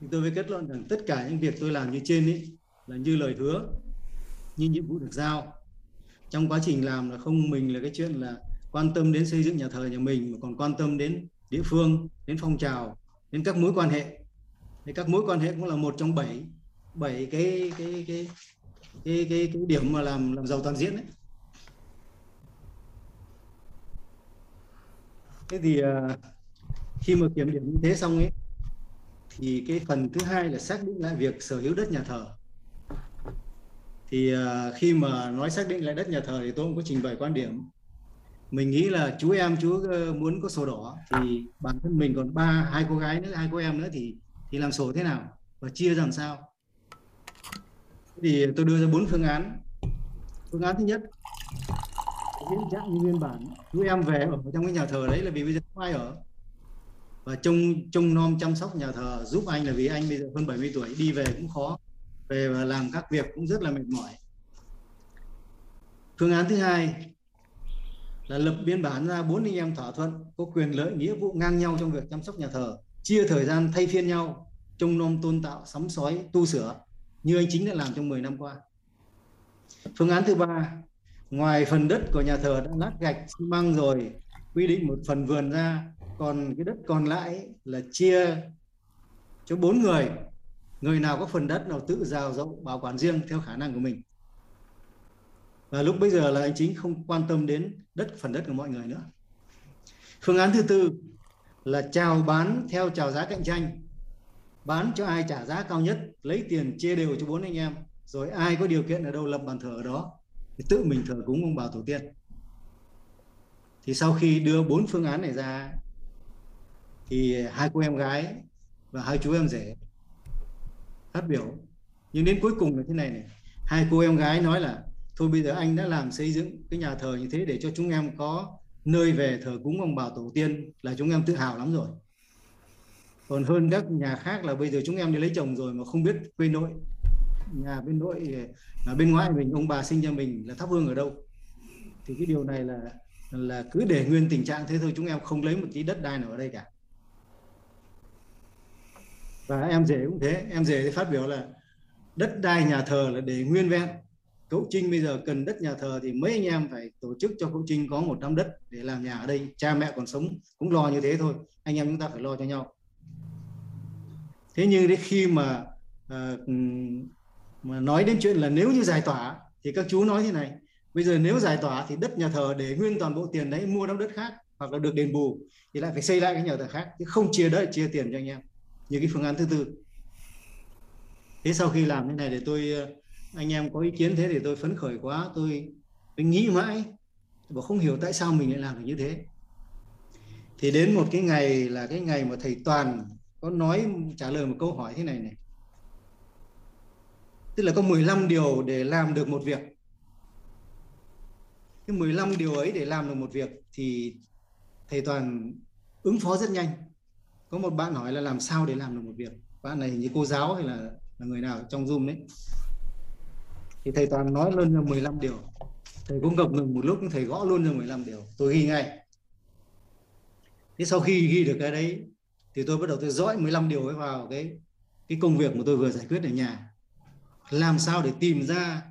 Thì tôi mới kết luận rằng tất cả những việc tôi làm như trên ấy là như lời hứa, như nhiệm vụ được giao. Trong quá trình làm là không mình là cái chuyện là quan tâm đến xây dựng nhà thờ nhà mình, mà còn quan tâm đến địa phương, đến phong trào, đến các mối quan hệ. Thì các mối quan hệ cũng là một trong bảy bảy cái cái cái cái cái cái điểm mà làm làm giàu toàn diện đấy. Thế thì à, khi mà kiểm điểm như thế xong ấy, thì cái phần thứ hai là xác định lại việc sở hữu đất nhà thờ. Thì à, khi mà nói xác định lại đất nhà thờ thì tôi cũng có trình bày quan điểm mình nghĩ là chú em, chú ờ, muốn có sổ đỏ thì bản thân mình còn ba, hai cô gái nữa, hai cô em nữa thì thì làm sổ thế nào và chia làm sao? Thì tôi đưa ra bốn phương án. Phương án thứ nhất, diễn trạng như nguyên bản. Chú em về ở trong cái nhà thờ đấy là vì bây giờ không ai ở. Và trông trông nom chăm sóc nhà thờ, giúp anh là vì anh bây giờ hơn 70 tuổi, đi về cũng khó, về và làm các việc cũng rất là mệt mỏi. Phương án thứ hai là lập biên bản ra bốn anh em thỏa thuận, có quyền lợi, nghĩa vụ ngang nhau trong việc chăm sóc nhà thờ, chia thời gian thay phiên nhau, trông nom, tôn tạo, sắm sói, tu sửa. Như anh chính đã làm trong 10 năm qua. Phương án thứ ba, ngoài phần đất của nhà thờ đã lát gạch, xi măng rồi, quy định một phần vườn ra, còn cái đất còn lại là chia cho bốn người. Người nào có phần đất nào tự rào rộng bảo quản riêng theo khả năng của mình và lúc bây giờ là anh chính không quan tâm đến đất, phần đất của mọi người nữa. Phương án thứ tư là chào bán theo chào giá cạnh tranh. Bán cho ai trả giá cao nhất, lấy tiền chia đều cho bốn anh em, rồi ai có điều kiện ở đâu lập bàn thờ ở đó, thì tự mình thờ cúng ông bà tổ tiên. Thì sau khi đưa bốn phương án này ra, thì hai cô em gái và hai chú em rể phát biểu. Nhưng đến cuối cùng là thế này này. Hai cô em gái nói là thôi bây giờ anh đã làm xây dựng cái nhà thờ như thế để cho chúng em có nơi về thờ cúng ông bà tổ tiên là chúng em tự hào lắm rồi. Còn hơn các nhà khác là bây giờ chúng em đi lấy chồng rồi mà không biết quê nội. Nhà bên nội là bên ngoại mình, ông bà sinh ra mình là thắp hương ở đâu? Thì cái điều này là là cứ để nguyên tình trạng thế thôi, chúng em không lấy một tí đất đai nào ở đây cả. Và em rể cũng thế, em rể thì phát biểu là đất đai nhà thờ là để nguyên vẹn cậu trinh bây giờ cần đất nhà thờ thì mấy anh em phải tổ chức cho cậu trinh có một năm đất để làm nhà ở đây. Cha mẹ còn sống cũng lo như thế thôi. Anh em chúng ta phải lo cho nhau. Thế nhưng đến khi mà uh, mà nói đến chuyện là nếu như giải tỏa thì các chú nói thế này. Bây giờ nếu giải tỏa thì đất nhà thờ để nguyên toàn bộ tiền đấy mua đóng đất khác hoặc là được đền bù thì lại phải xây lại cái nhà thờ khác chứ không chia đất chia tiền cho anh em. Như cái phương án thứ tư. Thế sau khi làm thế này để tôi uh, anh em có ý kiến thế thì tôi phấn khởi quá tôi tôi nghĩ mãi. Và không hiểu tại sao mình lại làm được như thế. Thì đến một cái ngày là cái ngày mà thầy toàn có nói trả lời một câu hỏi thế này này. Tức là có 15 điều để làm được một việc. Cái 15 điều ấy để làm được một việc thì thầy toàn ứng phó rất nhanh. Có một bạn hỏi là làm sao để làm được một việc? Bạn này hình như cô giáo hay là, là người nào trong zoom đấy thì thầy toàn nói luôn là 15 điều. Thầy cũng ngập ngừng một lúc thầy gõ luôn ra 15 điều. Tôi ghi ngay. Thế sau khi ghi được cái đấy, thì tôi bắt đầu tôi dõi 15 điều ấy vào cái cái công việc mà tôi vừa giải quyết ở nhà. Làm sao để tìm ra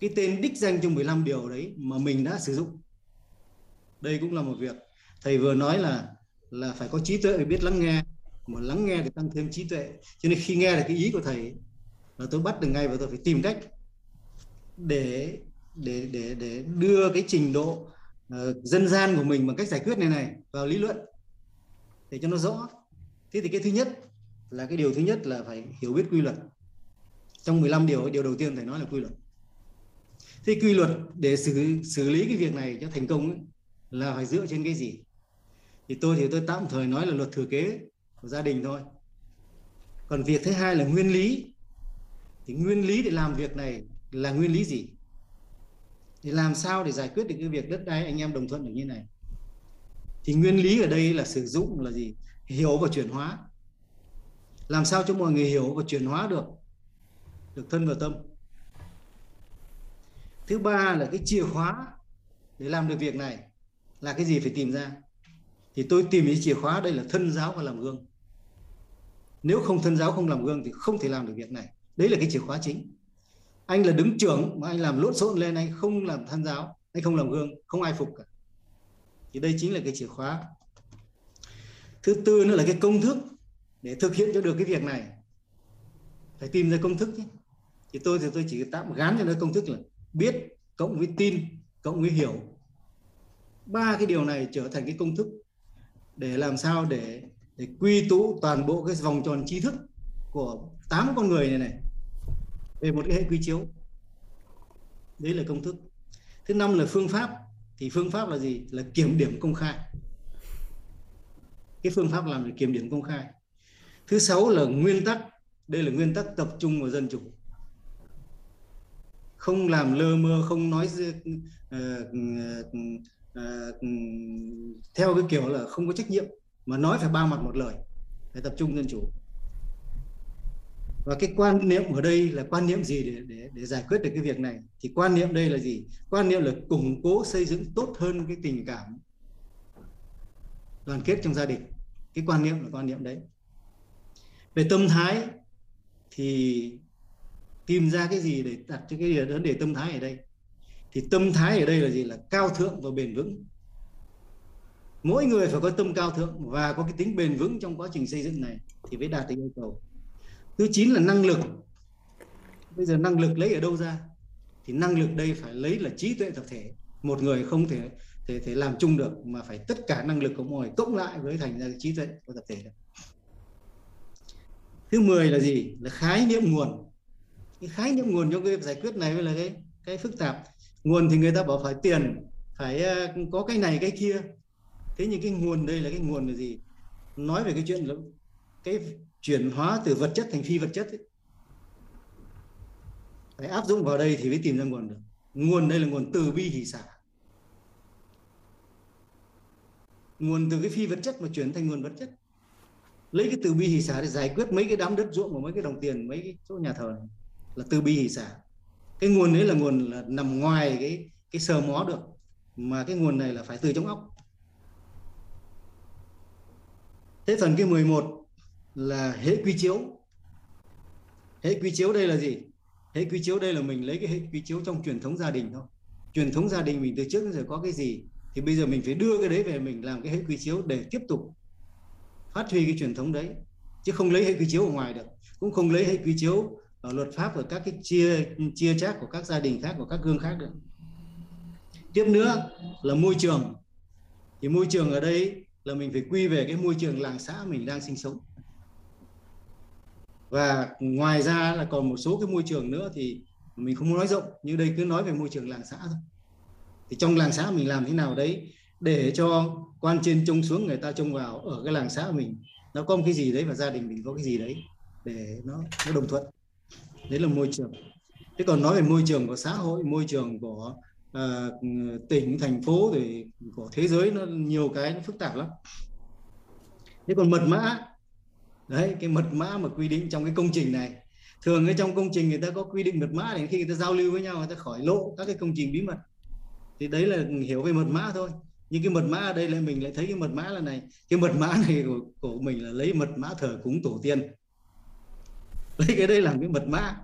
cái tên đích danh trong 15 điều đấy mà mình đã sử dụng. Đây cũng là một việc. Thầy vừa nói là là phải có trí tuệ để biết lắng nghe. Mà lắng nghe thì tăng thêm trí tuệ. Cho nên khi nghe được cái ý của thầy là tôi bắt được ngay và tôi phải tìm cách để để để để đưa cái trình độ uh, dân gian của mình bằng cách giải quyết này này vào lý luận. Để cho nó rõ. Thế thì cái thứ nhất là cái điều thứ nhất là phải hiểu biết quy luật. Trong 15 điều điều đầu tiên phải nói là quy luật. Thế quy luật để xử xử lý cái việc này cho thành công ấy, là phải dựa trên cái gì? Thì tôi thì tôi tạm thời nói là luật thừa kế của gia đình thôi. Còn việc thứ hai là nguyên lý. Thì nguyên lý để làm việc này là nguyên lý gì? Thì làm sao để giải quyết được cái việc đất đai anh em đồng thuận được như này? Thì nguyên lý ở đây là sử dụng là gì? Hiểu và chuyển hóa. Làm sao cho mọi người hiểu và chuyển hóa được? Được thân và tâm. Thứ ba là cái chìa khóa để làm được việc này là cái gì phải tìm ra? Thì tôi tìm cái chìa khóa đây là thân giáo và làm gương. Nếu không thân giáo, không làm gương thì không thể làm được việc này. Đấy là cái chìa khóa chính anh là đứng trưởng mà anh làm lộn xộn lên, anh không làm than giáo, anh không làm gương, không ai phục cả. Thì đây chính là cái chìa khóa. Thứ tư nữa là cái công thức để thực hiện cho được cái việc này. Phải tìm ra công thức chứ thì tôi thì tôi chỉ tạm gán cho nó công thức là biết cộng với tin, cộng với hiểu. Ba cái điều này trở thành cái công thức để làm sao để để quy tụ toàn bộ cái vòng tròn tri thức của tám con người này này về một cái hệ quy chiếu. Đấy là công thức. Thứ năm là phương pháp. Thì phương pháp là gì? Là kiểm điểm công khai. Cái phương pháp làm để kiểm điểm công khai. Thứ sáu là nguyên tắc. Đây là nguyên tắc tập trung vào dân chủ. Không làm lơ mơ không nói uh, uh, uh, theo cái kiểu là không có trách nhiệm mà nói phải ba mặt một lời để tập trung dân chủ và cái quan niệm ở đây là quan niệm gì để để để giải quyết được cái việc này? Thì quan niệm đây là gì? Quan niệm là củng cố xây dựng tốt hơn cái tình cảm đoàn kết trong gia đình. Cái quan niệm là quan niệm đấy. Về tâm thái thì tìm ra cái gì để đặt cho cái vấn đề tâm thái ở đây? Thì tâm thái ở đây là gì? Là cao thượng và bền vững. Mỗi người phải có tâm cao thượng và có cái tính bền vững trong quá trình xây dựng này thì mới đạt được yêu cầu thứ chín là năng lực. Bây giờ năng lực lấy ở đâu ra? Thì năng lực đây phải lấy là trí tuệ tập thể. Một người không thể thể thể làm chung được mà phải tất cả năng lực của mọi người cộng lại với thành ra trí tuệ của tập thể được. Thứ 10 là gì? Là khái niệm nguồn. Cái khái niệm nguồn trong cái việc giải quyết này mới là cái cái phức tạp. Nguồn thì người ta bảo phải tiền, phải ờ, có cái này, cái kia. Thế nhưng cái nguồn đây là cái nguồn là gì? Nói về cái chuyện là cái chuyển hóa từ vật chất thành phi vật chất ấy. phải áp dụng vào đây thì mới tìm ra nguồn được. Nguồn đây là nguồn từ bi hỷ xả. Nguồn từ cái phi vật chất mà chuyển thành nguồn vật chất. Lấy cái từ bi hỷ xả để giải quyết mấy cái đám đất ruộng và mấy cái đồng tiền, mấy cái chỗ nhà thờ này là từ bi hỷ xả. Cái nguồn đấy là nguồn là nằm ngoài cái cái sờ mó được, mà cái nguồn này là phải từ trong óc. Thế phần cái 11 là hệ quy chiếu. Hệ quy chiếu đây là gì? Hệ quy chiếu đây là mình lấy cái hệ quy chiếu trong truyền thống gia đình thôi. Truyền thống gia đình mình từ trước đến giờ có cái gì? Thì bây giờ mình phải đưa cái đấy về mình làm cái hệ quy chiếu để tiếp tục phát huy cái truyền thống đấy. Chứ không lấy hệ quy chiếu ở ngoài được. Cũng không lấy hệ quy chiếu ở luật pháp ở các cái chia chia chác của các gia đình khác, của các gương khác được. Tiếp nữa là môi trường. Thì môi trường ở đây là mình phải quy về cái môi trường làng xã mình đang sinh sống và ngoài ra là còn một số cái môi trường nữa thì mình không muốn nói rộng nhưng đây cứ nói về môi trường làng xã thôi. Thì trong làng xã mình làm thế nào đấy để cho quan trên trông xuống người ta trông vào ở cái làng xã mình nó có một cái gì đấy và gia đình mình có cái gì đấy để nó nó đồng thuận. Đấy là môi trường. Thế còn nói về môi trường của xã hội môi trường của uh, tỉnh thành phố thì của thế giới nó nhiều cái nó phức tạp lắm. Thế còn mật mã đấy cái mật mã mà quy định trong cái công trình này. Thường ở trong công trình người ta có quy định mật mã để khi người ta giao lưu với nhau người ta khỏi lộ các cái công trình bí mật. Thì đấy là hiểu về mật mã thôi. Nhưng cái mật mã ở đây là mình lại thấy cái mật mã là này. Cái mật mã này của, của mình là lấy mật mã thờ cúng tổ tiên. Lấy cái đây làm cái mật mã.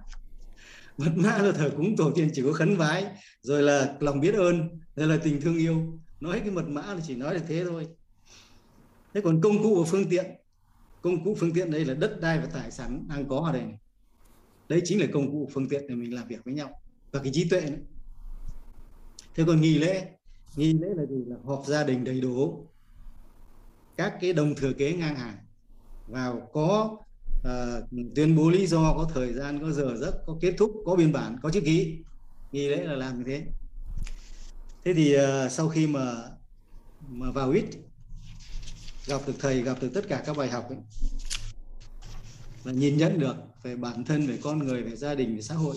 Mật mã là thờ cúng tổ tiên chỉ có khấn vái rồi là lòng biết ơn rồi là tình thương yêu. Nói cái mật mã là chỉ nói được thế thôi. Thế còn công cụ và phương tiện công cụ phương tiện đây là đất đai và tài sản đang có ở đây này. đấy chính là công cụ phương tiện để mình làm việc với nhau. Và cái trí tuệ nữa. Thế còn nghi lễ nghi lễ là gì? Là họp gia đình đầy đủ. Các cái đồng thừa kế ngang hàng. Vào có uh, tuyên bố lý do có thời gian có giờ giấc có kết thúc có biên bản có chữ ký. Nghi lễ là làm như thế. Thế thì uh, sau khi mà mà vào ít gặp được thầy gặp được tất cả các bài học ấy, và nhìn nhận được về bản thân về con người về gia đình về xã hội.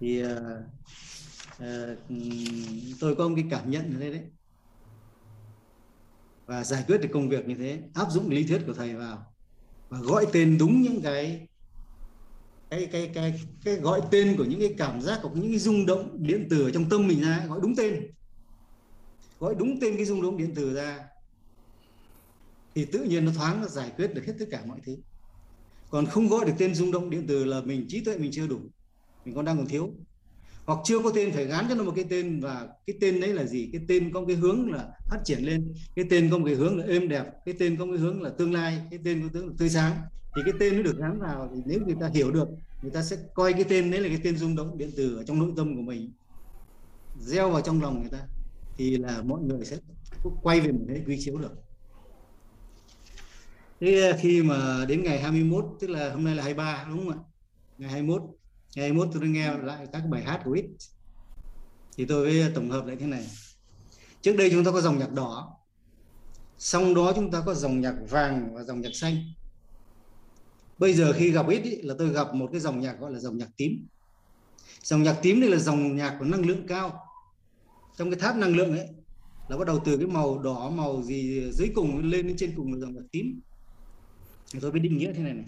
Thì uh, uh, tôi có một cái cảm nhận như thế đấy. Và giải quyết được công việc như thế áp dụng lý thuyết của thầy vào. Và gọi tên đúng những cái cái cái cái cái gọi tên của những cái cảm giác của những cái rung động điện tử ở trong tâm mình ra gọi đúng tên. Gọi đúng tên cái rung động điện tử ra thì tự nhiên nó thoáng, nó giải quyết được hết tất cả mọi thứ. Còn không gọi được tên rung động điện tử là mình trí tuệ mình chưa đủ. Mình còn đang còn thiếu. Hoặc chưa có tên, phải gắn cho nó một cái tên và cái tên đấy là gì? Cái tên có một cái hướng là phát triển lên. Cái tên có một cái hướng là êm đẹp. Cái tên có một cái hướng là tương lai. Cái tên có tướng là tươi sáng. Thì cái tên nó được gắn vào thì nếu người ta hiểu được, người ta sẽ coi cái tên đấy là cái tên rung động điện tử ở trong nội tâm của mình. Gieo vào trong lòng người ta. Thì là mọi người sẽ quay về một cái quy chiếu được thế ờ, khi mà đến ngày 21 tức là hôm nay là 23 đúng không ạ? Ngày 21 ngày 21 tôi nghe lại các bài hát của ít thì tôi với ờ, tổng hợp lại thế này. Trước đây chúng ta có dòng nhạc đỏ. Sau đó chúng ta có dòng nhạc vàng và dòng nhạc xanh. Bây giờ khi gặp ít ý, là tôi gặp một cái dòng nhạc gọi là dòng nhạc tím. Dòng nhạc tím đây là dòng nhạc của năng lượng cao. Trong cái tháp năng lượng ấy là bắt đầu từ cái màu đỏ màu gì ờ, dưới cùng lên đến trên cùng là dòng nhạc tím thì tôi mới định nghĩa thế này này.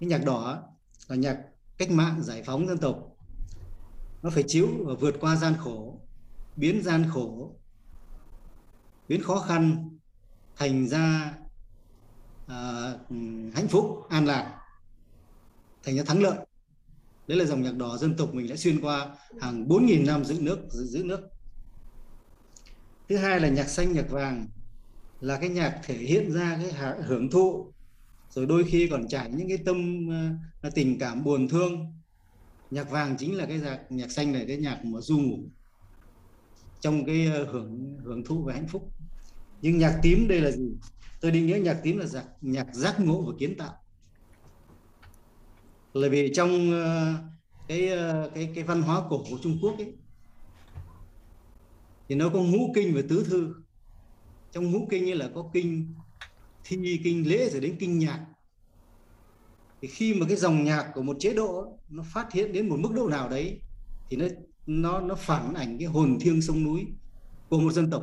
Cái nhạc đỏ là nhạc cách mạng giải phóng dân tộc. Nó phải chiếu và vượt qua gian khổ biến gian khổ biến khó khăn thành ra à, hạnh phúc an lạc thành ra thắng lợi. Đấy là dòng nhạc đỏ dân tộc mình đã xuyên qua hàng 4.000 năm giữ nước giữ, giữ nước. Thứ hai là nhạc xanh nhạc vàng là cái nhạc thể hiện ra cái hưởng thụ rồi đôi khi còn trải những cái tâm uh, tình cảm buồn thương. Nhạc vàng chính là cái nhạc nhạc xanh này cái nhạc mà du ngủ trong cái ờ, hưởng hưởng thụ và hạnh phúc. Nhưng nhạc tím đây là gì? Tôi định nghĩa nhạc tím là nhạc, nhạc giác ngộ và kiến tạo. Là vì trong ờ, cái cái cái văn hóa cổ của Trung Quốc ấy thì nó có ngũ kinh và tứ thư. Trong ngũ kinh như là có kinh thi kinh lễ rồi đến kinh nhạc. Thì khi mà cái dòng nhạc của một chế độ nó phát hiện đến một mức độ nào đấy thì nó nó nó phản ảnh cái hồn thiêng sông núi của một dân tộc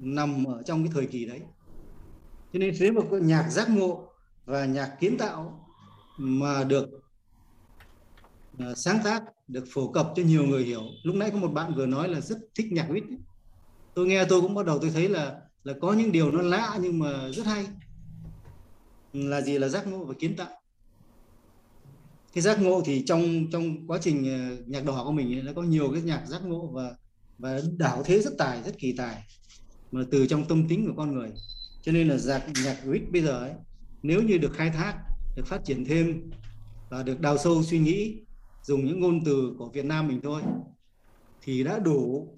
nằm ở trong cái thời kỳ đấy. Cho nên nếu mà nhạc giác ngộ và nhạc kiến tạo mà được uh, sáng tác được phổ cập cho nhiều người hiểu. Lúc nãy có một bạn vừa nói là rất thích nhạc huýt tôi nghe tôi cũng bắt đầu tôi thấy là là có những điều nó lạ nhưng mà rất hay. Là gì là giác ngộ và kiến tạo. Cái giác ngộ thì trong trong quá trình ờ, nhạc đỏ của mình nó có nhiều cái nhạc giác ngộ và và đảo thế rất tài rất kỳ tài. Mà từ trong tâm tính của con người. Cho nên là nhạc nhạc rít bây giờ ấy, nếu như được khai thác được phát triển thêm và được đào sâu suy nghĩ dùng những ngôn từ của Việt Nam mình thôi thì đã đủ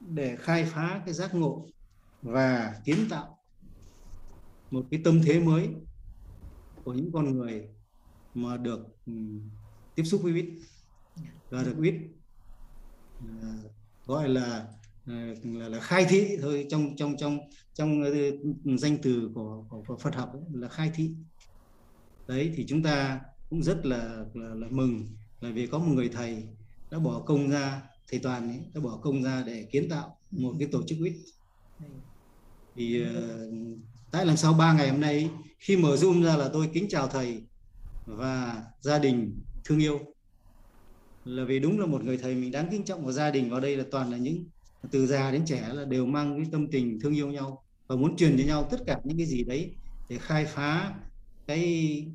để khai phá cái giác ngộ và kiến tạo một cái tâm thế mới của những con người mà được um, tiếp xúc với quýt và được quýt uh, ừ, gọi là uh, là, là khai thị thôi trong trong trong trong uh, danh từ của, của, của Phật học ấy, là khai thị. Đấy thì chúng ta cũng rất là, là là mừng là vì có một người thầy đã bỏ công ra thầy toàn ấy, đã bỏ công ra để kiến tạo một cái tổ chức quýt thì ờ, tại lần sau ba ngày hôm nay khi mở zoom ra là tôi kính chào thầy và gia đình thương yêu. Là vì đúng là một người thầy mình đáng kính trọng của gia đình vào đây là toàn là những từ già đến trẻ là đều mang cái tâm tình thương yêu nhau và muốn truyền cho nhau tất cả những cái gì đấy để khai phá cái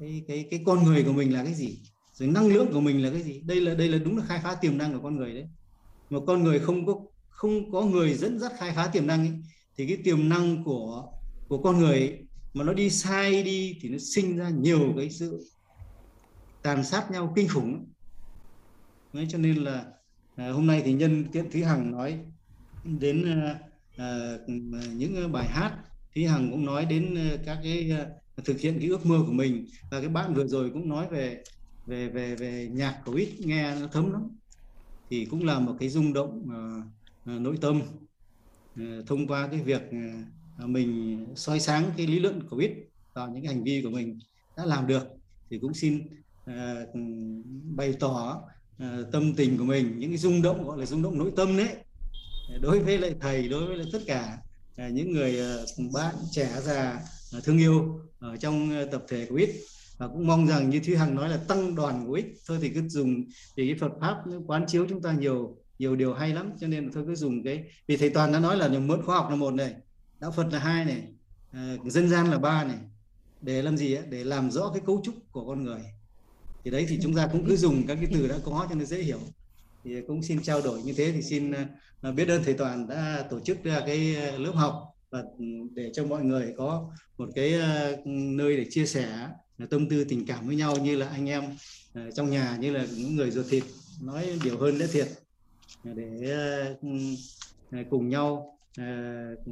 cái cái cái con người của mình là cái gì rồi năng lượng của mình là cái gì. Đây là đây là đúng là khai phá tiềm năng của con người đấy. Mà con người không có không có người dẫn dắt khai phá tiềm năng ấy, thì cái tiềm năng của của con người ấy, mà nó đi sai đi thì nó sinh ra nhiều cái sự tàn sát nhau kinh khủng Đấy, cho nên là à, hôm nay thì nhân tiện Thúy Hằng nói đến à, à, những bài hát Thúy Hằng cũng nói đến à, các cái à, thực hiện cái ước mơ của mình. Và cái bạn vừa rồi cũng nói về về về về nhạc của ít nghe nó thấm lắm. Thì cũng là một cái rung động à, à, nội tâm. Ờ, thông qua cái việc ờ, mình soi sáng cái lý luận của biết vào những hành vi của mình đã làm được thì cũng xin uh, bày tỏ uh, tâm tình của mình những cái rung động gọi là rung động nội tâm đấy đối với lại thầy đối với lại tất cả uh, những người uh, bạn trẻ già uh, thương yêu ở trong uh, tập thể của ít và cũng mong rằng như Thúy Hằng nói là tăng đoàn của ích thôi thì cứ dùng thì cái Phật pháp quán chiếu chúng ta nhiều nhiều điều hay lắm cho nên tôi cứ dùng cái vì thầy toàn đã nói là mượn khoa học là một này đạo Phật là hai này à, dân gian là ba này. Để làm gì ấy? để làm rõ cái cấu trúc của con người. Thì đấy thì chúng ta cũng cứ dùng các cái từ đã có cho nó dễ hiểu. Thì cũng xin trao đổi như thế thì xin ờ, biết ơn thầy toàn đã tổ chức ra cái ờ, lớp học và ừ, để cho mọi người có một cái nơi để chia sẻ tâm tư tình cảm với nhau như là anh em trong nhà như là những người ruột thịt. Nói điều hơn đã thiệt để uh, cùng nhau uh,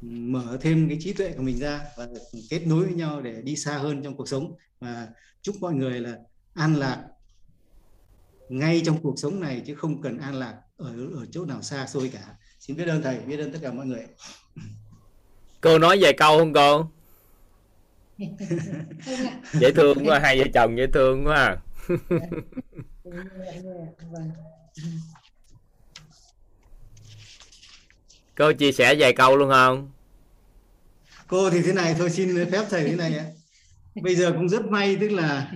mở thêm cái trí tuệ của mình ra và kết nối với nhau để đi xa hơn trong cuộc sống. Và chúc mọi người là an lạc ngay trong cuộc sống này chứ không cần an lạc ở ở chỗ nào xa xôi cả. Xin biết ơn thầy biết ơn tất cả mọi người. Cô nói vài câu không cô? Dễ thương quá hai vợ chồng dễ thương quá cô chia sẻ vài câu luôn không? Cô thì thế này thôi xin phép thầy thế này ạ. Bây giờ cũng rất may tức là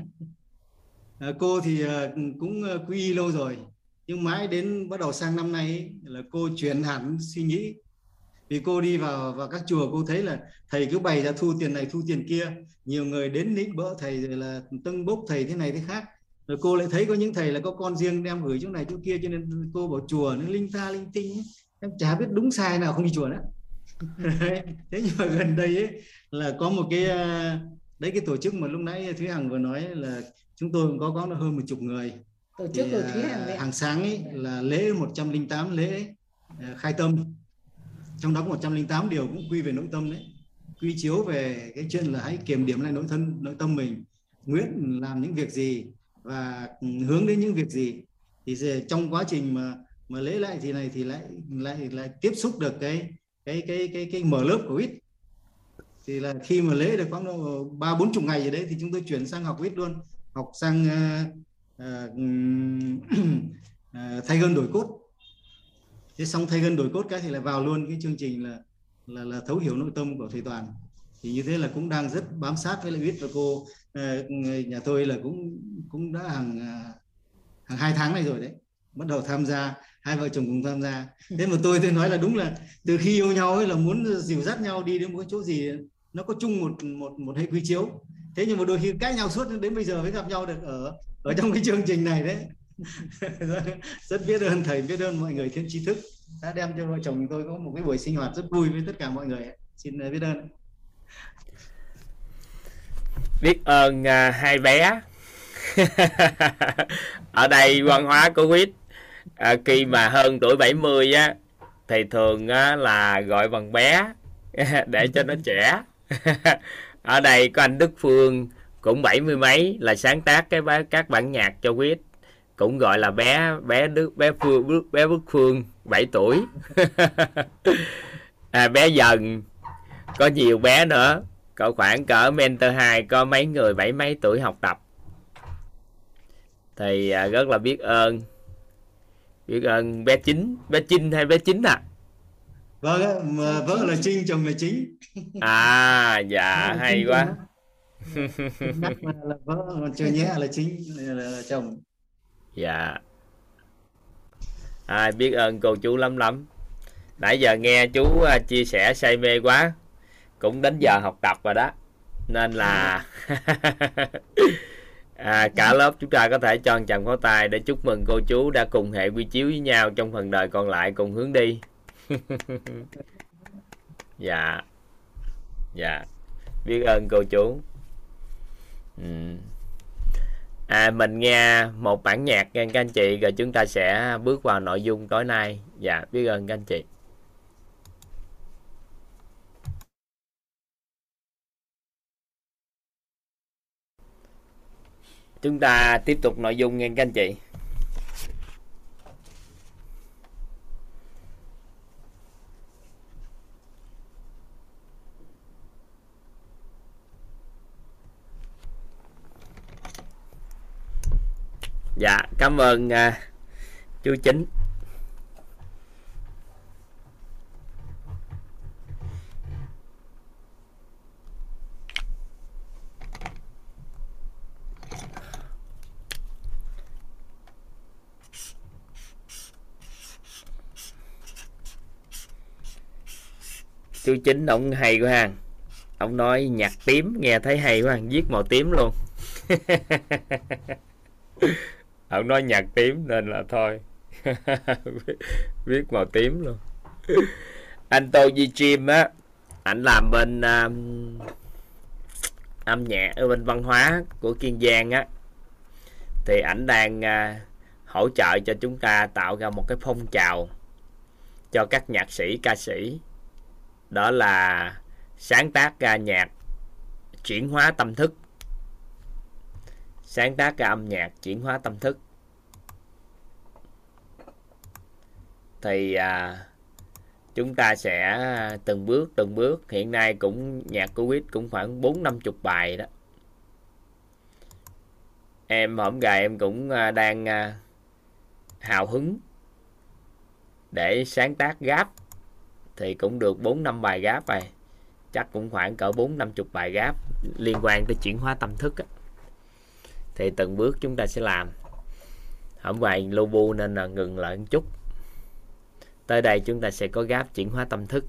ờ, cô thì ờ, cũng ờ, quy y lâu rồi. Nhưng mãi đến bắt đầu sang năm nay ấy, là cô chuyển hẳn suy nghĩ. Vì cô đi vào vào các chùa cô thấy là thầy cứ bày ra thu tiền này thu tiền kia. Nhiều người đến nịnh bỡ thầy rồi là tâng bốc thầy thế này thế khác. Rồi cô lại thấy có những thầy là có con riêng đem gửi chỗ này chỗ kia cho nên cô bảo chùa nó linh ta linh tinh ấy em chả biết đúng sai nào không đi chùa nữa. Thế nhưng mà gần đây ấy là có một cái đấy cái tổ chức mà lúc nãy Thúy Hằng vừa nói là chúng tôi cũng có có hơn một chục người. Tổ chức thì, của Thúy à, Hằng đấy. hàng sáng ấy là lễ 108 lễ à, khai tâm. Trong đó có 108 điều cũng quy về nội tâm đấy. Quy chiếu về cái chuyện là hãy kiểm điểm lại nội thân nội tâm mình. Nguyện làm những việc gì và hướng đến những việc gì. Thì trong quá trình mà mà lễ lại thì này thì lại lại lại tiếp xúc được cái cái cái cái cái mở lớp của ít thì là khi mà lễ được khoảng độ ba bốn chục ngày gì đấy thì chúng tôi chuyển sang học ít luôn. Học sang uh, uh, thay gân đổi cốt. Thế xong thay gân đổi cốt cái thì lại vào luôn cái chương trình là là là thấu hiểu nội tâm của thầy toàn. Thì như thế là cũng đang rất bám sát với lại biết và cô uh, nhà tôi là cũng cũng đã hàng uh, hàng hai tháng này rồi đấy. Bắt đầu tham gia hai vợ chồng cùng tham gia. Thế mà tôi tôi nói là đúng là từ khi yêu nhau ấy là muốn dìu dắt nhau đi đến một cái chỗ gì nó có chung một một một hệ quy chiếu. Thế nhưng mà đôi khi cãi nhau suốt đến bây giờ mới gặp nhau được ở ở trong cái chương trình này đấy. Rất biết ơn thầy biết ơn mọi người thêm tri thức đã đem cho vợ chồng tôi có một cái buổi sinh hoạt rất vui với tất cả mọi người xin ờ, biết ơn. Biết ơn uh, hai bé. Ở đây văn hóa của quýt à, khi mà hơn tuổi 70 á thì thường á, là gọi bằng bé để cho nó trẻ. Ở đây có anh Đức Phương cũng bảy mươi mấy là sáng tác cái các bản nhạc cho quýt cũng gọi là bé bé Đức bé Phương bé Đức Phương 7 tuổi. À, bé dần có nhiều bé nữa. Cỡ khoảng cỡ mentor 2 có mấy người bảy mấy tuổi học tập. Thì à, rất là biết ơn biết ơn bé chính bé chinh hay bé chính à? Vâng vợ là trinh chồng là chính. À dạ hay quá. Là, là vợ còn chưa nhé là chính là, là, chồng. Dạ. À, biết ơn cô chú lắm lắm. Nãy giờ nghe chú uh, chia sẻ say mê quá. Cũng đến giờ học tập rồi đó. Nên là à, cả lớp chúng ta có thể cho một tràng pháo tay để chúc mừng cô chú đã cùng hệ quy chiếu với nhau trong phần đời còn lại cùng hướng đi. Dạ. Dạ. Biết ơn cô chú. Ừ. à mình nghe một bản nhạc nha các anh chị rồi chúng ta sẽ bước vào nội dung tối nay. Dạ biết ơn các anh chị chúng ta tiếp tục nội dung nghe các anh chị. Dạ cảm ơn uh, chú chính. Chú chính ông hay quá ha ông nói nhạc tím nghe thấy hay quá à, viết màu tím luôn. Ông nói nhạc tím nên là thôi. Viết màu tím luôn. Anh tô di chim á ảnh làm bên um, âm nhạc ở bên văn hóa của kiên giang á. Thì ảnh đang uh, hỗ trợ cho chúng ta tạo ra một cái phong trào cho các nhạc sĩ ca sĩ đó là sáng tác ra nhạc chuyển hóa tâm thức. Sáng tác ra âm nhạc chuyển hóa tâm thức. Thì à, chúng ta sẽ từng bước từng bước. Hiện nay cũng nhạc của quýt cũng khoảng bốn năm chục bài đó. Em hổm gà em cũng à, đang à, hào hứng để sáng tác gáp thì cũng được 4 năm bài gáp rồi. Chắc cũng khoảng cỡ 4 năm chục bài gáp liên quan tới chuyển hóa tâm thức á. thì từng bước chúng ta sẽ làm. Hôm qua lô bu nên là ngừng lại một chút. Tới đây chúng ta sẽ có gáp chuyển hóa tâm thức.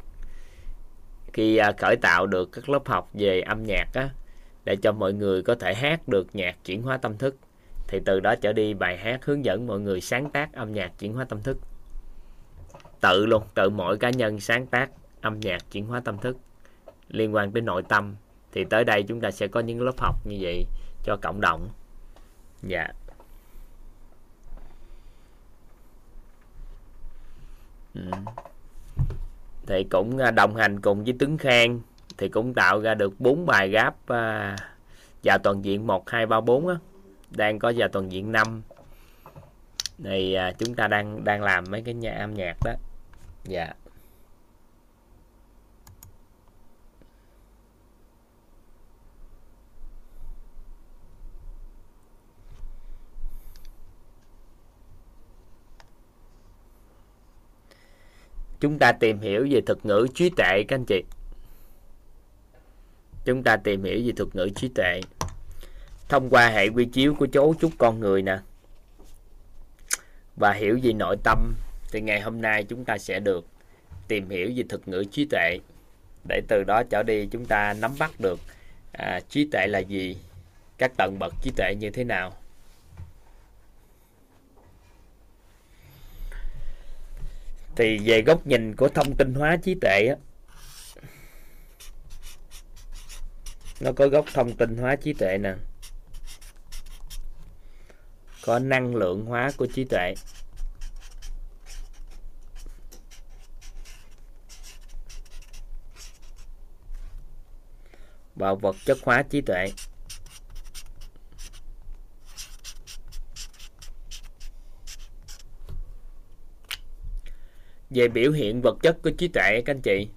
Khi à, khởi tạo được các lớp học về âm nhạc á để cho mọi người có thể hát được nhạc chuyển hóa tâm thức thì từ đó trở đi bài hát hướng dẫn mọi người sáng tác âm nhạc chuyển hóa tâm thức tự luôn tự mỗi cá nhân sáng tác âm nhạc chuyển hóa tâm thức. Liên quan tới nội tâm thì tới đây chúng ta sẽ có những lớp học như vậy cho cộng đồng. Dạ. Ừ. thì cũng à, đồng hành cùng với Tuấn Khang thì cũng tạo ra được bốn bài gáp à, vào toàn diện 1 2 3 4 á đang có vào toàn diện 5 thì à, chúng ta đang đang làm mấy cái nhà âm nhạc đó dạ. Chúng ta tìm hiểu về thuật ngữ trí tuệ các anh chị. Chúng ta tìm hiểu về thuật ngữ trí tuệ. Thông qua hệ quy chiếu của cấu trúc con người nè. Và hiểu về nội tâm thì ngày hôm nay chúng ta sẽ được tìm hiểu về thuật ngữ trí tuệ. Để từ đó trở đi chúng ta nắm bắt được à, trí tuệ là gì các tầng bậc trí tuệ như thế nào. Thì về góc nhìn của thông tin hóa trí tuệ á nó có góc thông tin hóa trí tuệ nè có năng lượng hóa của trí tuệ. Vào vật chất hóa trí tuệ. Về biểu hiện vật chất của trí tuệ các anh chị.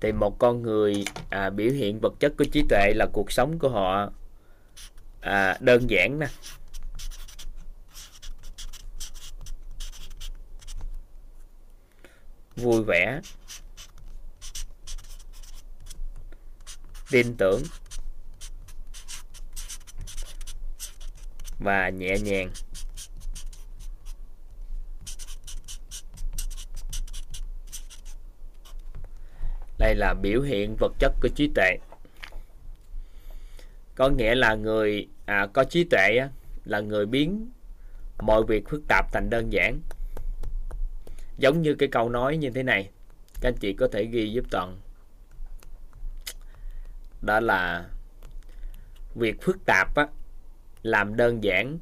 Thì một con người à, biểu hiện vật chất của trí tuệ là cuộc sống của họ à, đơn giản nè. Vui vẻ. Tin tưởng. Và nhẹ nhàng. Đây là biểu hiện vật chất của trí tuệ. Có nghĩa là người à, có trí tuệ á, là người biến mọi việc phức tạp thành đơn giản. Giống như cái câu nói như thế này các anh chị có thể ghi giúp toàn đó là việc phức tạp á, làm đơn giản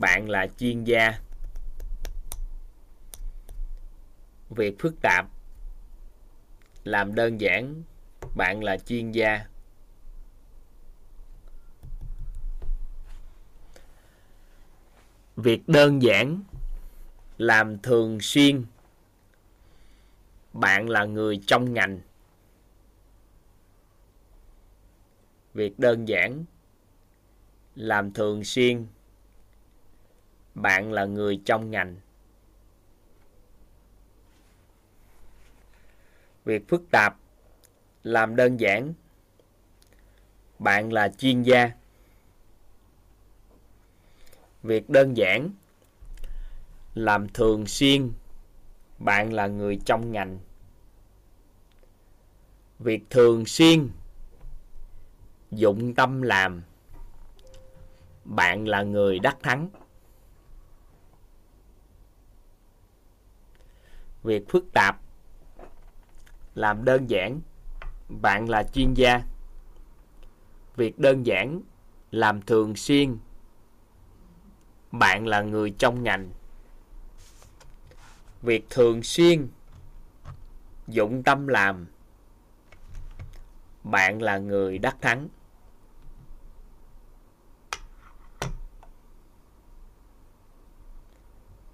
bạn là chuyên gia. Việc phức tạp làm đơn giản bạn là chuyên gia. Việc đơn giản làm thường xuyên bạn là người trong ngành. Việc đơn giản. Làm thường xuyên. Bạn là người trong ngành. Việc phức tạp. Làm đơn giản. Bạn là chuyên gia. Việc đơn giản. Làm thường xuyên. Bạn là người trong ngành. Việc thường xuyên dụng tâm làm. Bạn là người đắc thắng. Việc phức tạp làm đơn giản, bạn là chuyên gia. Việc đơn giản làm thường xuyên, bạn là người trong ngành. Việc thường xuyên dụng tâm làm, bạn là người đắc thắng.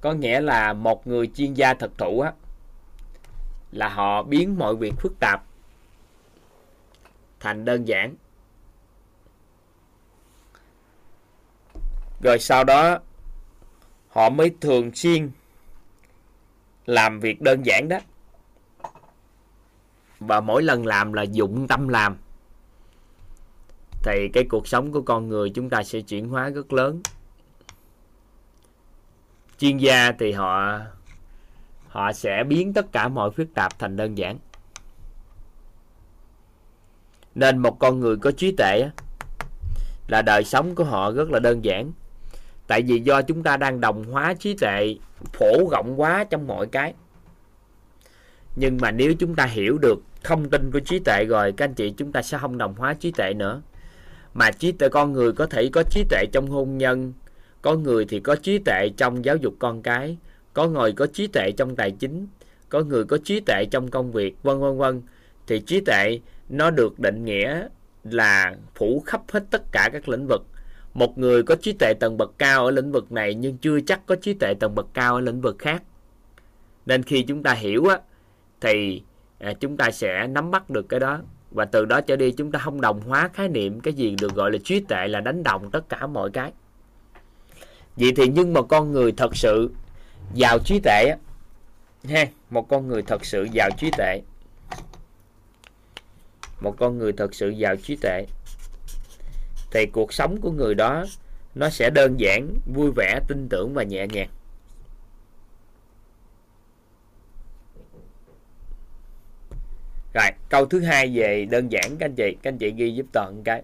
Có nghĩa là một người chuyên gia thực thụ á, là họ biến mọi việc phức tạp thành đơn giản. Rồi sau đó, họ mới thường xuyên làm việc đơn giản đó. Và mỗi lần làm là dụng tâm làm. Thì cái cuộc sống của con người chúng ta sẽ chuyển hóa rất lớn chuyên gia thì họ họ sẽ biến tất cả mọi phức tạp thành đơn giản. Nên một con người có trí tuệ là đời sống của họ rất là đơn giản. Tại vì do chúng ta đang đồng hóa trí tuệ phổ rộng quá trong mọi cái. Nhưng mà nếu chúng ta hiểu được thông tin của trí tuệ rồi, các anh chị, chúng ta sẽ không đồng hóa trí tuệ nữa. Mà trí tuệ, con người có thể có trí tuệ trong hôn nhân có người thì có trí tuệ trong giáo dục con cái có người có trí tuệ trong tài chính có người có trí tuệ trong công việc vân vân vân. Thì trí tuệ nó được định nghĩa là phủ khắp hết tất cả các lĩnh vực. Một người có trí tuệ tầng bậc cao ở lĩnh vực này nhưng chưa chắc có trí tuệ tầng bậc cao ở lĩnh vực khác. Nên khi chúng ta hiểu á thì à, chúng ta sẽ nắm bắt được cái đó. Và từ đó trở đi chúng ta không đồng hóa khái niệm cái gì được gọi là trí tuệ là đánh đồng tất cả mọi cái vậy thì nhưng mà con người thật sự giàu trí tuệ ha một con người thật sự giàu trí tuệ. Một con người thật sự giàu trí tuệ. Thì cuộc sống của người đó, nó sẽ đơn giản, vui vẻ, tin tưởng và nhẹ nhàng. Rồi, câu thứ hai về đơn giản, các anh chị, các anh chị ghi giúp toàn cái.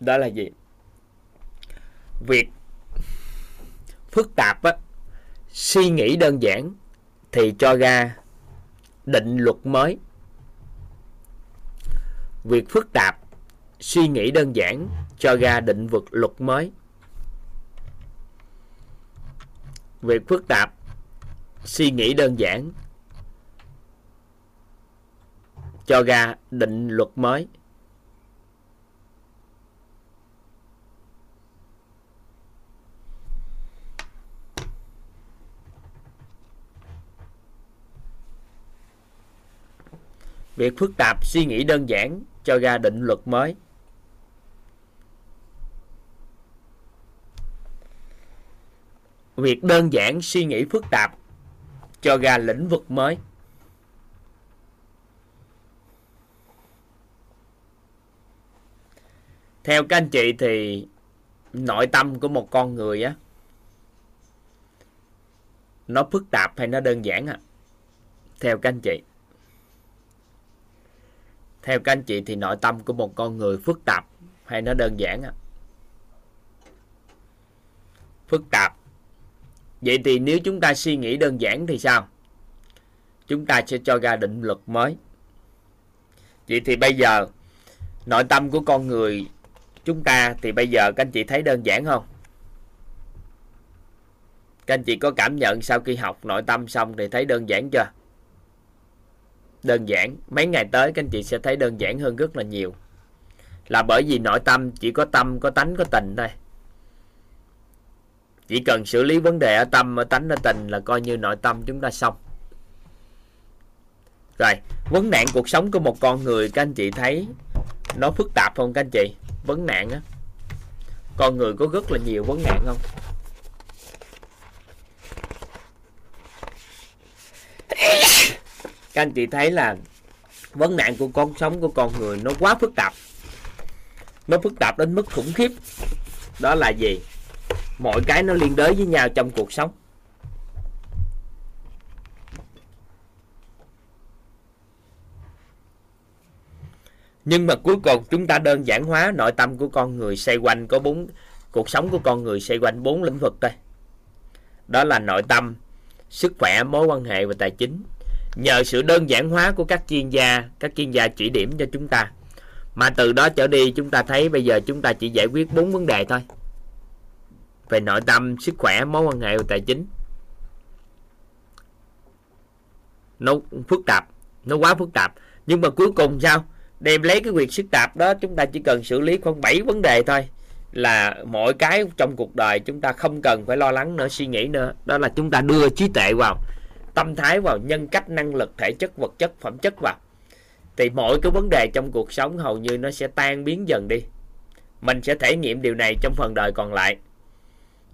Đó là gì? Việc phức tạp á, suy nghĩ đơn giản thì cho ra định luật mới. Việc phức tạp, suy nghĩ đơn giản cho ra định vực luật mới. Việc phức tạp, suy nghĩ đơn giản cho ra định luật mới. Việc phức tạp suy nghĩ đơn giản cho ra định luật mới. Việc đơn giản suy nghĩ phức tạp cho ra lĩnh vực mới. Theo các anh chị thì nội tâm của một con người á, nó phức tạp hay nó đơn giản à theo các anh chị theo các anh chị thì nội tâm của một con người phức tạp hay nó đơn giản à phức tạp. Vậy thì nếu chúng ta suy nghĩ đơn giản thì sao? Chúng ta sẽ cho ra định luật mới. Vậy thì bây giờ, nội tâm của con người chúng ta thì bây giờ các anh chị thấy đơn giản không? Các anh chị có cảm nhận sau khi học nội tâm xong thì thấy đơn giản chưa? Đơn giản, mấy ngày tới các anh chị sẽ thấy đơn giản hơn rất là nhiều. Là bởi vì nội tâm chỉ có tâm, có tánh, có tình thôi. Chỉ cần xử lý vấn đề ở tâm, ở tánh, ở tình là coi như nội tâm chúng ta xong. Rồi, vấn nạn cuộc sống của một con người, các anh chị thấy nó phức tạp không các anh chị? Vấn nạn á. Con người có rất là nhiều vấn nạn không? Các anh chị thấy là vấn nạn của con sống của con người nó quá phức tạp. Nó phức tạp đến mức khủng khiếp. Đó là gì? Mọi cái nó liên đới với nhau trong cuộc sống. Nhưng mà cuối cùng chúng ta đơn giản hóa nội tâm của con người xoay quanh có bốn, cuộc sống của con người xoay quanh bốn lĩnh vực thôi. Đó là nội tâm, sức khỏe, mối quan hệ và tài chính nhờ sự đơn giản hóa của các chuyên gia, các chuyên gia chỉ điểm cho chúng ta. Mà từ đó trở đi, chúng ta thấy bây giờ chúng ta chỉ giải quyết bốn vấn đề thôi. Về nội tâm, sức khỏe, mối quan hệ và tài chính. Nó phức tạp, nó quá phức tạp. Nhưng mà cuối cùng sao? Đem lấy cái việc phức tạp đó, chúng ta chỉ cần xử lý khoảng 7 vấn đề thôi. Là mọi cái trong cuộc đời chúng ta không cần phải lo lắng nữa, suy nghĩ nữa. Đó là chúng ta đưa trí tuệ vào tâm thái vào nhân cách, năng lực, thể chất, vật chất, phẩm chất vào. Thì mọi cái vấn đề trong cuộc sống hầu như nó sẽ tan biến dần đi. Mình sẽ thể nghiệm điều này trong phần đời còn lại.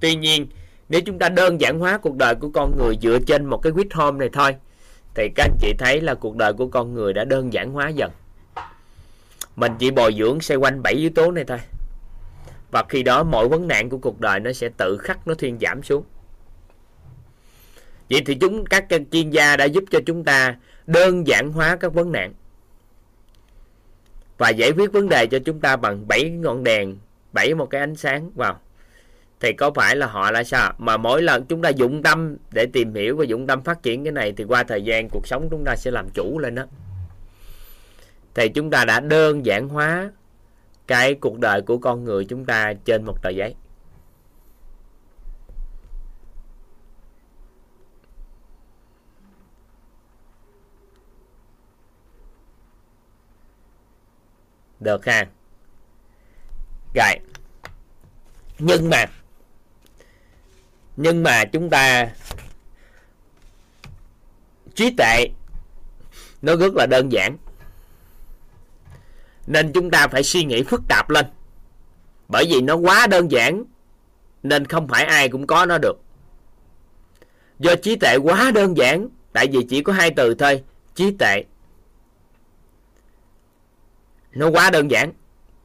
Tuy nhiên, nếu chúng ta đơn giản hóa cuộc đời của con người dựa trên một cái quýt home này thôi, thì các anh chị thấy là cuộc đời của con người đã đơn giản hóa dần. Mình chỉ bồi dưỡng xoay quanh bảy yếu tố này thôi. Và khi đó mọi vấn nạn của cuộc đời nó sẽ tự khắc, nó thuyên giảm xuống vậy thì chúng, các chuyên gia đã giúp cho chúng ta đơn giản hóa các vấn nạn và giải quyết vấn đề cho chúng ta bằng bảy ngọn đèn, bảy một cái ánh sáng. Vào thì có phải là họ là sao? Mà mỗi lần chúng ta dụng tâm để tìm hiểu và dụng tâm phát triển cái này thì qua thời gian cuộc sống chúng ta sẽ làm chủ lên đó. Thì chúng ta đã đơn giản hóa cái cuộc đời của con người chúng ta trên một tờ giấy. Được ha rồi. Nhưng mà nhưng mà chúng ta, trí tuệ, nó rất là đơn giản. Nên chúng ta phải suy nghĩ phức tạp lên. Bởi vì nó quá đơn giản, nên không phải ai cũng có nó được. Do trí tuệ quá đơn giản, tại vì chỉ có hai từ thôi, trí tuệ nó quá đơn giản.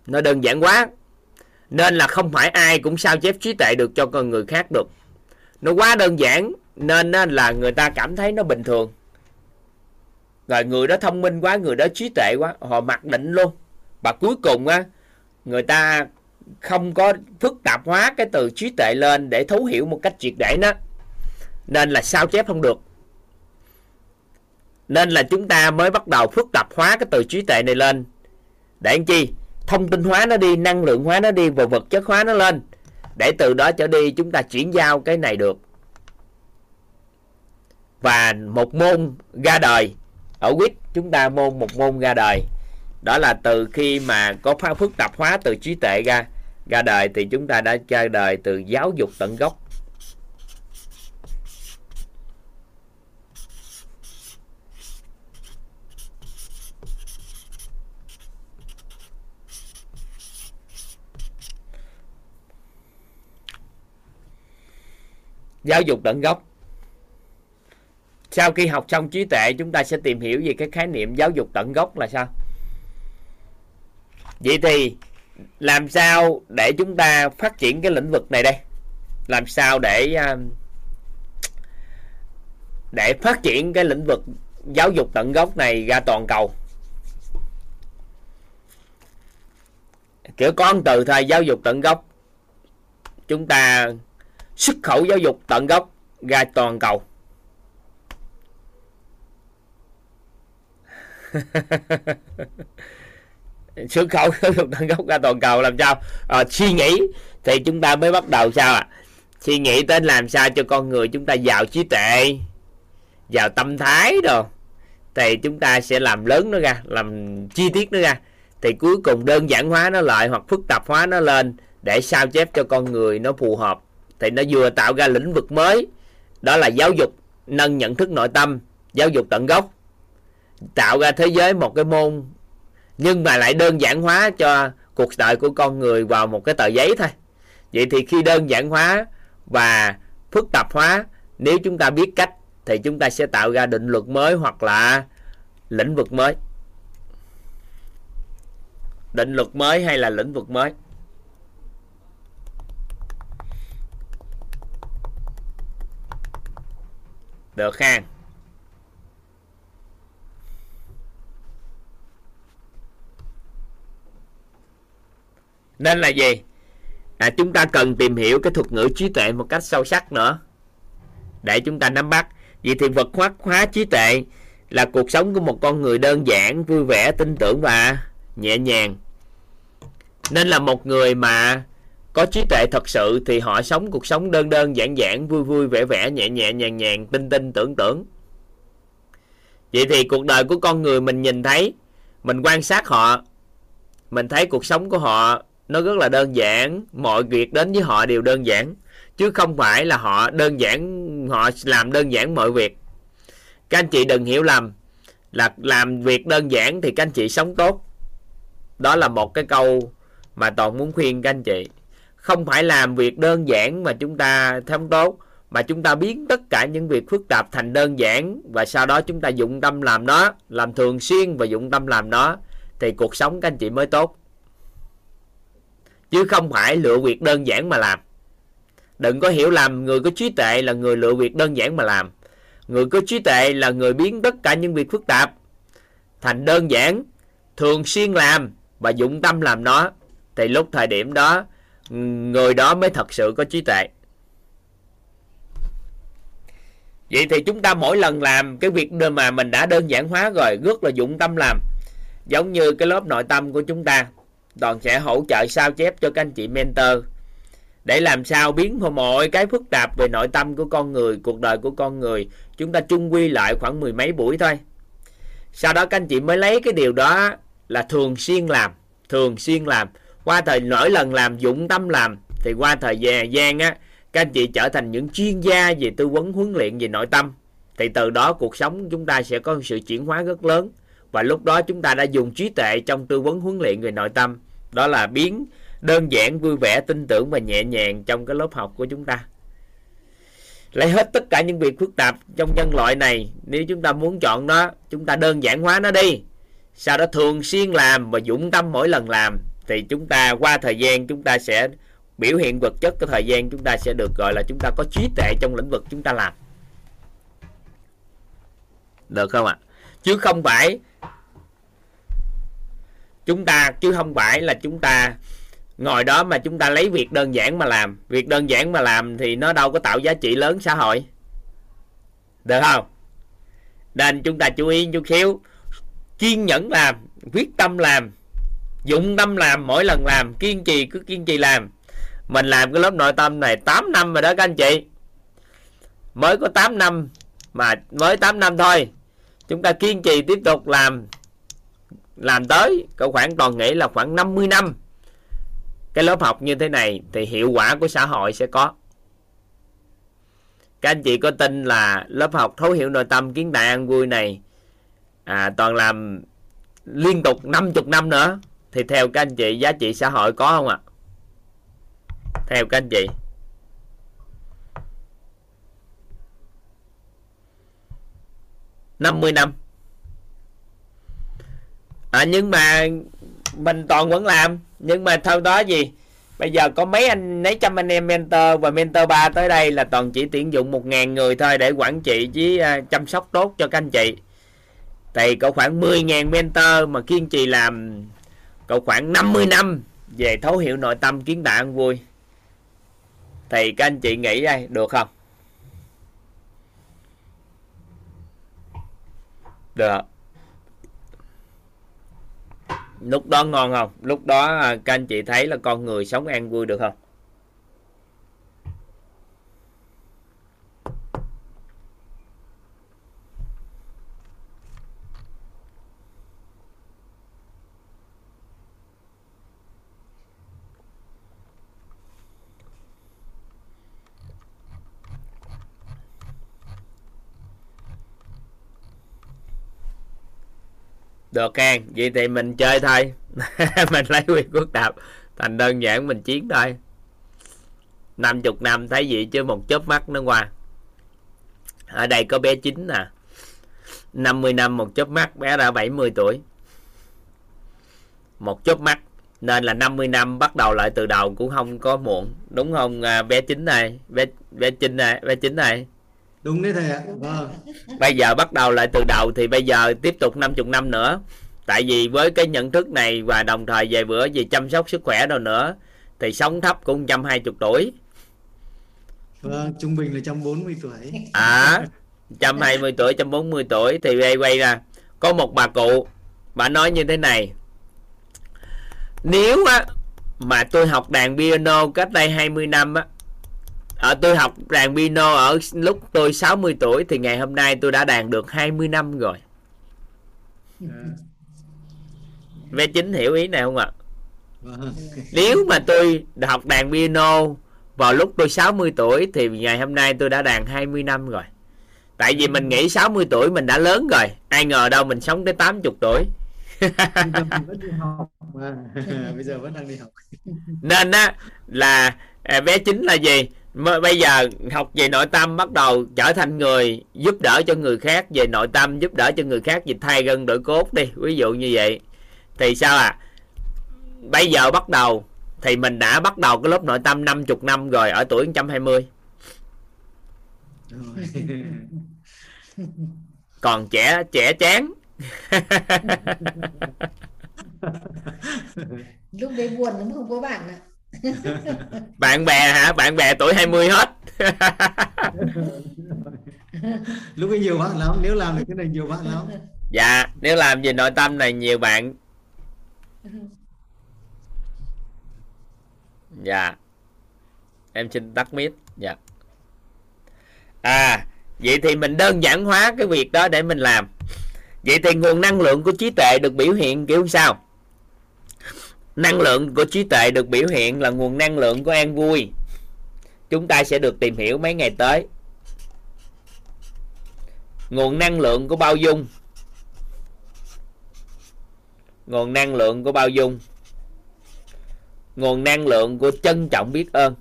Nó đơn giản quá. Nên là không phải ai cũng sao chép trí tuệ được cho con người khác được. Nó quá đơn giản, nên là người ta cảm thấy nó bình thường. Rồi người đó thông minh quá, người đó trí tuệ quá, họ mặc định luôn. Và cuối cùng á, người ta không có phức tạp hóa cái từ trí tuệ lên để thấu hiểu một cách triệt để nó. Nên là sao chép không được. Nên là chúng ta mới bắt đầu phức tạp hóa cái từ trí tuệ này lên để anh chi? Thông tin hóa nó đi, năng lượng hóa nó đi và vật chất hóa nó lên. Để từ đó trở đi, chúng ta chuyển giao cái này được. Và một môn ra đời. Ở quýt, chúng ta môn một môn ra đời. Đó là từ khi mà có phá phức tạp hóa từ trí tuệ ra ra đời thì chúng ta đã ra đời từ giáo dục tận gốc. Giáo dục tận gốc. Sau khi học xong trí tuệ, chúng ta sẽ tìm hiểu về cái khái niệm giáo dục tận gốc là sao. Vậy thì làm sao để chúng ta phát triển cái lĩnh vực này đây? Làm sao để um, để phát triển cái lĩnh vực giáo dục tận gốc này ra toàn cầu? Kiểu con từ thời giáo dục tận gốc, chúng ta xuất khẩu giáo dục tận gốc ra toàn cầu. Xuất khẩu giáo dục tận gốc ra toàn cầu làm sao? À, suy nghĩ thì chúng ta mới bắt đầu sao ạ? À? suy nghĩ đến làm sao cho con người chúng ta giàu trí tuệ giàu tâm thái rồi thì chúng ta sẽ làm lớn nó ra làm chi tiết nó ra. Thì cuối cùng đơn giản hóa nó lại hoặc phức tạp hóa nó lên để sao chép cho con người nó phù hợp thì nó vừa tạo ra lĩnh vực mới. Đó là giáo dục, nâng nhận thức nội tâm, giáo dục tận gốc. Tạo ra thế giới một cái môn, nhưng mà lại đơn giản hóa cho cuộc đời của con người vào một cái tờ giấy thôi. Vậy thì khi đơn giản hóa và phức tạp hóa, nếu chúng ta biết cách, thì chúng ta sẽ tạo ra định luật mới hoặc là lĩnh vực mới. Định luật mới hay là lĩnh vực mới? Được ha. Nên là gì? À, chúng ta cần tìm hiểu cái thuật ngữ trí tuệ một cách sâu sắc nữa. Để chúng ta nắm bắt. Vậy thì vật hóa hóa trí tuệ là cuộc sống của một con người đơn giản vui vẻ tin tưởng và nhẹ nhàng. Nên là một người mà có trí tuệ thật sự thì họ sống cuộc sống đơn đơn, giản giản, vui vui, vẻ vẻ, nhẹ nhẹ, nhàng nhàng, tinh tinh, tưởng tưởng vậy thì cuộc đời của con người mình nhìn thấy, mình quan sát họ, mình thấy cuộc sống của họ nó rất là đơn giản, mọi việc đến với họ đều đơn giản, chứ không phải là họ đơn giản, họ làm đơn giản mọi việc. Các anh chị đừng hiểu lầm, là làm việc đơn giản thì các anh chị sống tốt. Đó là một cái câu mà toàn muốn khuyên các anh chị không phải làm việc đơn giản mà chúng ta sống tốt mà chúng ta biến tất cả những việc phức tạp thành đơn giản, và sau đó chúng ta dụng tâm làm nó, làm thường xuyên và dụng tâm làm nó, thì cuộc sống các anh chị mới tốt. Chứ không phải lựa việc đơn giản mà làm. Đừng có hiểu làm người có trí tuệ là người lựa việc đơn giản mà làm. Người có trí tuệ là người biến tất cả những việc phức tạp thành đơn giản, thường xuyên làm và dụng tâm làm nó. Thì lúc thời điểm đó người đó mới thật sự có trí tuệ. Vậy thì chúng ta mỗi lần làm cái việc mà mình đã đơn giản hóa rồi, rất là dụng tâm làm, giống như cái lớp nội tâm của chúng ta, toàn sẽ hỗ trợ sao chép cho các anh chị mentor, để làm sao biến mọi cái phức tạp về nội tâm của con người, cuộc đời của con người, chúng ta chung quy lại khoảng mười mấy buổi thôi. Sau đó các anh chị mới lấy cái điều đó là thường xuyên làm, thường xuyên làm qua thời mỗi lần làm, dụng tâm làm, thì qua thời gian á, các anh chị trở thành những chuyên gia về tư vấn huấn luyện về nội tâm. Thì từ đó cuộc sống chúng ta sẽ có sự chuyển hóa rất lớn. Và lúc đó chúng ta đã dùng trí tuệ trong tư vấn huấn luyện về nội tâm. Đó là biến đơn giản, vui vẻ, tin tưởng và nhẹ nhàng trong cái lớp học của chúng ta. Lấy hết tất cả những việc phức tạp trong nhân loại này, nếu chúng ta muốn chọn nó, chúng ta đơn giản hóa nó đi. Sau đó thường xuyên làm và dũng tâm mỗi lần làm thì chúng ta qua thời gian chúng ta sẽ biểu hiện vật chất cái thời gian chúng ta sẽ được gọi là chúng ta có trí tuệ trong lĩnh vực chúng ta làm. Được không ạ? Chứ không phải chúng ta, chứ không phải là chúng ta ngồi đó mà chúng ta lấy việc đơn giản mà làm. Việc đơn giản mà làm thì nó đâu có tạo giá trị lớn xã hội. Được không? Nên chúng ta chú ý chút xíu kiên nhẫn làm, quyết tâm làm dụng tâm làm mỗi lần làm kiên trì cứ kiên trì làm. Mình làm cái lớp nội tâm này 8 năm rồi đó các anh chị. Mới có 8 năm mà mới 8 năm thôi. Chúng ta kiên trì tiếp tục làm làm tới cỡ khoảng toàn nghĩ là khoảng 50 năm. Cái lớp học như thế này thì hiệu quả của xã hội sẽ có. Các anh chị có tin là lớp học thấu hiểu nội tâm kiến đại an vui này à, toàn làm liên tục 50 năm nữa thì theo các anh chị giá trị xã hội có không ạ? Theo các anh chị. Năm mươi năm. À, nhưng mà mình toàn vẫn làm. Nhưng mà sau đó gì? Bây giờ có mấy anh mấy trăm anh em mentor và mentor ba tới đây là toàn chỉ tuyển dụng một ngàn người thôi để quản trị với uh, chăm sóc tốt cho các anh chị. Thì có khoảng 10.000 mentor mà kiên trì làm cậu khoảng 50 năm về thấu hiểu nội tâm kiến tạo ăn vui. Thì các anh chị nghĩ đây, được không? Được. Lúc đó ngon không? Lúc đó à, các anh chị thấy là con người sống an vui được không? Được can vậy thì mình chơi thôi. Mình lấy quyền quốc tạp thành đơn giản mình chiến thôi. Năm chục năm thấy gì chứ một chớp mắt nó qua. Ở đây có bé chín nè. 50 năm một chớp mắt, bé đã 70 tuổi. Một chớp mắt, nên là 50 năm bắt đầu lại từ đầu cũng không có muộn. Đúng không à, bé chín này? Bé bé chín này, bé chín này đúng đấy thầy ạ. Vâng. Bây giờ bắt đầu lại từ đầu thì bây giờ tiếp tục 50 năm nữa. Tại vì với cái nhận thức này và đồng thời về bữa về chăm sóc sức khỏe đâu nữa thì sống thấp cũng 120 tuổi. Vâng trung bình là 140 tuổi. À 120 tuổi 140 tuổi thì đây quay ra. Có một bà cụ bà nói như thế này. Nếu á mà tôi học đàn piano cách đây 20 năm á ở tôi học đàn piano ở lúc tôi 60 tuổi thì ngày hôm nay tôi đã đàn được 20 năm rồi Vé chính hiểu ý này không ạ? Nếu mà tôi học đàn piano vào lúc tôi 60 tuổi thì ngày hôm nay tôi đã đàn 20 năm rồi. Tại vì mình nghĩ 60 tuổi mình đã lớn rồi, ai ngờ đâu mình sống tới 80 tuổi. bây giờ vẫn đang đi học. Nên á là à, vé chính là gì? bây giờ học về nội tâm bắt đầu trở thành người giúp đỡ cho người khác về nội tâm giúp đỡ cho người khác về thay gân đổi cốt đi ví dụ như vậy. Thì sao à bây giờ bắt đầu thì mình đã bắt đầu cái lớp nội tâm 50 năm rồi ở tuổi 120 còn trẻ trẻ chán. Lúc đấy buồn lắm không có bạn ạ bạn bè hả? Bạn bè tuổi 20 hết. Lúc ấy nhiều bạn lắm nếu làm được cái này nhiều bạn lắm. Dạ nếu làm về nội tâm này nhiều bạn. Dạ. Em xin tắt mic. Dạ. À vậy thì mình đơn giản hóa cái việc đó để mình làm. Vậy thì nguồn năng lượng của trí tuệ được biểu hiện kiểu sao năng lượng của trí tuệ được biểu hiện là nguồn năng lượng của an vui. Chúng ta sẽ được tìm hiểu mấy ngày tới. Nguồn năng lượng của bao dung. Nguồn năng lượng của bao dung. Nguồn năng lượng của trân trọng biết ơn.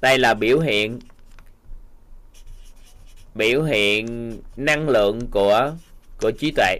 Đây là biểu hiện biểu hiện năng lượng của của trí tuệ.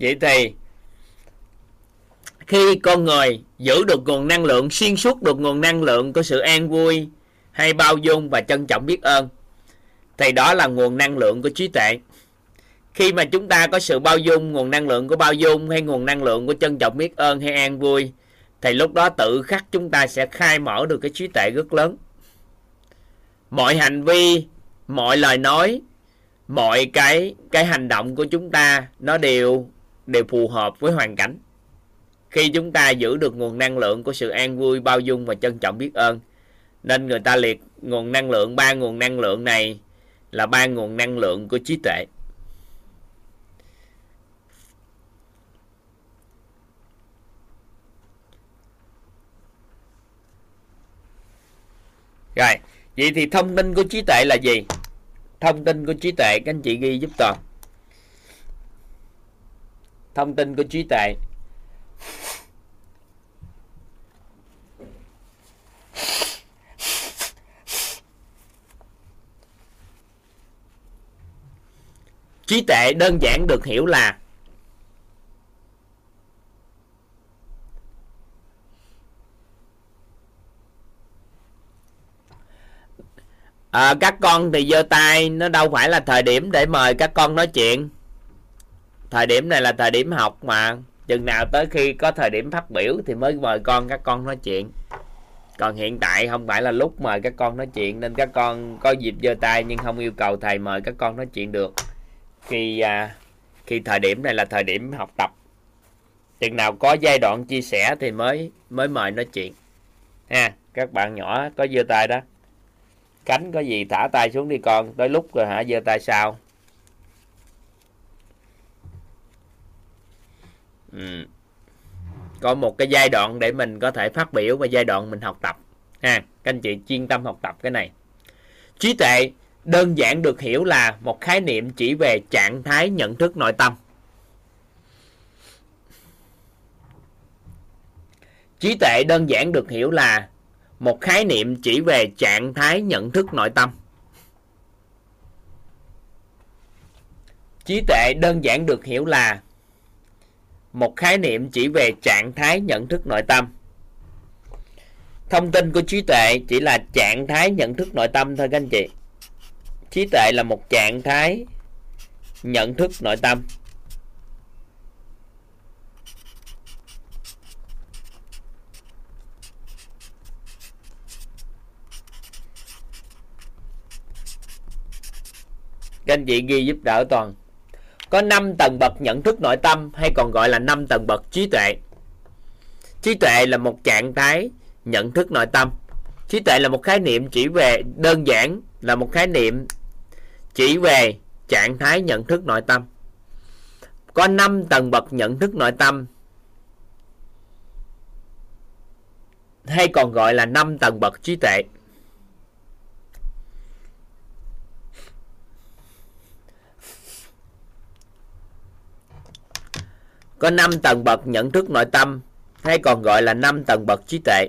Vậy thì, khi con người giữ được nguồn năng lượng, xuyên suốt được nguồn năng lượng của sự an vui hay bao dung và trân trọng biết ơn, thì đó là nguồn năng lượng của trí tuệ. Khi mà chúng ta có sự bao dung, nguồn năng lượng của bao dung hay nguồn năng lượng của trân trọng biết ơn hay an vui, thì lúc đó tự khắc chúng ta sẽ khai mở được cái trí tuệ rất lớn. Mọi hành vi, mọi lời nói, mọi cái cái hành động của chúng ta nó đều đều phù hợp với hoàn cảnh. Khi chúng ta giữ được nguồn năng lượng của sự an vui, bao dung và trân trọng biết ơn, nên người ta liệt nguồn năng lượng, ba nguồn năng lượng này là ba nguồn năng lượng của trí tuệ. Rồi, vậy thì thông tin của trí tuệ là gì? Thông tin của trí tuệ, các anh chị ghi giúp toàn thông tin của trí tuệ. Trí tuệ đơn giản được hiểu là à, các con thì giơ tay nó đâu phải là thời điểm để mời các con nói chuyện thời điểm này là thời điểm học mà. Chừng nào tới khi có thời điểm phát biểu thì mới mời con các con nói chuyện. Còn hiện tại không phải là lúc mời các con nói chuyện nên các con có dịp giơ tay nhưng không yêu cầu thầy mời các con nói chuyện được. Khi à, khi thời điểm này là thời điểm học tập. Chừng nào có giai đoạn chia sẻ thì mới mới mời nói chuyện. Ha các bạn nhỏ có giơ tay đó. Cánh có gì thả tay xuống đi con tới lúc rồi hả? Giơ tay sau. Ừ. có một cái giai đoạn để mình có thể phát biểu và giai đoạn mình học tập. Ha, các anh chị chuyên tâm học tập cái này. Trí tuệ đơn giản được hiểu là một khái niệm chỉ về trạng thái nhận thức nội tâm. Trí tuệ đơn giản được hiểu là một khái niệm chỉ về trạng thái nhận thức nội tâm. Trí tuệ đơn giản được hiểu là một khái niệm chỉ về trạng thái nhận thức nội tâm. Thông tin của trí tuệ chỉ là trạng thái nhận thức nội tâm thôi các anh chị. Trí tuệ là một trạng thái nhận thức nội tâm. Các anh chị ghi giúp đỡ toàn có 5 tầng bậc nhận thức nội tâm, hay còn gọi là 5 tầng bậc trí tuệ. Trí tuệ là một trạng thái nhận thức nội tâm. Trí tuệ là một khái niệm chỉ về đơn giản, là một khái niệm chỉ về trạng thái nhận thức nội tâm. Có 5 tầng bậc nhận thức nội tâm, hay còn gọi là 5 tầng bậc trí tuệ. Có 5 tầng bậc nhận thức nội tâm, hay còn gọi là 5 tầng bậc trí tuệ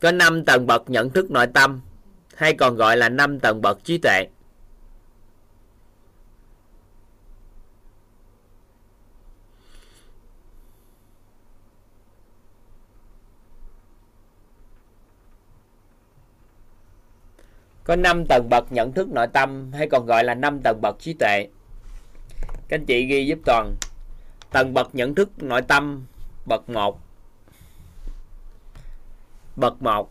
có 5 tầng bậc nhận thức nội tâm, hay còn gọi là 5 tầng bậc trí tuệ. Có 5 tầng bậc nhận thức nội tâm, hay còn gọi là 5 tầng bậc trí tuệ. Các anh chị ghi giúp toàn. Tầng bậc nhận thức nội tâm, bậc 1 Bậc 1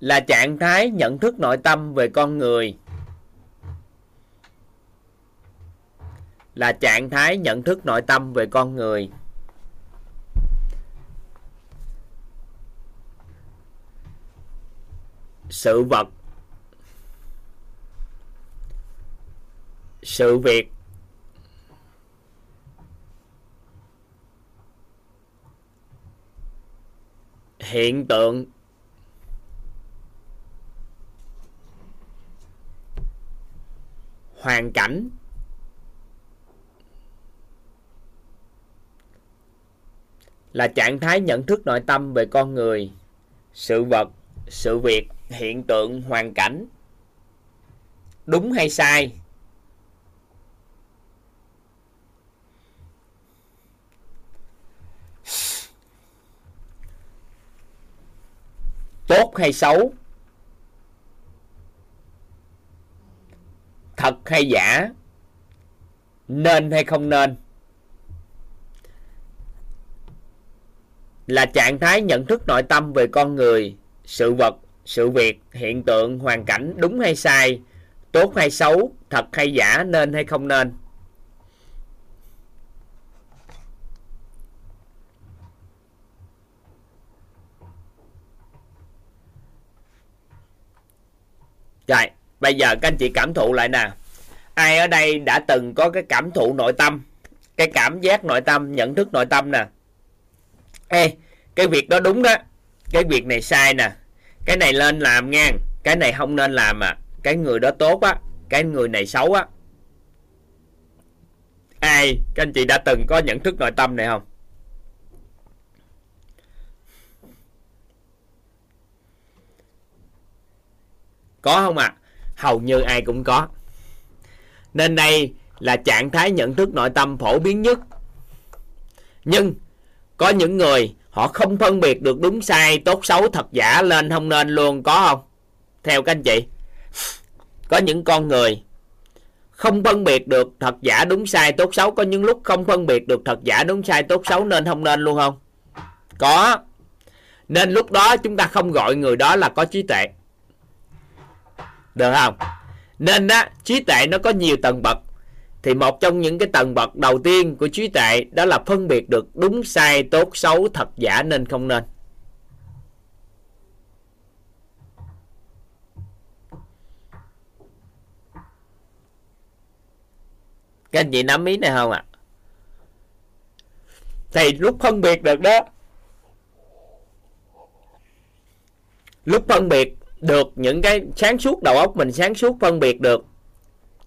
là trạng thái nhận thức nội tâm về con người là trạng thái nhận thức nội tâm về con người sự vật. Sự việc. Hiện tượng. Hoàn cảnh. Là trạng thái nhận thức nội tâm về con người. Sự vật, sự việc hiện tượng hoàn cảnh. Đúng hay sai? Tốt hay xấu? Thật hay giả? Nên hay không nên? Là trạng thái nhận thức nội tâm về con người, sự vật sự việc hiện tượng hoàn cảnh đúng hay sai tốt hay xấu thật hay giả nên hay không nên Rồi, bây giờ các anh chị cảm thụ lại nè. Ai ở đây đã từng có cái cảm thụ nội tâm, cái cảm giác nội tâm, nhận thức nội tâm nè. Ê, cái việc đó đúng đó. Cái việc này sai nè. Cái này lên làm nha. Cái này không nên làm à. Cái người đó tốt á. Cái người này xấu á. Ai, các anh chị đã từng có nhận thức nội tâm này không? Có không ạ? À? Hầu như ai cũng có. Nên đây là trạng thái nhận thức nội tâm phổ biến nhất. Nhưng có những người họ không phân biệt được đúng sai, tốt xấu, thật giả lên không nên luôn có không? Theo các anh chị. Có những con người không phân biệt được thật giả đúng sai tốt xấu. Có những lúc không phân biệt được thật giả đúng sai tốt xấu nên không nên luôn không? Có. Nên lúc đó chúng ta không gọi người đó là có trí tuệ. Được không? Nên á trí tuệ nó có nhiều tầng bậc thì một trong những cái tầng bậc đầu tiên của trí tuệ đó là phân biệt được đúng sai, tốt, xấu, thật, giả nên không nên các anh chị nắm ý này không ạ à? thì lúc phân biệt được đó, lúc phân biệt được những cái sáng suốt, đầu óc mình sáng suốt phân biệt được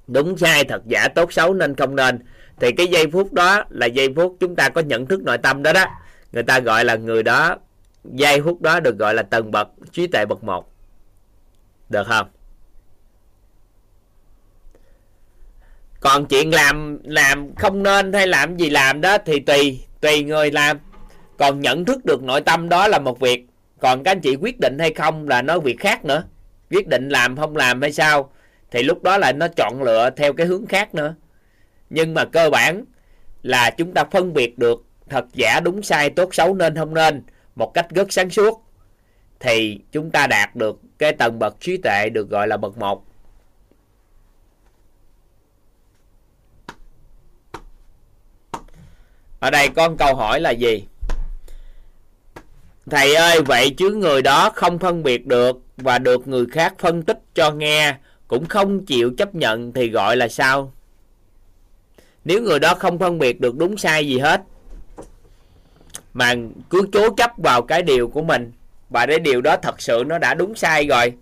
đúng sai, thật giả, tốt xấu nên không nên. Thì cái giây phút đó là giây phút chúng ta có nhận thức nội tâm đó đó. Người ta gọi là người đó, giây phút đó được gọi là tầng bậc, trí tuệ bậc một. Được không? Còn chuyện làm làm không nên hay làm gì làm đó thì tùy tùy người làm. Còn nhận thức được nội tâm đó là một việc. Còn các anh chị quyết định hay không là nói việc khác nữa. Quyết định làm, không làm hay sao? Thì lúc đó là nó chọn lựa theo cái hướng khác nữa. Nhưng mà cơ bản là chúng ta phân biệt được thật giả đúng sai tốt xấu nên không nên một cách rất sáng suốt. Thì chúng ta đạt được cái tầng bậc trí tuệ được gọi là bậc một. Ở đây con câu hỏi là gì? Thầy ơi, vậy chứ người đó không phân biệt được và được người khác phân tích cho nghe cũng không chịu chấp nhận thì gọi là sao? Nếu người đó không phân biệt được đúng sai gì hết, mà cứ cố chấp vào cái điều của mình, và cái điều đó thật sự nó đã đúng sai rồi,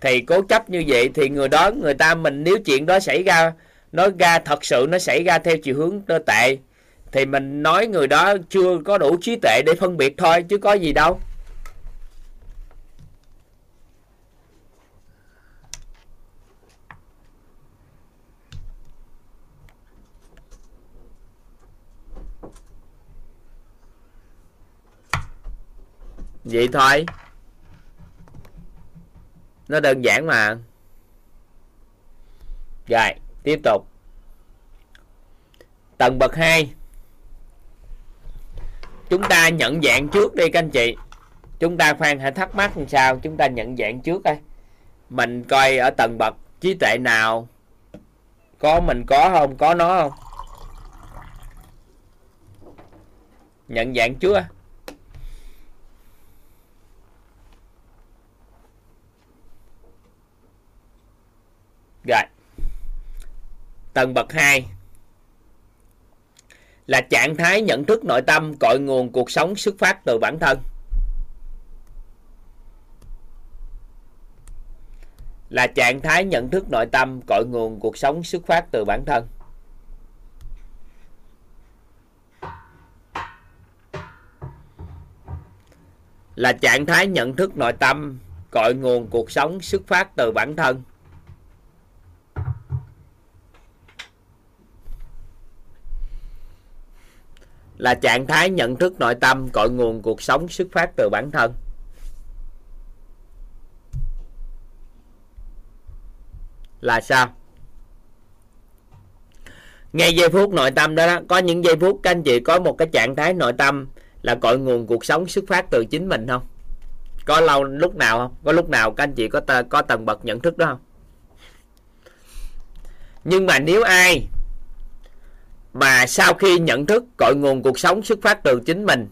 thì cố chấp như vậy thì người đó, người ta mình nếu chuyện đó xảy ra, nó ra thật sự nó xảy ra theo chiều hướng tệ, thì mình nói người đó chưa có đủ trí tuệ để phân biệt thôi, chứ có gì đâu. Vậy thôi. Nó đơn giản mà. Rồi, tiếp tục. Tầng bậc 2 chúng ta nhận dạng trước đi các anh chị. Chúng ta khoan hãy thắc mắc làm sao chúng ta nhận dạng trước đây mình coi ở tầng bậc trí tuệ nào. Có mình có không, có nó không? Nhận dạng chưa rồi. Tầng bậc 2 là trạng thái nhận thức nội tâm, cội nguồn cuộc sống, xuất phát từ bản thân. Là trạng thái nhận thức nội tâm, cội nguồn cuộc sống, xuất phát từ bản thân. Là trạng thái nhận thức nội tâm, cội nguồn cuộc sống, xuất phát từ bản thân. Là trạng thái nhận thức nội tâm cội nguồn cuộc sống xuất phát từ bản thân. Là sao? Ngay giây phút nội tâm đó, đó có những giây phút các anh chị có một cái trạng thái nội tâm là cội nguồn cuộc sống xuất phát từ chính mình không? Có lâu lúc nào không? Có lúc nào các anh chị có t- có tầng bậc nhận thức đó không? Nhưng mà nếu ai mà sau khi nhận thức cội nguồn cuộc sống xuất phát từ chính mình,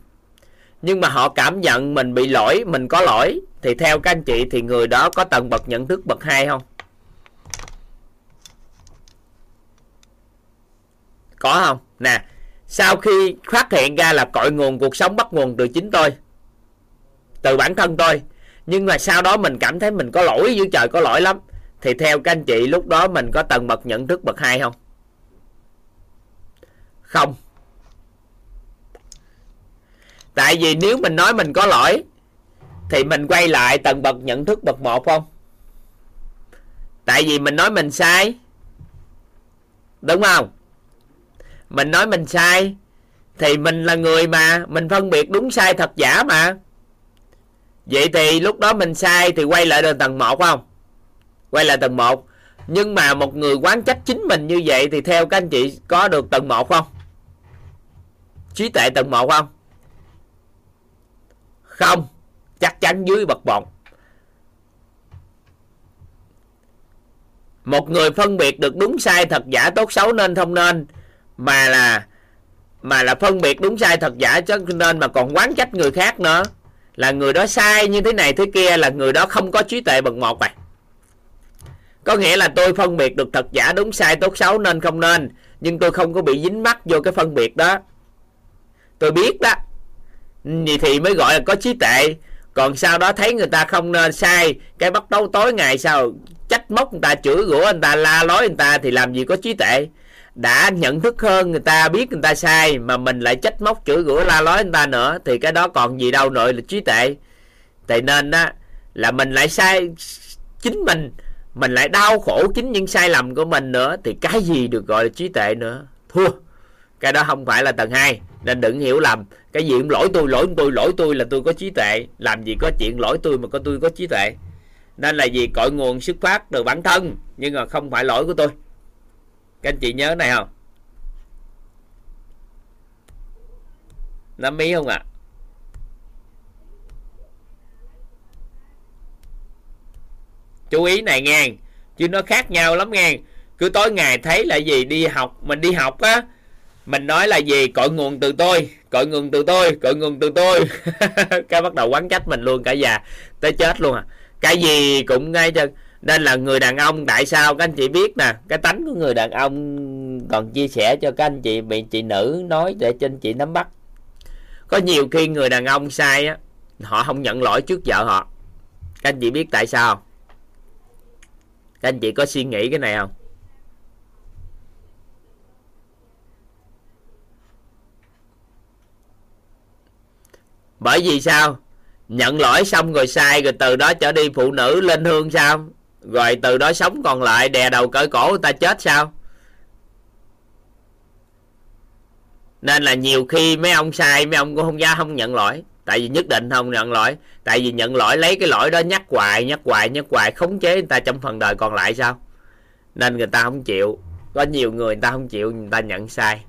nhưng mà họ cảm nhận mình bị lỗi, mình có lỗi, thì theo các anh chị thì người đó có tầng bậc nhận thức bậc hai không? Có không? Nè, sau khi phát hiện ra là cội nguồn cuộc sống bắt nguồn từ chính tôi, từ bản thân tôi, nhưng mà sau đó mình cảm thấy mình có lỗi, dưới trời có lỗi lắm, thì theo các anh chị lúc đó mình có tầng bậc nhận thức bậc hai không? Không. Tại vì nếu mình nói mình có lỗi, thì mình quay lại tầng bậc nhận thức bậc một không? Tại vì mình nói mình sai. Đúng không? Mình nói mình sai, thì mình là người mà, mình phân biệt đúng sai thật giả mà. Vậy thì lúc đó mình sai thì quay lại tầng một không? Quay lại tầng một. Nhưng mà một người quán trách chính mình như vậy thì theo các anh chị có được tầng một không? Trí tuệ tầng 1 không? Không. Chắc chắn dưới bậc một một người phân biệt được đúng sai thật giả tốt xấu nên không nên, mà là mà là phân biệt đúng sai thật giả cho nên mà còn quán trách người khác nữa. Là người đó sai như thế này thế kia, là người đó không có trí tuệ bậc một vậy. có nghĩa là tôi phân biệt được thật giả đúng sai tốt xấu nên không nên, nhưng tôi không có bị dính mắc vô cái phân biệt đó tôi biết đó. Vậy thì mới gọi là có trí tuệ. Còn sau đó thấy người ta không nên sai. Cái bắt đầu tối ngày sau, trách móc người ta, chửi rủa người ta, la lối người ta thì làm gì có trí tuệ. Đã nhận thức hơn người ta, biết người ta sai mà mình lại trách móc, chửi rủa, la lối người ta nữa thì cái đó còn gì đâu nội là trí tuệ. Tại nên đó là mình lại sai chính mình mình lại đau khổ chính những sai lầm của mình nữa thì cái gì được gọi là trí tuệ nữa? Thua. Cái đó không phải là tầng 2 nên đừng hiểu lầm. Cái gì cũng lỗi tôi lỗi tôi lỗi tôi là tôi có trí tuệ. Làm gì có chuyện lỗi tôi mà có tôi có trí tuệ. Nên là gì cội nguồn xuất phát từ bản thân, nhưng mà không phải lỗi của tôi. Các anh chị nhớ này không? Nắm ý không ạ? À? chú ý này nghe, chứ nó khác nhau lắm nghe. Cứ tối ngày thấy là gì đi học, mình đi học á mình nói là gì? Cội nguồn từ tôi. Cội nguồn từ tôi. Cội nguồn từ tôi. Cái bắt đầu quán trách mình luôn cả già. Tới chết luôn à. Cái gì cũng ngay cho nên là người đàn ông tại sao? Các anh chị biết nè. Cái tánh của người đàn ông còn chia sẻ cho các anh chị, bị chị nữ nói để cho anh chị nắm bắt. Có nhiều khi người đàn ông sai á, họ không nhận lỗi trước vợ họ. Các anh chị biết tại sao các anh chị có suy nghĩ cái này không? Bởi vì sao? Nhận lỗi xong rồi sai rồi từ đó trở đi phụ nữ lên hương sao? Rồi từ đó sống còn lại, đè đầu cởi cổ người ta chết sao? Nên là nhiều khi mấy ông sai, mấy ông cũng không ra không nhận lỗi. Tại vì nhất định không nhận lỗi. Tại vì nhận lỗi lấy cái lỗi đó nhắc hoài nhắc hoài nhắc hoài, khống chế người ta trong phần đời còn lại sao? Nên người ta không chịu. Có nhiều người người ta không chịu, người ta nhận sai.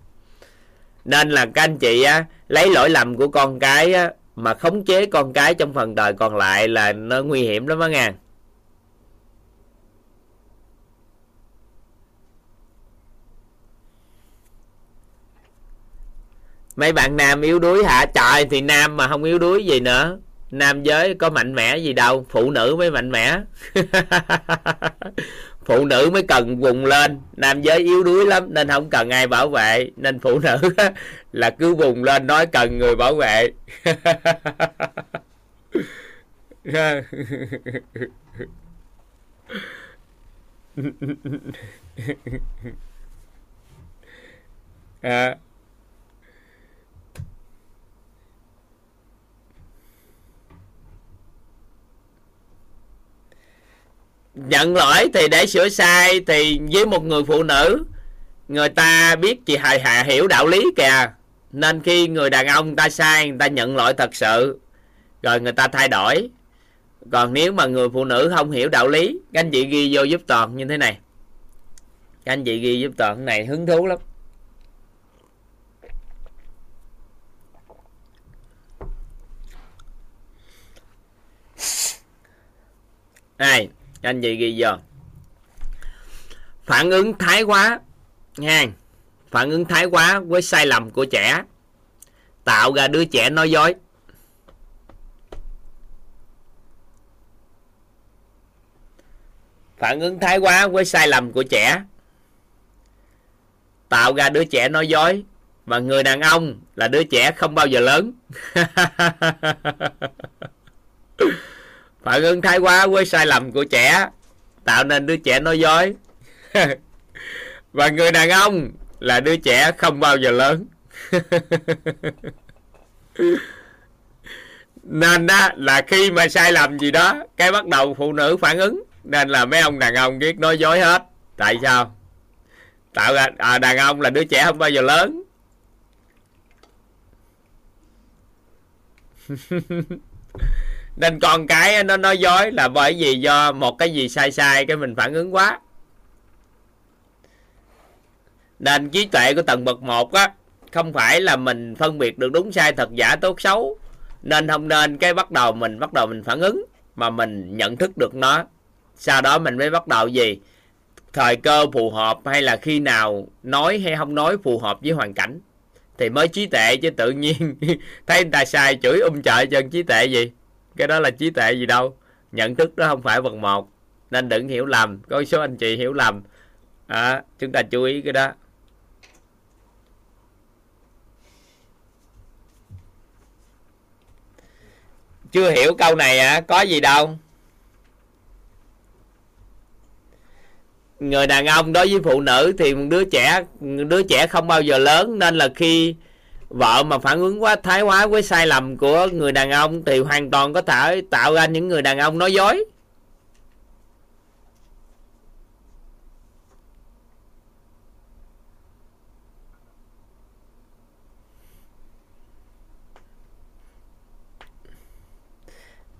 Nên là các anh chị á, lấy lỗi lầm của con cái á mà khống chế con cái trong phần đời còn lại là nó nguy hiểm lắm á ngàn mấy bạn nam yếu đuối hả? Trời, thì nam mà không yếu đuối gì nữa. Nam giới có mạnh mẽ gì đâu, phụ nữ mới mạnh mẽ. phụ nữ mới cần vùng lên. Nam giới yếu đuối lắm, nên không cần ai bảo vệ. Nên phụ nữ là cứ vùng lên, nói cần người bảo vệ. À. nhận lỗi thì để sửa sai thì với một người phụ nữ, người ta biết chị hài hạ hiểu đạo lý kìa. Nên khi người đàn ông người ta sai, người ta nhận lỗi thật sự, rồi người ta thay đổi. Còn nếu mà người phụ nữ không hiểu đạo lý, các anh chị ghi vô giúp toàn như thế này. Các anh chị ghi giúp toàn này hứng thú lắm. Này anh chị ghi giờ phản ứng thái quá, nha. Phản ứng thái quá với sai lầm của trẻ. Tạo ra đứa trẻ nói dối. Phản ứng thái quá với sai lầm của trẻ. Tạo ra đứa trẻ nói dối. Và người đàn ông là đứa trẻ không bao giờ lớn. phản ứng thái quá với sai lầm của trẻ tạo nên đứa trẻ nói dối. Và người đàn ông là đứa trẻ không bao giờ lớn. Nên đó là khi mà sai lầm gì đó cái bắt đầu phụ nữ phản ứng. Nên là mấy ông đàn ông biết nói dối hết. Tại sao? Tạo ra à, đàn ông là đứa trẻ không bao giờ lớn. nên con cái nó nói dối là bởi vì do một cái gì sai sai cái mình phản ứng quá. Nên trí tuệ của tầng bậc một á, không phải là mình phân biệt được đúng sai thật giả tốt xấu. Nên không nên cái bắt đầu mình bắt đầu mình phản ứng mà mình nhận thức được nó. Sau đó mình mới bắt đầu gì? Thời cơ phù hợp hay là khi nào nói hay không nói phù hợp với hoàn cảnh? Thì mới trí tuệ chứ tự nhiên thấy người ta sai chửi um trời chân trí tuệ gì cái đó là trí tuệ gì đâu. Nhận thức đó không phải phần một. Nên đừng hiểu lầm. Có số anh chị hiểu lầm. À, chúng ta chú ý cái đó. Chưa hiểu câu này à có gì đâu. Người đàn ông đối với phụ nữ thì một đứa trẻ đứa trẻ không bao giờ lớn. Nên là khi vợ mà phản ứng quá thái quá với sai lầm của người đàn ông thì hoàn toàn có thể tạo ra những người đàn ông nói dối.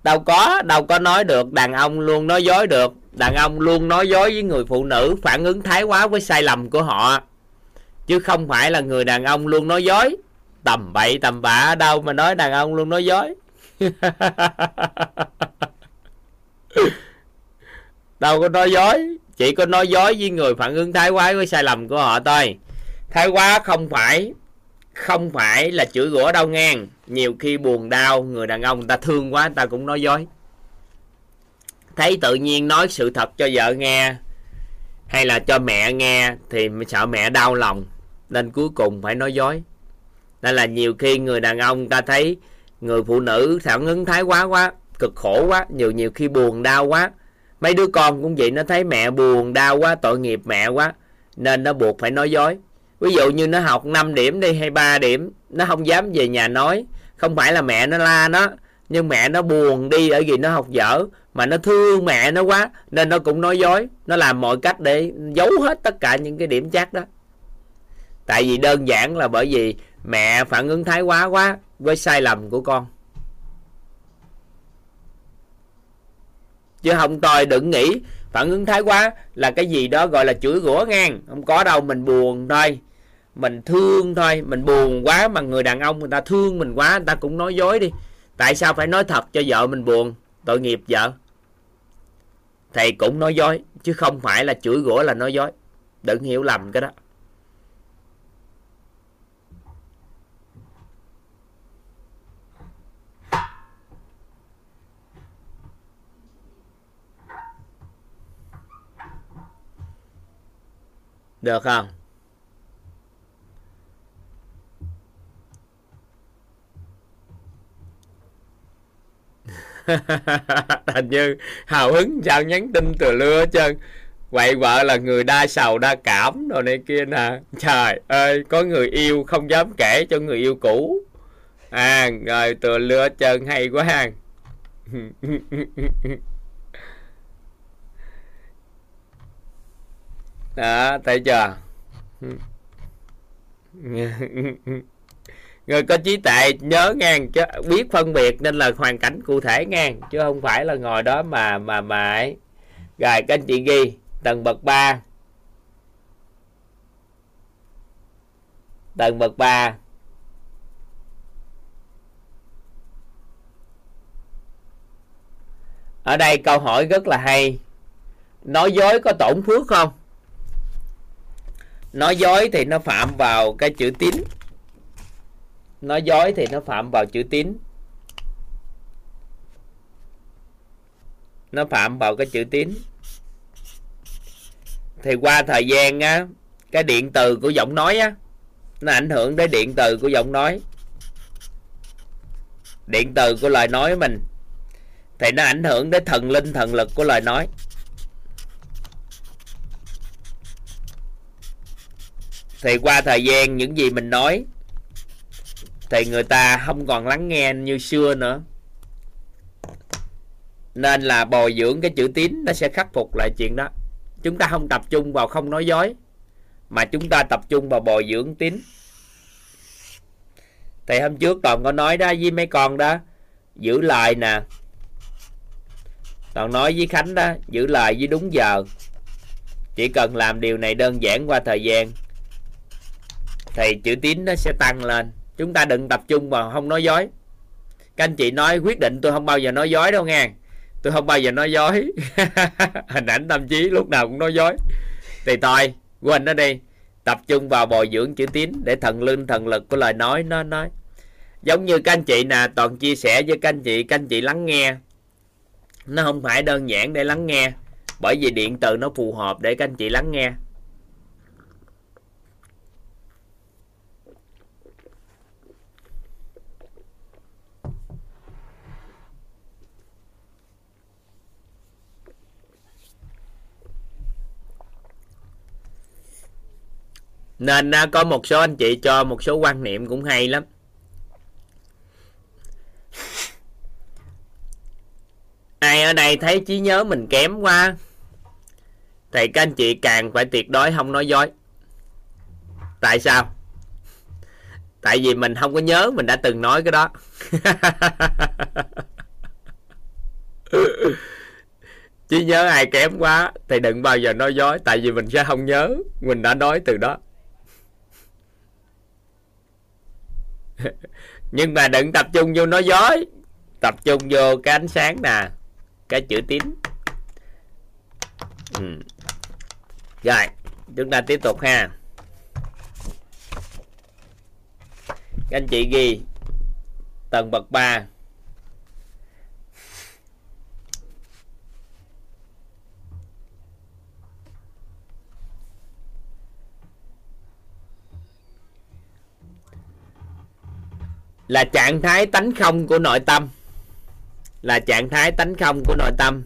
Đâu có đâu có nói được, đàn ông luôn nói dối được. Đàn ông luôn nói dối với người phụ nữ, phản ứng thái quá với sai lầm của họ. Chứ không phải là người đàn ông luôn nói dối tầm bậy, tầm bạ, ở đâu mà nói đàn ông luôn nói dối. Đâu có nói dối, chỉ có nói dối với người phản ứng thái quá với sai lầm của họ thôi. Thái quá không phải không phải là chửi rủa đau ngang. Nhiều khi buồn đau, người đàn ông người ta thương quá, người ta cũng nói dối. Thấy tự nhiên nói sự thật cho vợ nghe, hay là cho mẹ nghe, thì sợ mẹ đau lòng, nên cuối cùng phải nói dối nên là nhiều khi người đàn ông ta thấy người phụ nữ phản ứng thái quá quá, cực khổ quá, nhiều nhiều khi buồn đau quá. Mấy đứa con cũng vậy, nó thấy mẹ buồn đau quá, tội nghiệp mẹ quá, nên nó buộc phải nói dối. Ví dụ như nó học 5 điểm đi hay 3 điểm, nó không dám về nhà nói. Không phải là mẹ nó la nó, nhưng mẹ nó buồn đi ở vì nó học dở, mà nó thương mẹ nó quá, nên nó cũng nói dối. Nó làm mọi cách để giấu hết tất cả những cái điểm chắc đó. Tại vì đơn giản là bởi vì mẹ phản ứng thái quá quá với sai lầm của con. Chứ không tôi đừng nghĩ phản ứng thái quá là cái gì đó gọi là chửi rủa ngang. Không có đâu, mình buồn thôi. Mình thương thôi. Mình buồn quá mà người đàn ông người ta thương mình quá, người ta cũng nói dối đi. Tại sao phải nói thật cho vợ mình buồn? Tội nghiệp vợ. Thầy cũng nói dối, chứ không phải là chửi rủa là nói dối. Đừng hiểu lầm cái đó. Được không? Thành như hào hứng sao nhắn tin từ lưa hết trơn. Vậy vợ là người đa sầu, đa cảm rồi này kia nè. Trời ơi, có người yêu không dám kể cho người yêu cũ. À rồi từ lưa hết trơn, hay quá. ha đó, thấy chưa? Người có trí tuệ nhớ ngang, chứ biết phân biệt nên là hoàn cảnh cụ thể ngang, chứ không phải là ngồi đó mà mà mà ấy. Rồi, các anh chị ghi, tầng bậc 3 tầng bậc 3 ở đây câu hỏi rất là hay. Nói dối có tổn phước không? Nói dối thì nó phạm vào cái chữ tín. Nói dối thì nó phạm vào chữ tín. Nó phạm vào cái chữ tín. Thì qua thời gian á, cái điện từ của giọng nói á, nó ảnh hưởng đến điện từ của giọng nói. Điện từ của lời nói mình. Thì nó ảnh hưởng đến thần linh, thần lực của lời nói. Thì qua thời gian những gì mình nói, thì người ta không còn lắng nghe như xưa nữa. Nên là bồi dưỡng cái chữ tín nó sẽ khắc phục lại chuyện đó. Chúng ta không tập trung vào không nói dối, mà chúng ta tập trung vào bồi dưỡng tín. Thì hôm trước toàn có nói đó với mấy con đó, giữ lời nè. Toàn nói với khánh đó, giữ lời với đúng giờ. Chỉ cần làm điều này đơn giản qua thời gian thì chữ tín nó sẽ tăng lên. Chúng ta đừng tập trung vào không nói dối. Các anh chị nói, quyết định tôi không bao giờ nói dối đâu nghe. Tôi không bao giờ nói dối. Hình ảnh tâm trí lúc nào cũng nói dối. Thì thôi, quên nó đi. Tập trung vào bồi dưỡng chữ tín để thần linh, thần lực của lời nói nó nói. Giống như các anh chị nè, toàn chia sẻ với các anh chị, các anh chị lắng nghe. Nó không phải đơn giản để lắng nghe, bởi vì điện từ nó phù hợp để các anh chị lắng nghe. Nên có một số anh chị cho một số quan niệm cũng hay lắm. Ai ở đây thấy trí nhớ mình kém quá, thì các anh chị càng phải tuyệt đối không nói dối. Tại sao? Tại vì mình không có nhớ, mình đã từng nói cái đó. Trí nhớ ai kém quá thì đừng bao giờ nói dối, tại vì mình sẽ không nhớ, mình đã nói từ đó. nhưng mà đừng tập trung vô nói dối. Tập trung vô cái ánh sáng nè, cái chữ tín. Ừ. rồi, chúng ta tiếp tục ha. Các anh chị ghi. Tầng bậc 3 là trạng thái tánh không của nội tâm. Là trạng thái tánh không của nội tâm.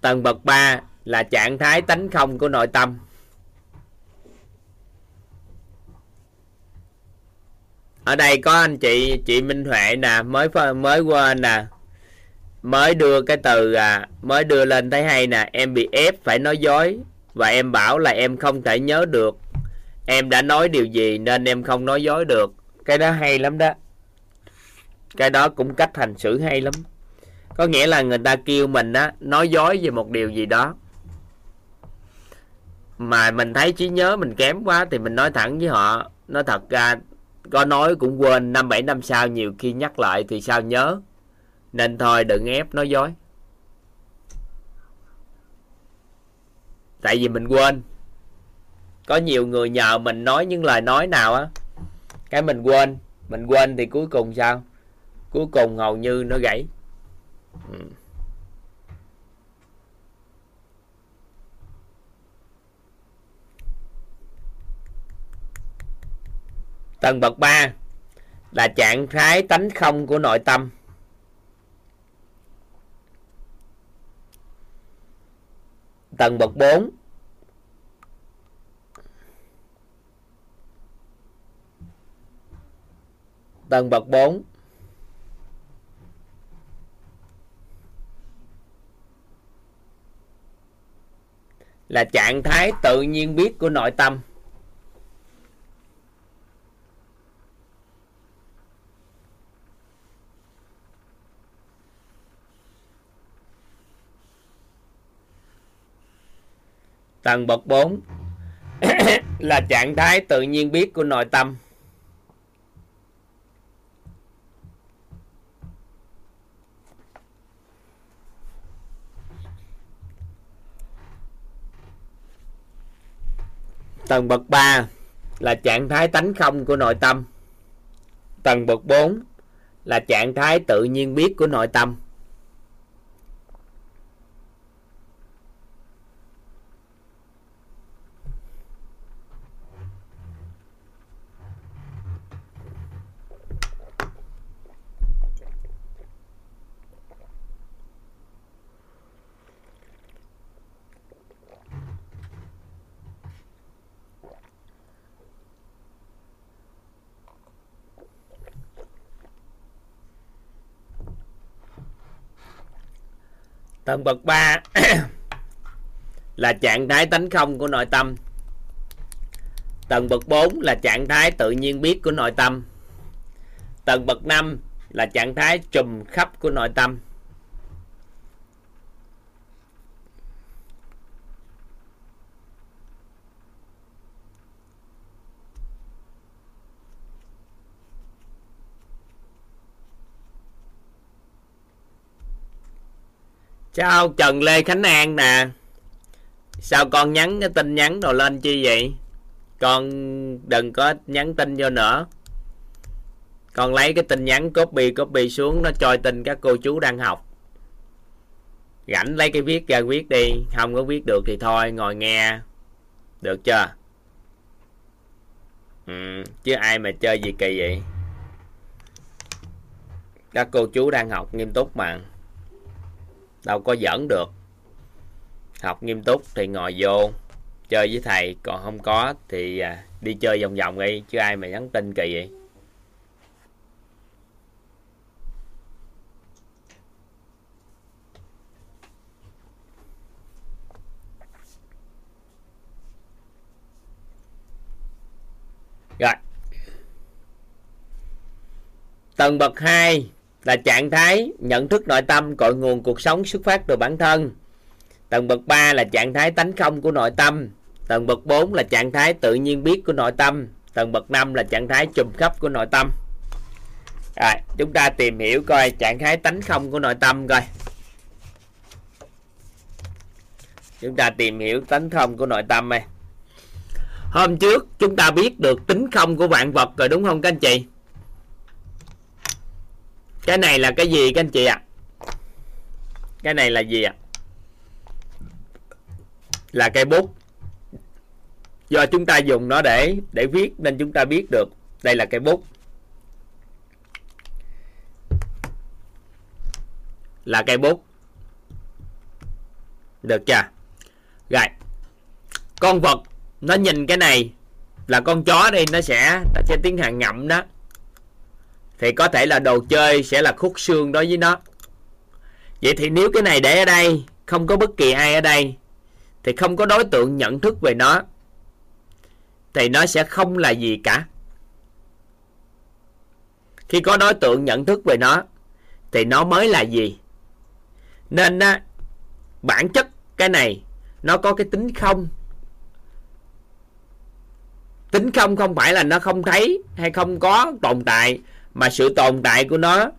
Tầng bậc 3 là trạng thái tánh không của nội tâm. Ở đây có anh chị chị Minh Huệ nè, mới mới quên nè mới đưa cái từ à mới đưa lên thấy hay nè, em bị ép phải nói dối. Và em bảo là em không thể nhớ được. Em đã nói điều gì nên em không nói dối được. Cái đó hay lắm đó. Cái đó cũng cách hành xử hay lắm. Có nghĩa là người ta kêu mình á, nói dối về một điều gì đó. Mà mình thấy trí nhớ mình kém quá thì mình nói thẳng với họ. Nói thật ra, có nói cũng quên năm bảy năm sau nhiều khi nhắc lại thì sao nhớ? Nên thôi, đừng ép nói dối. Tại vì mình quên. Có nhiều người nhờ mình nói những lời nói nào á. Cái mình quên mình quên thì cuối cùng sao? Cuối cùng hầu như nó gãy. Ừ. tầng bậc 3 là trạng thái tánh không của nội tâm. Tầng bậc 4 tầng bậc 4 là trạng thái tự nhiên biết của nội tâm. Tầng bậc 4 là trạng thái tự nhiên biết của nội tâm. Tầng bậc 3 là trạng thái tánh không của nội tâm. Tầng bậc 4 là trạng thái tự nhiên biết của nội tâm. Tầng bậc 3 là trạng thái tánh không của nội tâm. Tầng bậc 4 là trạng thái tự nhiên biết của nội tâm. Tầng bậc 5 là trạng thái trùm khắp của nội tâm. Chào Trần Lê Khánh An nè. Sao con nhắn cái tin nhắn đồ lên chi vậy? Con đừng có nhắn tin vô nữa. Con lấy cái tin nhắn copy copy xuống Nó cho tin các cô chú đang học. Rảnh lấy cái viết ra viết đi Không có viết được thì thôi ngồi nghe. Được chưa? Ừ, Chứ ai mà chơi gì kỳ vậy? Các cô chú đang học nghiêm túc mà đâu có giỡn được. Học nghiêm túc thì ngồi vô. Chơi với thầy, còn không có thì à, đi chơi vòng vòng đi, chứ ai mà nhắn tin kỳ vậy. Rồi. Tầng bậc 2 là trạng thái nhận thức nội tâm cội nguồn cuộc sống xuất phát từ bản thân. Tầng bậc 3 là trạng thái tánh không của nội tâm. Tầng bậc 4 là trạng thái tự nhiên biết của nội tâm. Tầng bậc 5 là trạng thái trùm khắp của nội tâm. Rồi, chúng ta tìm hiểu coi trạng thái tánh không của nội tâm coi. Chúng ta tìm hiểu tánh không của nội tâm này. Hôm trước chúng ta biết được tính không của vạn vật rồi đúng không các anh chị? Cái này là cái gì các anh chị ạ? À? cái này là gì ạ? À? là cây bút. Do chúng ta dùng nó để để viết nên chúng ta biết được đây là cây bút. Là cây bút. Được chưa? Rồi. Con vật, nó nhìn cái này là con chó đây nó sẽ nó sẽ tiến hành ngậm đó thì có thể là đồ chơi sẽ là khúc xương đối với nó. Vậy thì nếu cái này để ở đây không có bất kỳ ai ở đây thì không có đối tượng nhận thức về nó thì nó sẽ không là gì cả. Khi có đối tượng nhận thức về nó thì nó mới là gì? Nên á, bản chất cái này nó có cái tính không? Tính không không phải là nó không thấy hay không có tồn tại mà sự tồn tại của nó,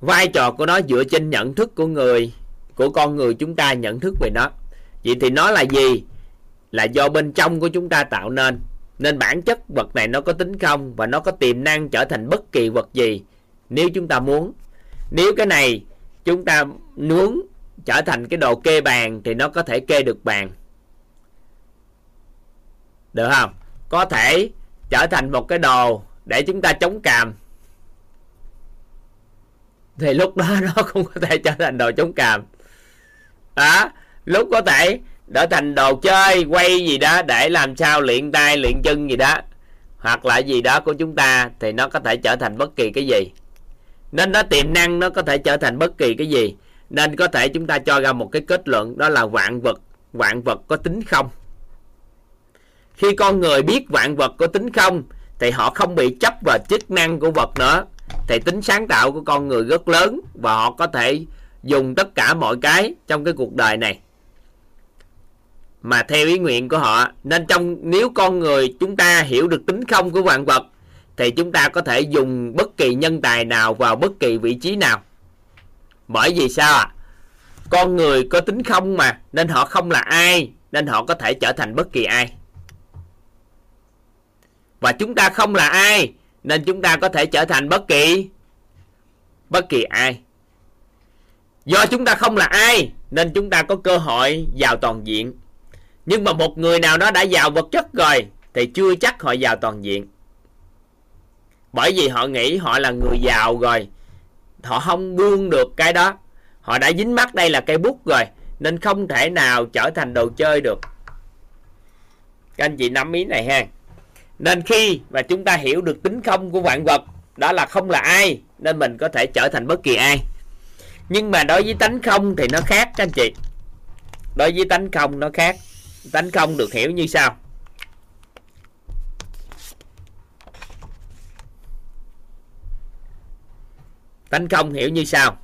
vai trò của nó dựa trên nhận thức của người, của con người chúng ta nhận thức về nó. Vậy thì nó là gì? Là do bên trong của chúng ta tạo nên. Nên bản chất vật này nó có tính không và nó có tiềm năng trở thành bất kỳ vật gì nếu chúng ta muốn. Nếu cái này chúng ta muốn trở thành cái đồ kê bàn thì nó có thể kê được bàn. Được không? Có thể trở thành một cái đồ để chúng ta chống càm thì lúc đó nó cũng có thể trở thành đồ chống càm. Đó, lúc có thể trở thành đồ chơi, quay gì đó để làm sao luyện tay, luyện chân gì đó, hoặc là gì đó của chúng ta, thì nó có thể trở thành bất kỳ cái gì. Nên nó tiềm năng nó có thể trở thành bất kỳ cái gì. Nên có thể chúng ta cho ra một cái kết luận, đó là vạn vật vạn vật có tính không. Khi con người biết vạn vật có tính không, thì họ không bị chấp vào chức năng của vật nữa thì tính sáng tạo của con người rất lớn và họ có thể dùng tất cả mọi cái trong cái cuộc đời này. Mà theo ý nguyện của họ, nên trong, nếu con người chúng ta hiểu được tính không của vạn vật, thì chúng ta có thể dùng bất kỳ nhân tài nào vào bất kỳ vị trí nào. Bởi vì sao ạ? À? con người có tính không mà, nên họ không là ai, nên họ có thể trở thành bất kỳ ai. Và chúng ta không là ai nên chúng ta có thể trở thành bất kỳ bất kỳ ai. Do chúng ta không là ai, nên chúng ta có cơ hội vào toàn diện. Nhưng mà một người nào đó đã giàu vật chất rồi, thì chưa chắc họ giàu toàn diện. Bởi vì họ nghĩ họ là người giàu rồi, họ không buông được cái đó. Họ đã dính mắt đây là cây bút rồi, nên không thể nào trở thành đồ chơi được. Các anh chị nắm ý này ha nên khi mà chúng ta hiểu được tính không của vạn vật, đó là không là ai, nên mình có thể trở thành bất kỳ ai. Nhưng mà đối với tánh không thì nó khác, các anh chị. Đối với tánh không nó khác. Tánh không được hiểu như sau. Tánh không hiểu như sau.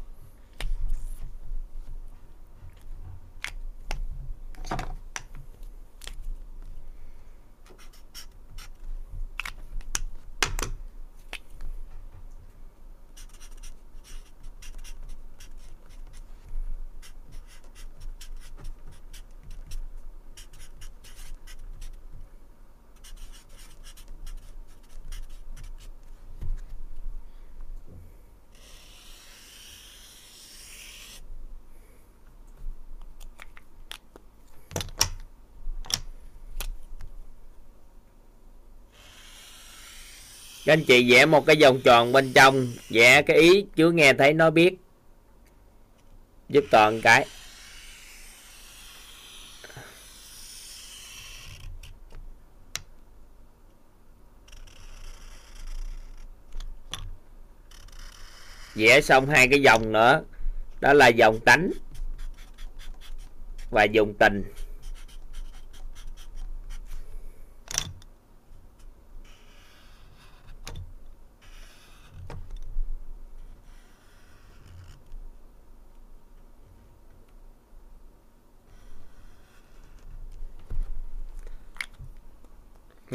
Các anh chị vẽ một cái vòng tròn bên trong, vẽ cái ý chú nghe thấy nó biết. Giúp toàn cái. Vẽ xong hai cái dòng nữa. Đó là dòng tánh và dùng tình.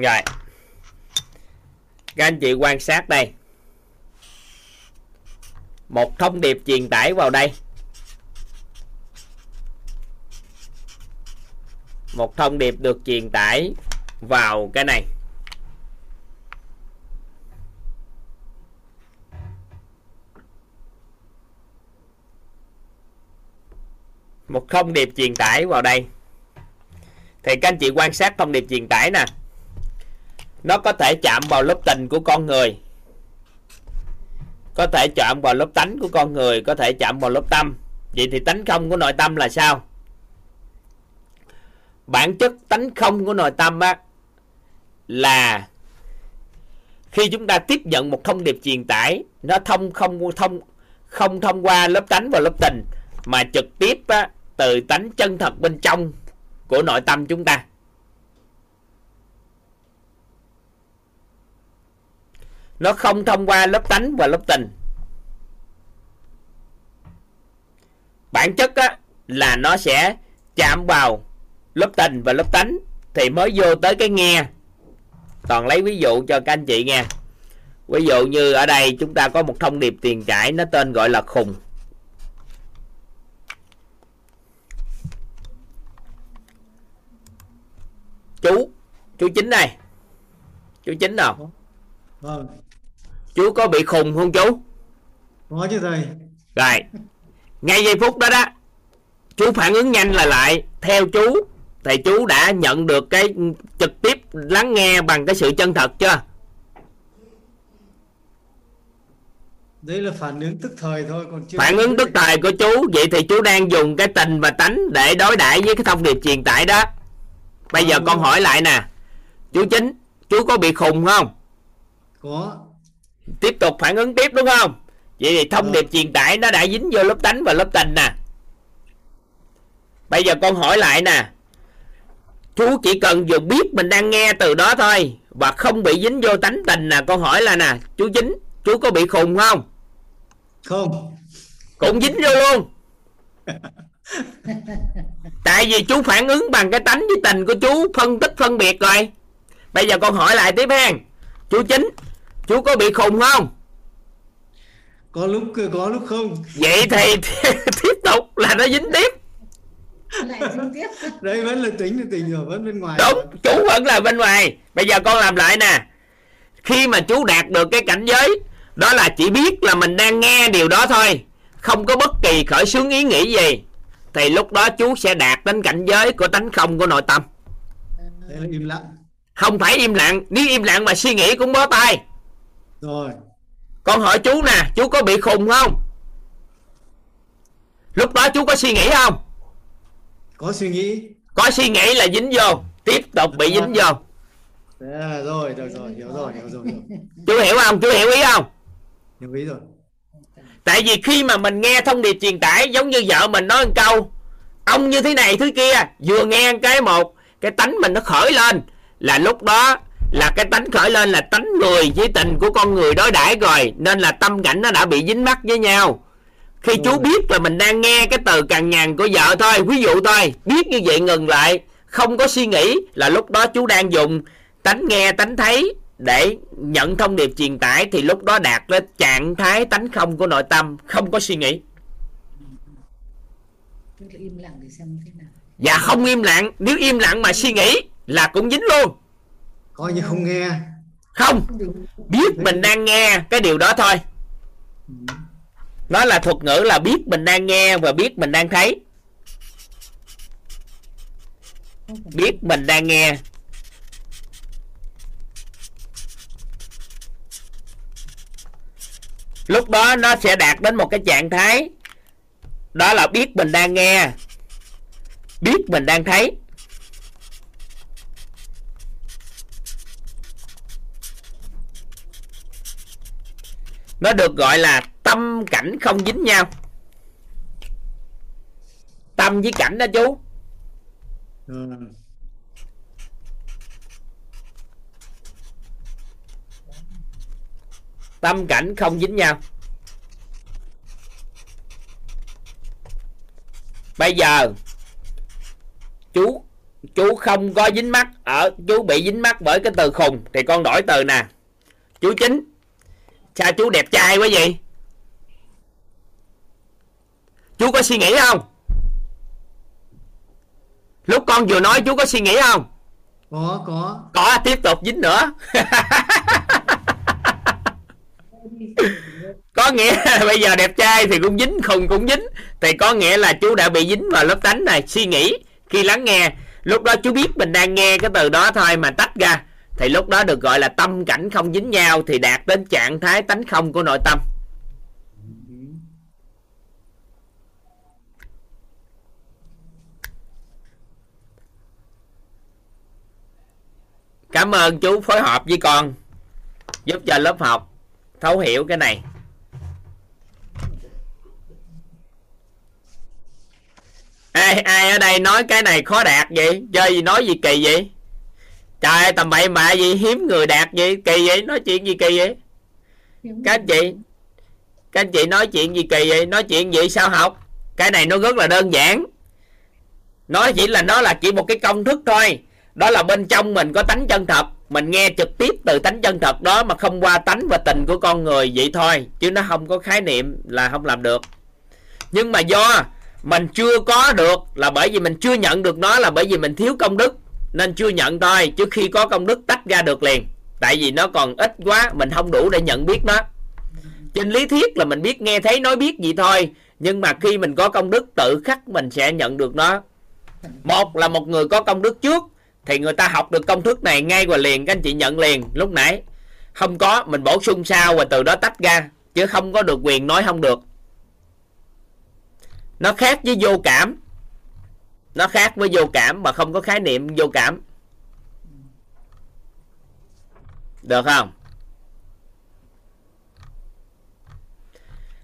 Rồi. Các anh chị quan sát đây. Một thông điệp truyền tải vào đây. Một thông điệp được truyền tải vào cái này. Một thông điệp truyền tải vào đây. Thì các anh chị quan sát thông điệp truyền tải nè nó có thể chạm vào lớp tình của con người. Có thể chạm vào lớp tánh của con người có thể chạm vào lớp tâm. Vậy thì tánh không của nội tâm là sao? Bản chất tánh không của nội tâm á là khi chúng ta tiếp nhận một thông điệp truyền tải nó thông không thông không thông qua lớp tánh và lớp tình mà trực tiếp á, từ tánh chân thật bên trong của nội tâm chúng ta. Nó không thông qua lớp tánh và lớp tình. Bản chất á, là nó sẽ chạm vào lớp tình và lớp tánh thì mới vô tới cái nghe. Toàn lấy ví dụ cho các anh chị nghe. Ví dụ như ở đây chúng ta có một thông điệp tiền trải nó tên gọi là khùng. Chú chú chính này chú chính nào? Vâng chú có bị khùng không chú? Có chứ thầy. Rồi ngay giây phút đó đó chú phản ứng nhanh là lại theo chú thì chú đã nhận được cái trực tiếp lắng nghe bằng cái sự chân thật chưa? Đấy là phản ứng tức thời thôi còn chưa phản ứng tức thời của chú vậy thì chú đang dùng cái tình và tánh để đối đãi với cái thông điệp truyền tải đó. Bây giờ con hỏi lại nè chú chính chú có bị khùng không? Có tiếp tục phản ứng tiếp đúng không? Vậy thì thông điệp truyền tải nó đã dính vô lớp tánh và lớp tình nè. Bây giờ con hỏi lại nè. Chú chỉ cần dùng biết mình đang nghe từ đó thôi và không bị dính vô tánh tình nè. Con hỏi là nè chú chính chú có bị khùng không? Không. Cũng dính vô luôn. Tại vì chú phản ứng bằng cái tánh với tình của chú phân tích phân biệt rồi. Bây giờ con hỏi lại tiếp hen. Chú chính chú có bị khùng không? Có lúc có lúc không. Vậy thì tiếp tục là nó dính tiếp. Đấy vẫn là tính là tình rồi vẫn bên ngoài. Đúng chú vẫn là bên ngoài. Bây giờ con làm lại nè. Khi mà chú đạt được cái cảnh giới đó là chỉ biết là mình đang nghe điều đó thôi. Không có bất kỳ khởi xướng ý nghĩ gì. Thì lúc đó chú sẽ đạt đến cảnh giới của tánh không của nội tâm. Im lặng. Không phải im lặng nếu im lặng mà suy nghĩ cũng bó tay rồi. Con hỏi chú nè chú có bị khùng không? Lúc đó chú có suy nghĩ không? Có suy nghĩ. Có suy nghĩ là dính vô tiếp tục bị dính vô. À, rồi rồi rồi hiểu rồi hiểu rồi, hiểu. chú hiểu không? Chú hiểu ý không? Hiểu ý rồi. Tại vì khi mà mình nghe thông điệp truyền tải giống như vợ mình nói một câu ông như thế này thứ kia. Vừa nghe cái một cái tánh mình nó khởi lên. Là lúc đó là cái tánh khởi lên là tánh người với tình của con người đối đãi rồi nên là tâm cảnh nó đã bị dính mắc với nhau. Khi chú biết là mình đang nghe cái từ cằn nhằn của vợ thôi ví dụ thôi biết như vậy ngừng lại không có suy nghĩ là lúc đó chú đang dùng tánh nghe tánh thấy để nhận thông điệp truyền tải thì lúc đó đạt đến trạng thái tánh không của nội tâm không có suy nghĩ. Im lặng để xem thế nào? Và không im lặng. Nếu im lặng mà suy nghĩ là cũng dính luôn coi như không nghe. Không. Biết mình đang nghe cái điều đó thôi. Nó là thuật ngữ là biết mình đang nghe và biết mình đang thấy. Biết mình đang nghe. Lúc đó nó sẽ đạt đến một cái trạng thái. Đó là biết mình đang nghe. Biết mình đang thấy nó được gọi là tâm cảnh không dính nhau. Tâm với cảnh đó chú. Ừ. tâm cảnh không dính nhau. Bây giờ chú chú không có dính mắt. Ở chú bị dính mắt bởi cái từ khùng. Thì con đổi từ nè. Chú chính sao chú đẹp trai quá vậy. Chú có suy nghĩ không? Lúc con vừa nói chú có suy nghĩ không? Có có. Có tiếp tục dính nữa. Có nghĩa là bây giờ đẹp trai thì cũng dính khùng cũng dính. Thì có nghĩa là chú đã bị dính vào lớp tánh này. Suy nghĩ khi lắng nghe lúc đó chú biết mình đang nghe cái từ đó thôi mà tách ra thì lúc đó được gọi là tâm cảnh không dính nhau thì đạt đến trạng thái tánh không của nội tâm. Cảm ơn chú phối hợp với con, giúp cho lớp học thấu hiểu cái này. Ai ai ở đây nói cái này khó đạt vậy? Chơi gì nói gì kỳ vậy? Trời ơi tầm bậy mạ gì hiếm người đạt vậy? Kỳ vậy? Nói chuyện gì kỳ vậy? Các anh chị các anh chị nói chuyện gì kỳ vậy? Nói chuyện gì sao học? Cái này nó rất là đơn giản. Nó chỉ là nó là chỉ một cái công thức thôi. Đó là bên trong mình có tánh chân thật. Mình nghe trực tiếp từ tánh chân thật đó mà không qua tánh và tình của con người vậy thôi. Chứ nó không có khái niệm là không làm được. Nhưng mà do mình chưa có được là bởi vì mình chưa nhận được nó là bởi vì mình thiếu công đức nên chưa nhận thôi trước khi có công đức tách ra được liền. Tại vì nó còn ít quá, mình không đủ để nhận biết nó. Trên lý thuyết là mình biết nghe thấy nói biết gì thôi, nhưng mà khi mình có công đức, tự khắc mình sẽ nhận được nó. Một là một người có công đức trước, thì người ta học được công thức này ngay và liền, các anh chị nhận liền lúc nãy. Không có, mình bổ sung sau và từ đó tách ra, chứ không có được quyền nói không được. Nó khác với vô cảm nó khác với vô cảm mà không có khái niệm vô cảm. Được không?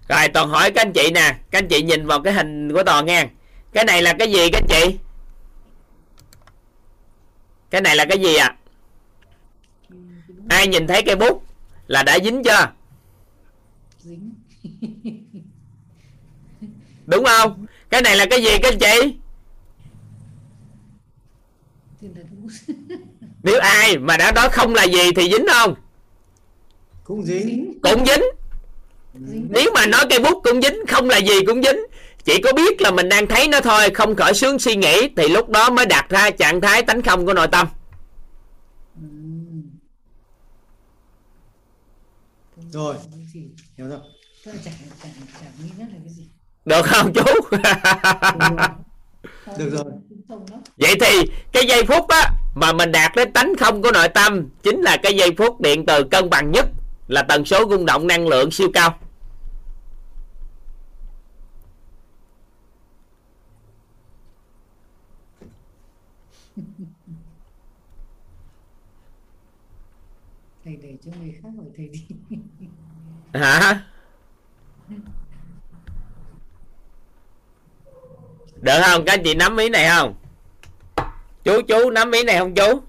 Rồi toàn hỏi các anh chị nè. Các anh chị nhìn vào cái hình của toàn nghe. Cái này là cái gì các anh chị? Cái này là cái gì ạ? À? ai nhìn thấy cây bút là đã dính chưa? Dính. Đúng không? Cái này là cái gì các anh chị nếu ai mà đã nói không là gì thì dính không? Cũng dính. Cũng dính. Nếu mà nói cây bút cũng dính không là gì cũng dính. Chỉ có biết là mình đang thấy nó thôi không khởi xướng suy nghĩ thì lúc đó mới đạt ra trạng thái tánh không của nội tâm. Rồi. Hiểu rồi. Được không chú? Được rồi vậy thì cái giây phút á mà mình đạt đến tánh không của nội tâm chính là cái giây phút điện từ cân bằng nhất là tần số rung động năng lượng siêu cao. Thầy để cho người khác hỏi thầy đi. Hả? Được không? Các anh chị nắm ý này không chú chú nắm ý này không chú?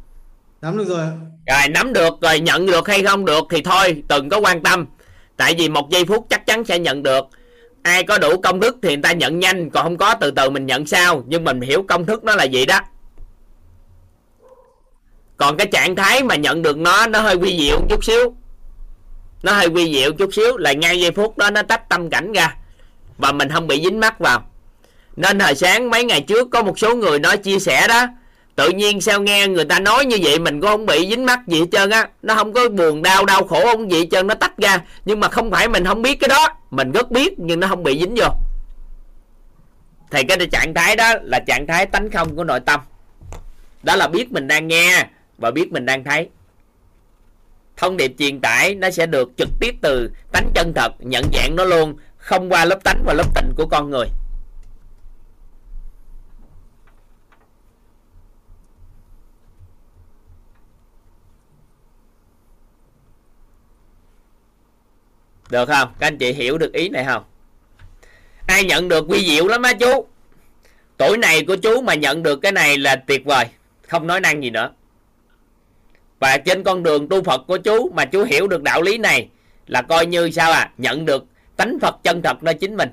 Nắm được rồi rồi nắm được rồi nhận được hay không được thì thôi đừng có quan tâm. Tại vì một giây phút chắc chắn sẽ nhận được. Ai có đủ công thức thì người ta nhận nhanh còn không có từ từ mình nhận sau. Nhưng mình hiểu công thức nó là gì đó. Còn cái trạng thái mà nhận được nó nó hơi quy diệu chút xíu. Nó hơi quy diệu chút xíu là ngay giây phút đó nó tách tâm cảnh ra. Và mình không bị dính mắc vào. Nên hồi sáng mấy ngày trước có một số người nói chia sẻ đó tự nhiên sao nghe người ta nói như vậy mình cũng không bị dính mắc gì hết trơn á. Nó không có buồn đau đau khổ không gì hết trơn, nó tách ra. Nhưng mà không phải mình không biết cái đó. Mình rất biết nhưng nó không bị dính vô. Thì cái trạng thái đó là trạng thái tánh không của nội tâm. Đó là biết mình đang nghe và biết mình đang thấy. Thông điệp truyền tải nó sẽ được trực tiếp từ tánh chân thật nhận dạng nó luôn, không qua lớp tánh và lớp tịnh của con người. Được không? Các anh chị hiểu được ý này không? Ai nhận được quy diệu lắm á chú. Tuổi này của chú mà nhận được cái này là tuyệt vời. Không nói năng gì nữa. Và trên con đường tu Phật của chú mà chú hiểu được đạo lý này là coi như sao à? Nhận được tánh Phật chân thật nơi chính mình.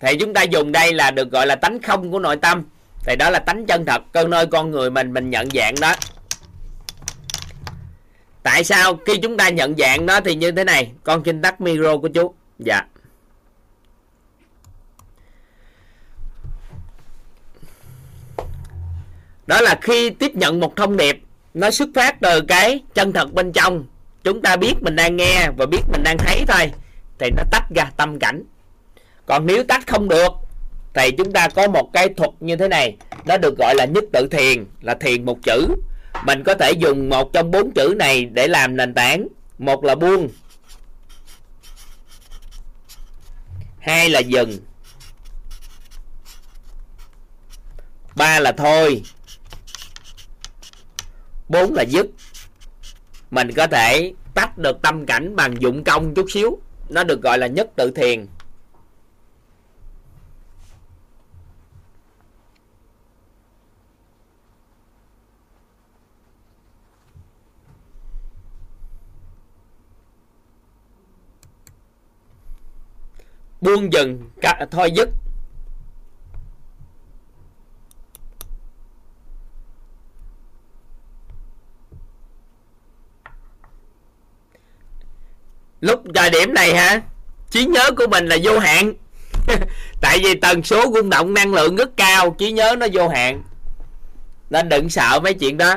Thì chúng ta dùng đây là được gọi là tánh không của nội tâm. Thì đó là tánh chân thật, cơ nơi con người mình mình nhận dạng đó. Tại sao khi chúng ta nhận dạng nó thì như thế này? Con xin tắt micro của chú. Dạ. Đó là khi tiếp nhận một thông điệp, nó xuất phát từ cái chân thật bên trong. Chúng ta biết mình đang nghe và biết mình đang thấy thôi. Thì nó tách ra tâm cảnh còn nếu tách không được, thì chúng ta có một cái thuật như thế này. Nó được gọi là nhất tự thiền, là thiền một chữ. Mình có thể dùng một trong bốn chữ này để làm nền tảng. Một là buông, hai là dừng, ba là thôi, bốn là dứt. Mình có thể tách được tâm cảnh bằng dụng công chút xíu. Nó được gọi là nhất tự thiền. Buông dần cả, thôi dứt lúc thời điểm này hả? Trí nhớ của mình là vô hạn. Tại vì tần số rung động năng lượng rất cao trí nhớ nó vô hạn. Nên đừng sợ mấy chuyện đó.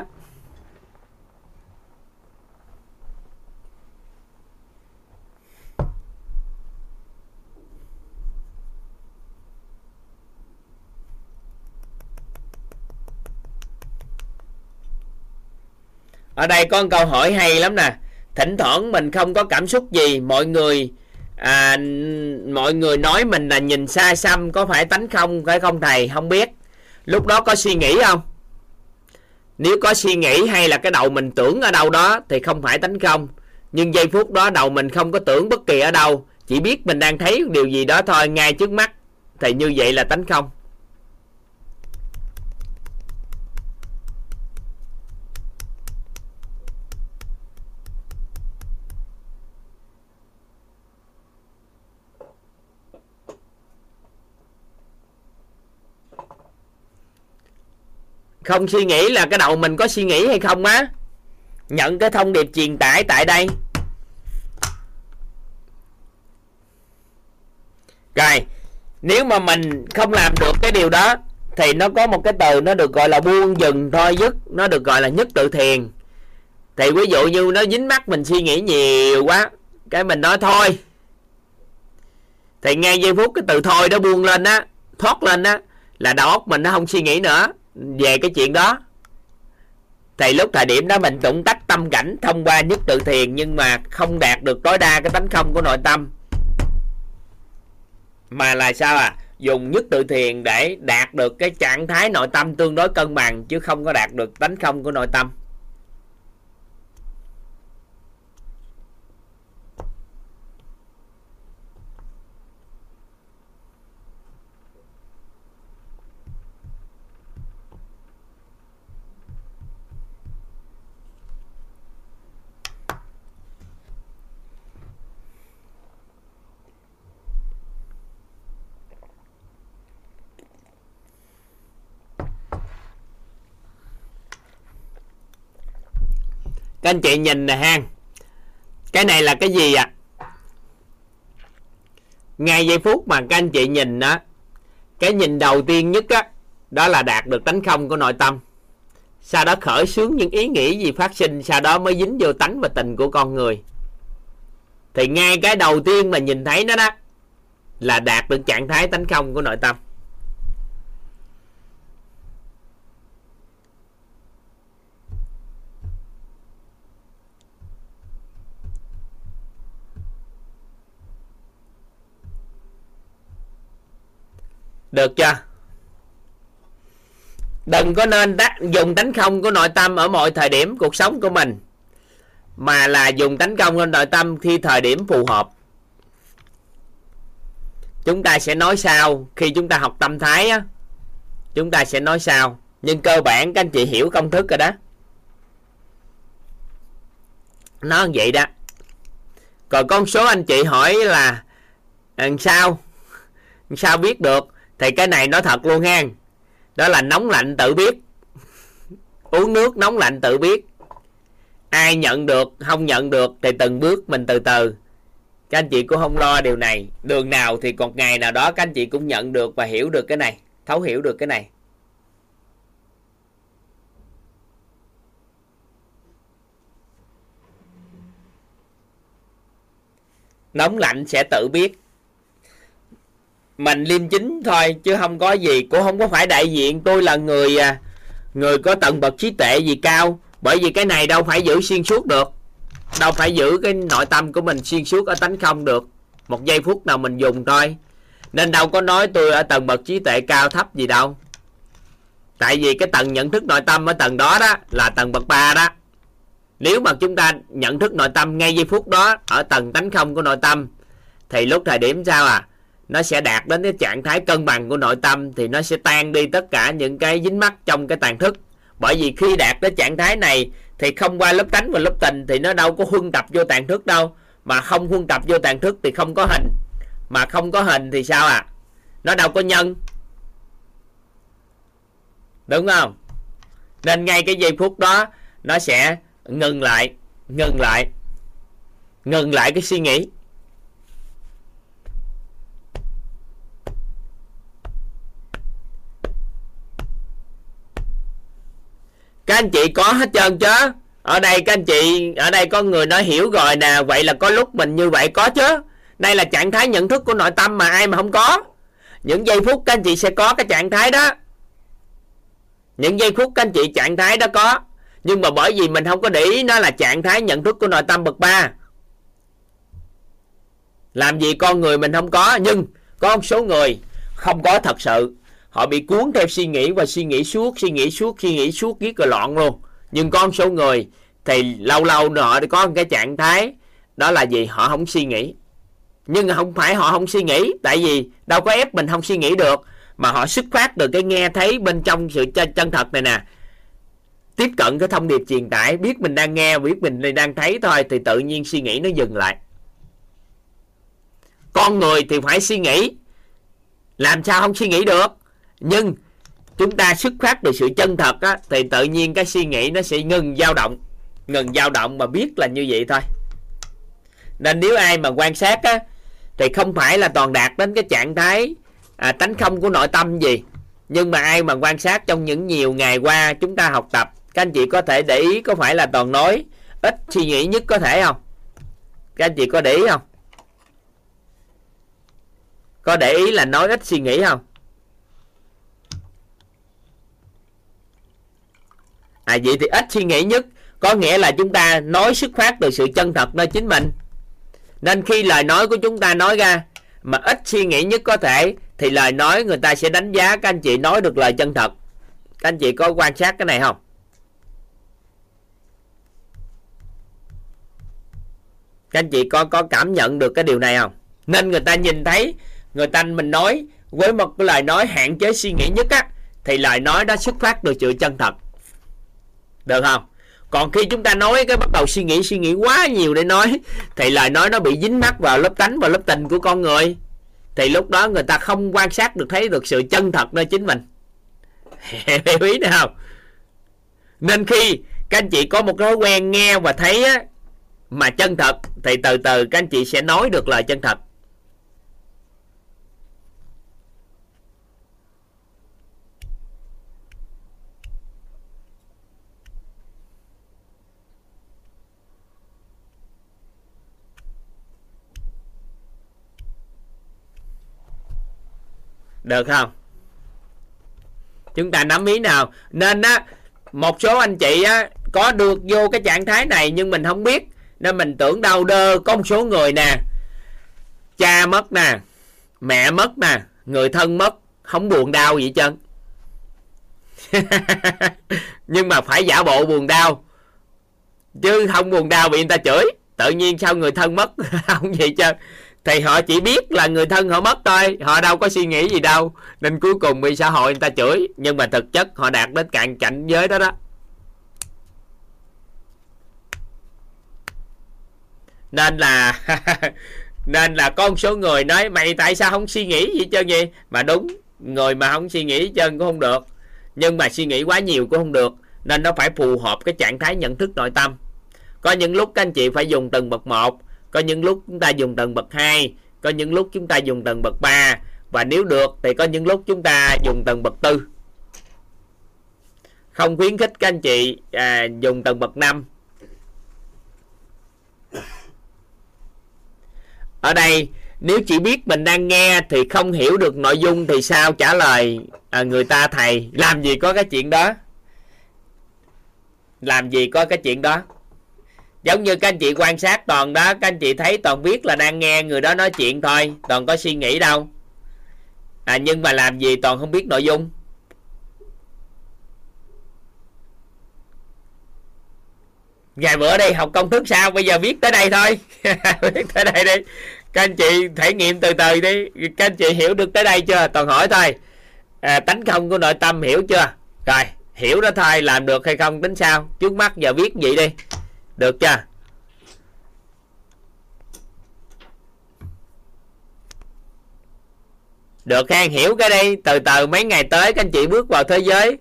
Ở đây có một câu hỏi hay lắm nè. Thỉnh thoảng mình không có cảm xúc gì mọi người à, mọi người nói mình là nhìn xa xăm có phải tánh không phải không thầy? Không biết. Lúc đó có suy nghĩ không? Nếu có suy nghĩ hay là cái đầu mình tưởng ở đâu đó thì không phải tánh không. Nhưng giây phút đó đầu mình không có tưởng bất kỳ ở đâu chỉ biết mình đang thấy điều gì đó thôi ngay trước mắt. Thì như vậy là tánh không. Không suy nghĩ là cái đầu mình có suy nghĩ hay không á? Nhận cái thông điệp truyền tải tại đây. Rồi, nếu mà mình không làm được cái điều đó, thì nó có một cái từ nó được gọi là buông dừng thôi dứt, nó được gọi là nhất tự thiền. Thì ví dụ như nó dính mắt mình suy nghĩ nhiều quá, cái mình nói thôi. Thì ngay giây phút cái từ thôi đó buông lên á, thoát lên á, là đầu óc mình nó không suy nghĩ nữa về cái chuyện đó, thì lúc thời điểm đó mình cũng tách tâm cảnh thông qua nhất tự thiền, nhưng mà không đạt được tối đa cái tánh không của nội tâm. Mà là sao à? Dùng nhất tự thiền để đạt được cái trạng thái nội tâm tương đối cân bằng, chứ không có đạt được tánh không của nội tâm. Các anh chị nhìn nè ha cái này là cái gì ạ? À? ngay giây phút mà các anh chị nhìn đó cái nhìn đầu tiên nhất á, đó là đạt được tánh không của nội tâm. Sau đó khởi xướng những ý nghĩ gì phát sinh, sau đó mới dính vô tánh và tình của con người. Thì ngay cái đầu tiên mà nhìn thấy nó đó, là đạt được trạng thái tánh không của nội tâm. Được chưa? Đừng có nên tác, dùng tánh không của nội tâm ở mọi thời điểm cuộc sống của mình mà là dùng tánh công lên nội tâm khi thời điểm phù hợp. Chúng ta sẽ nói sau khi chúng ta học tâm thái á. Chúng ta sẽ nói sau nhưng cơ bản các anh chị hiểu công thức rồi đó. Nó như vậy đó. Còn con số anh chị hỏi là làm sao? Làm sao biết được? thì cái này nói thật luôn ha đó là nóng lạnh tự biết. Uống nước nóng lạnh tự biết. Ai nhận được, không nhận được thì từng bước mình từ từ. Các anh chị cũng không lo điều này. Đường nào thì còn ngày nào đó các anh chị cũng nhận được và hiểu được cái này, thấu hiểu được cái này. Nóng lạnh sẽ tự biết mình liêm chính thôi, chứ không có gì. Cũng không có phải đại diện. Tôi là người à, người có tầng bậc trí tuệ gì cao. Bởi vì cái này đâu phải giữ xuyên suốt được. Đâu phải giữ cái nội tâm của mình xuyên suốt ở tánh không được. Một giây phút nào mình dùng thôi. Nên đâu có nói tôi ở tầng bậc trí tuệ cao thấp gì đâu. Tại vì cái tầng nhận thức nội tâm ở tầng đó đó là tầng bậc ba đó. Nếu mà chúng ta nhận thức nội tâm ngay giây phút đó ở tầng tánh không của nội tâm, thì lúc thời điểm sao à? Nó sẽ đạt đến cái trạng thái cân bằng của nội tâm thì nó sẽ tan đi tất cả những cái dính mắc trong cái tàn thức. Bởi vì khi đạt đến trạng thái này thì không qua lớp tánh và lớp tình thì nó đâu có huân tập vô tàn thức đâu. Mà không huân tập vô tàn thức thì không có hình. Mà không có hình thì sao à nó đâu có nhân. Đúng không? Nên ngay cái giây phút đó, nó sẽ ngừng lại ngừng lại ngừng lại cái suy nghĩ. Các anh chị có hết trơn chứ? Ở đây các anh chị, ở đây có người nói hiểu rồi nè, vậy là có lúc mình như vậy có chứ. Đây là trạng thái nhận thức của nội tâm mà ai mà không có. Những giây phút các anh chị sẽ có cái trạng thái đó. Những giây phút các anh chị trạng thái đó có. Nhưng mà bởi vì mình không có để ý, nó là trạng thái nhận thức của nội tâm bậc ba. Làm gì con người mình không có, nhưng có một số người không có thật sự họ bị cuốn theo suy nghĩ và suy nghĩ suốt, suy nghĩ suốt, suy nghĩ suốt, giết rồi loạn luôn. Nhưng con số người thì lâu lâu họ có một cái trạng thái, đó là gì? Họ không suy nghĩ. Nhưng không phải họ không suy nghĩ, tại vì đâu có ép mình không suy nghĩ được, mà họ xuất phát từ cái nghe thấy bên trong sự chân thật này nè. Tiếp cận cái thông điệp truyền tải, biết mình đang nghe, biết mình đang thấy thôi, thì tự nhiên suy nghĩ nó dừng lại. Con người thì phải suy nghĩ. Làm sao không suy nghĩ được? Nhưng chúng ta xuất phát từ sự chân thật á, thì tự nhiên cái suy nghĩ nó sẽ ngừng dao động ngừng dao động mà biết là như vậy thôi. Nên nếu ai mà quan sát á, thì không phải là toàn đạt đến cái trạng thái à, tánh không của nội tâm gì. Nhưng mà ai mà quan sát trong những nhiều ngày qua chúng ta học tập các anh chị có thể để ý có phải là toàn nói ít suy nghĩ nhất có thể không? Các anh chị có để ý không? Có để ý là nói ít suy nghĩ không? À vậy thì ít suy nghĩ nhất, có nghĩa là chúng ta nói xuất phát từ sự chân thật nơi chính mình. Nên khi lời nói của chúng ta nói ra mà ít suy nghĩ nhất có thể, thì lời nói người ta sẽ đánh giá các anh chị nói được lời chân thật. Các anh chị có quan sát cái này không? Các anh chị có có cảm nhận được cái điều này không? Nên người ta nhìn thấy, người ta mình nói với một cái lời nói hạn chế suy nghĩ nhất á, thì lời nói đó xuất phát từ sự chân thật được không? Còn khi chúng ta nói cái bắt đầu suy nghĩ suy nghĩ quá nhiều để nói thì lời nói nó bị dính mắc vào lớp tánh và lớp tình của con người. Thì lúc đó người ta không quan sát được thấy được sự chân thật nơi chính mình. Hiểu ý nào? Nên khi các anh chị có một thói quen nghe và thấy á, mà chân thật thì từ từ các anh chị sẽ nói được lời chân thật. Được không? Chúng ta nắm ý nào. Nên á, một số anh chị á, có được vô cái trạng thái này nhưng mình không biết. Nên mình tưởng đau đơ có một số người nè. Cha mất nè, mẹ mất nè, người thân mất, không buồn đau gì chân nhưng mà phải giả bộ buồn đau. Chứ không buồn đau bị người ta chửi. Tự nhiên sao người thân mất? Không gì chứ thì họ chỉ biết là người thân họ mất thôi, họ đâu có suy nghĩ gì đâu. Nên cuối cùng bị xã hội người ta chửi, nhưng mà thực chất họ đạt đến cạn cảnh giới đó đó. Nên là nên là có một số người nói, mày tại sao không suy nghĩ gì trơn vậy? Mà đúng, người mà không suy nghĩ chân cũng không được. Nhưng mà suy nghĩ quá nhiều cũng không được, nên nó phải phù hợp cái trạng thái nhận thức nội tâm. Có những lúc các anh chị phải dùng từng bậc một có những lúc chúng ta dùng tầng bậc 2 có những lúc chúng ta dùng tầng bậc 3 và nếu được thì có những lúc chúng ta dùng tầng bậc 4 không khuyến khích các anh chị à, dùng tầng bậc 5 ở đây nếu chỉ biết mình đang nghe thì không hiểu được nội dung thì sao trả lời à, người ta thầy. Làm gì có cái chuyện đó? Làm gì có cái chuyện đó? Giống như các anh chị quan sát toàn đó các anh chị thấy toàn biết là đang nghe người đó nói chuyện thôi toàn có suy nghĩ đâu. À nhưng mà làm gì toàn không biết nội dung. Ngày bữa đây học công thức sao? Bây giờ viết tới đây thôi. Viết tới đây đi. Các anh chị thể nghiệm từ từ đi. Các anh chị hiểu được tới đây chưa? Toàn hỏi thôi. À, tánh không của nội tâm hiểu chưa? Rồi hiểu đó thôi làm được hay không tính sao? Trước mắt giờ viết vậy đi được chưa? Được khang hiểu cái đây. Từ từ, mấy ngày tới các anh chị bước vào thế giới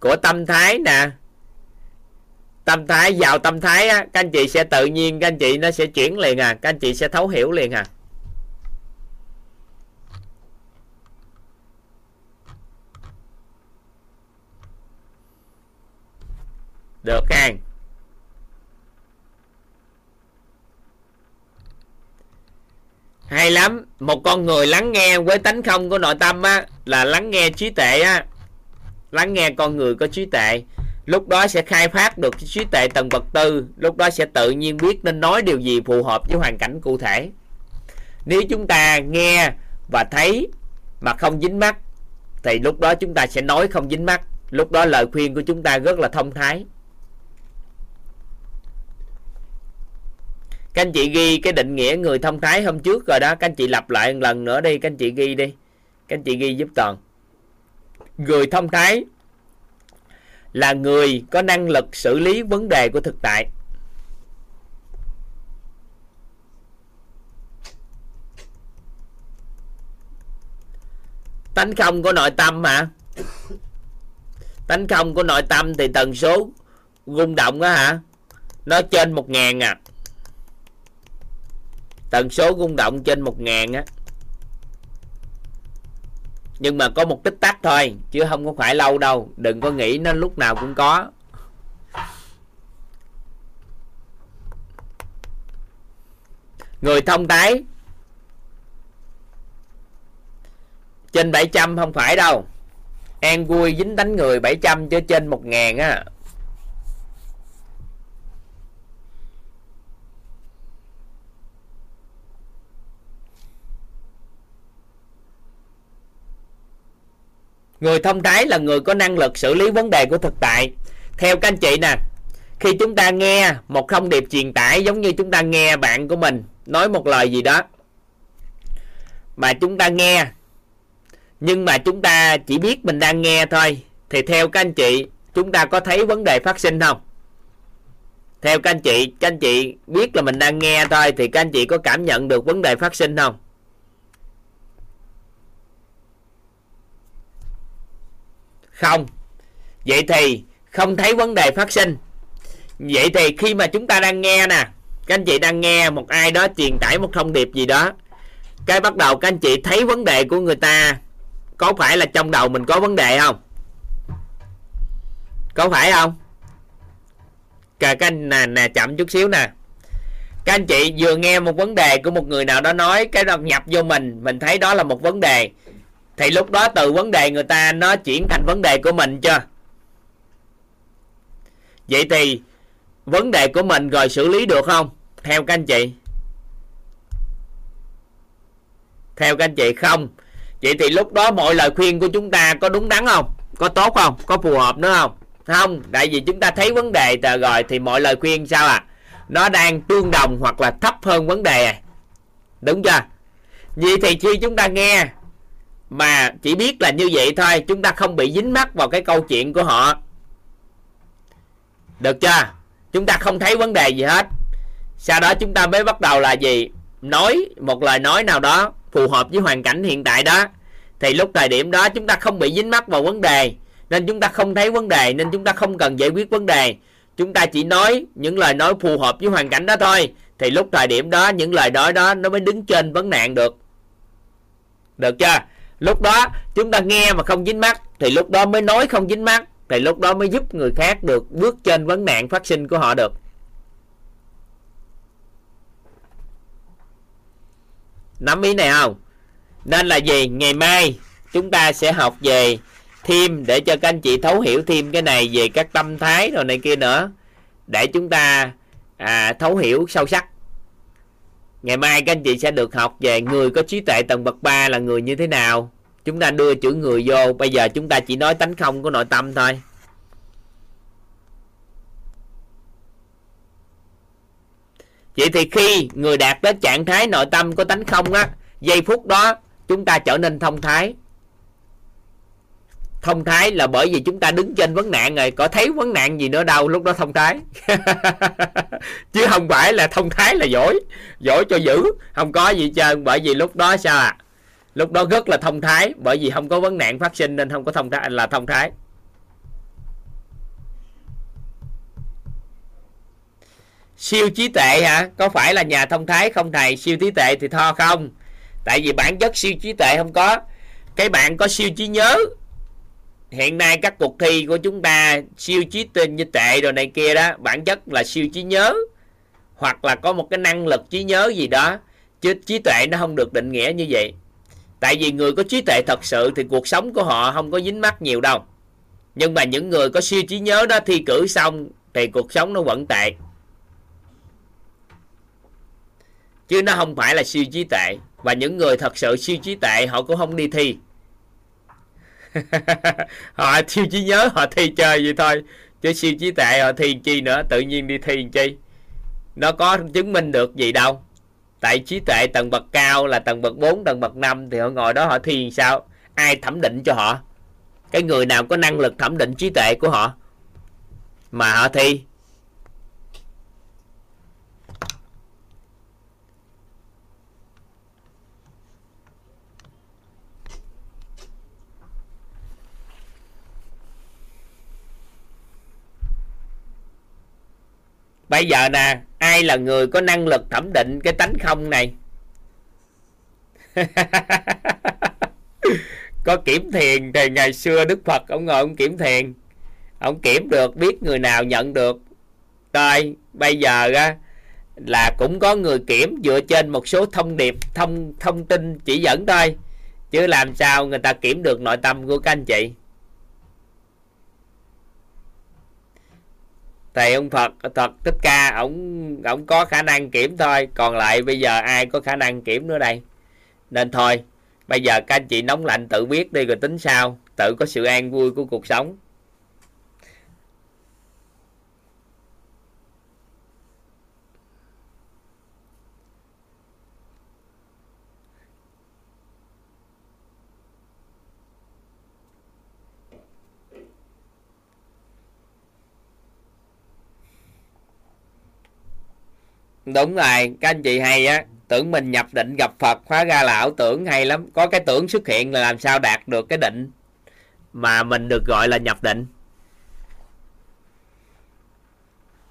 của tâm thái nè. Tâm thái, vào tâm thái á, các anh chị sẽ tự nhiên, các anh chị nó sẽ chuyển liền à. Các anh chị sẽ thấu hiểu liền à. Được khang. Hay lắm. Một con người lắng nghe với tánh không của nội tâm á, là lắng nghe trí tuệ á. Lắng nghe con người có trí tuệ. Lúc đó sẽ khai phát được cái trí tuệ tầng bậc tư. Lúc đó sẽ tự nhiên biết nên nói điều gì phù hợp với hoàn cảnh cụ thể. Nếu chúng ta nghe và thấy mà không dính mắt, thì lúc đó chúng ta sẽ nói không dính mắt. Lúc đó lời khuyên của chúng ta rất là thông thái. Các anh chị ghi cái định nghĩa người thông thái hôm trước rồi đó. Các anh chị lặp lại một lần nữa đi. Các anh chị ghi đi. Các anh chị ghi giúp toàn. Người thông thái là người có năng lực xử lý vấn đề của thực tại. Tánh không của nội tâm hả? Tánh không của nội tâm thì tần số rung động á hả? Nó trên một ngàn à tần số rung động trên một ngàn á. Nhưng mà có một tích tắc thôi, chứ không có phải lâu đâu. Đừng có nghĩ nó lúc nào cũng có. Người thông tái trên 700 không phải đâu. An vui dính đánh người 700 chứ trên 1 ngàn á. Người thông thái là người có năng lực xử lý vấn đề của thực tại. Theo các anh chị nè, khi chúng ta nghe một thông điệp truyền tải giống như chúng ta nghe bạn của mình nói một lời gì đó, mà chúng ta nghe, nhưng mà chúng ta chỉ biết mình đang nghe thôi, thì theo các anh chị, chúng ta có thấy vấn đề phát sinh không? Theo các anh chị, các anh chị biết là mình đang nghe thôi, thì các anh chị có cảm nhận được vấn đề phát sinh không? Không. Vậy thì không thấy vấn đề phát sinh. Vậy thì khi mà chúng ta đang nghe nè các anh chị đang nghe một ai đó truyền tải một thông điệp gì đó cái bắt đầu các anh chị thấy vấn đề của người ta có phải là trong đầu mình có vấn đề không? Có phải không? Cả các anh nè, nè chậm chút xíu nè. Các anh chị vừa nghe một vấn đề của một người nào đó nói cái đó nhập vô mình mình thấy đó là một vấn đề thì lúc đó từ vấn đề người ta, nó chuyển thành vấn đề của mình chưa? Vậy thì, vấn đề của mình rồi xử lý được không? Theo các anh chị. Theo các anh chị, không. Vậy thì lúc đó mọi lời khuyên của chúng ta có đúng đắn không? Có tốt không? Có phù hợp nữa không? Không. Tại vì chúng ta thấy vấn đề rồi thì mọi lời khuyên sao à? Nó đang tương đồng hoặc là thấp hơn vấn đề à? Đúng chưa? Vậy thì khi chúng ta nghe mà chỉ biết là như vậy thôi, chúng ta không bị dính mắc vào cái câu chuyện của họ. Được chưa? Chúng ta không thấy vấn đề gì hết. Sau đó chúng ta mới bắt đầu là gì? Nói một lời nói nào đó phù hợp với hoàn cảnh hiện tại đó. Thì lúc thời điểm đó chúng ta không bị dính mắc vào vấn đề, nên chúng ta không thấy vấn đề, nên chúng ta không cần giải quyết vấn đề. Chúng ta chỉ nói những lời nói phù hợp với hoàn cảnh đó thôi. Thì lúc thời điểm đó, những lời nói đó nó mới đứng trên vấn nạn được. Được chưa? Lúc đó chúng ta nghe mà không dính mắt thì lúc đó mới nói không dính mắt thì lúc đó mới giúp người khác được bước trên vấn nạn phát sinh của họ được. Nắm ý này không? Nên là gì? Ngày mai chúng ta sẽ học về thêm để cho các anh chị thấu hiểu thêm cái này về các tâm thái rồi này kia nữa. Để chúng ta à, thấu hiểu sâu sắc ngày mai các anh chị sẽ được học về người có trí tuệ tầng bậc 3 là người như thế nào. Chúng ta đưa chữ người vô, bây giờ chúng ta chỉ nói tánh không của nội tâm thôi. Vậy thì khi người đạt đến trạng thái nội tâm có tánh không á, giây phút đó, chúng ta trở nên thông thái thông thái là bởi vì chúng ta đứng trên vấn nạn rồi, có thấy vấn nạn gì nữa đâu, lúc đó thông thái. Chứ không phải là thông thái là giỏi giỏi cho dữ. Không có gì trơn, bởi vì lúc đó sao à lúc đó rất là thông thái, bởi vì không có vấn nạn phát sinh nên không có thông thái, là thông thái. Siêu trí tuệ hả? Có phải là nhà thông thái không thầy? Siêu trí tuệ thì tho không? Tại vì bản chất siêu trí tuệ không có. Cái bạn có siêu trí nhớ hiện nay các cuộc thi của chúng ta, siêu trí tinh như tệ rồi này kia đó, bản chất là siêu trí nhớ. Hoặc là có một cái năng lực trí nhớ gì đó, chứ trí tuệ nó không được định nghĩa như vậy. Tại vì người có trí tuệ thật sự thì cuộc sống của họ không có dính mắc nhiều đâu. Nhưng mà những người có siêu trí nhớ đó thi cử xong thì cuộc sống nó vẫn tệ. Chứ nó không phải là siêu trí tuệ. Và những người thật sự siêu trí tuệ, họ cũng không đi thi họ siêu trí nhớ họ thi chơi vậy thôi. Chứ siêu trí tệ họ thi chi nữa tự nhiên đi thi chi? Nó có chứng minh được gì đâu. Tại trí tuệ tầng bậc cao là tầng bậc 4, tầng bậc 5 thì họ ngồi đó họ thi sao? Ai thẩm định cho họ? Cái người nào có năng lực thẩm định trí tuệ của họ mà họ thi? Bây giờ nè, ai là người có năng lực thẩm định cái tánh không này? Có kiểm thiền thì ngày xưa đức phật, ông ngồi ông kiểm thiền. Ông kiểm được, biết người nào nhận được. Rồi, bây giờ á, là cũng có người kiểm dựa trên một số thông điệp, thông thông tin chỉ dẫn thôi. Chứ làm sao người ta kiểm được nội tâm của các anh chị? Thầy ông Phật Phật Thích Ca, ổng ổng có khả năng kiểm thôi. Còn lại bây giờ ai có khả năng kiểm nữa đây? Nên thôi, bây giờ các anh chị nóng lạnh tự biết đi rồi tính sao. Tự có sự an vui của cuộc sống. Đúng rồi các anh chị hay á tưởng mình nhập định gặp phật hóa ra là ảo tưởng hay lắm. Có cái tưởng xuất hiện là làm sao đạt được cái định mà mình được gọi là nhập định.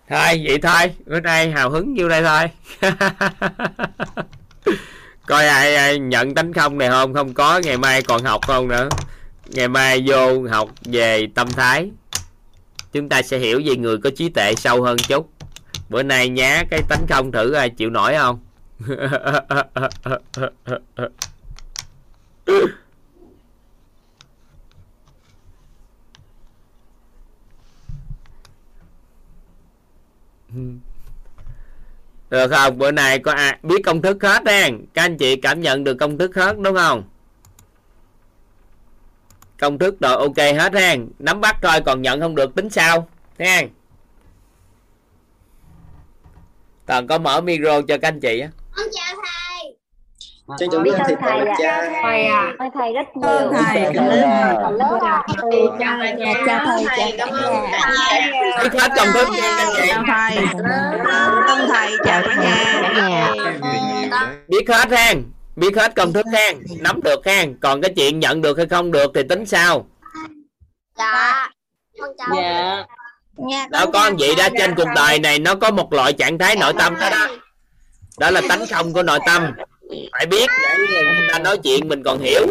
Thôi vậy thôi bữa nay hào hứng nhiêu đây thôi. Coi ai, ai nhận tánh không này không không có ngày mai còn học không nữa. Ngày mai vô học về tâm thái. Chúng ta sẽ hiểu về người có trí tuệ sâu hơn chút bữa nay nhá, cái tánh không thử ai chịu nổi không? Được không? Bữa nay có ai biết công thức hết đen các anh chị cảm nhận được công thức hết, đúng không? Công thức rồi ok hết ha nắm bắt thôi, còn nhận không được tính sao? Ha toàn có mở micro cho các anh chị á con chào thầy Trân trọng biết thầy thầy chào thầy à ơn thầy rất nhiều thầy cảm ơn thầy chào thầy chào thầy chào thầy cảm ơn thầy biết hết công thức chào thầy ơn thầy chào cả nhà biết hết ha biết hết công thức ha nắm được ha còn cái chuyện nhận được hay không được thì tính sao dạ con chào dạ nha đâu có gì đó trên cuộc đời này nó có một loại trạng thái nội tâm đó đó. Đó là tánh không của nội tâm. Phải biết để người ta nói chuyện mình còn hiểu.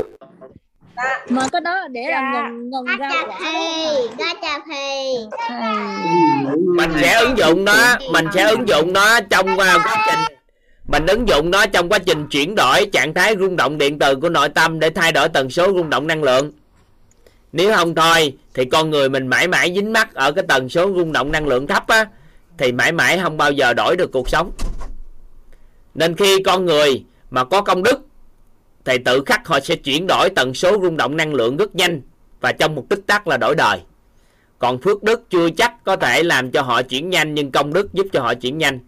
Mà cái đó là để làm ngần ngần ra con chào thầy mình sẽ ứng dụng nó mình sẽ ứng dụng nó trong uh, quá trình. Mình ứng dụng nó trong quá trình chuyển đổi trạng thái rung động điện từ của nội tâm để thay đổi tần số rung động năng lượng nếu không thôi thì con người mình mãi mãi dính mắc ở cái tần số rung động năng lượng thấp á thì mãi mãi không bao giờ đổi được cuộc sống. Nên khi con người mà có công đức thì tự khắc họ sẽ chuyển đổi tần số rung động năng lượng rất nhanh và trong một tích tắc là đổi đời. Còn phước đức chưa chắc có thể làm cho họ chuyển nhanh nhưng công đức giúp cho họ chuyển nhanh.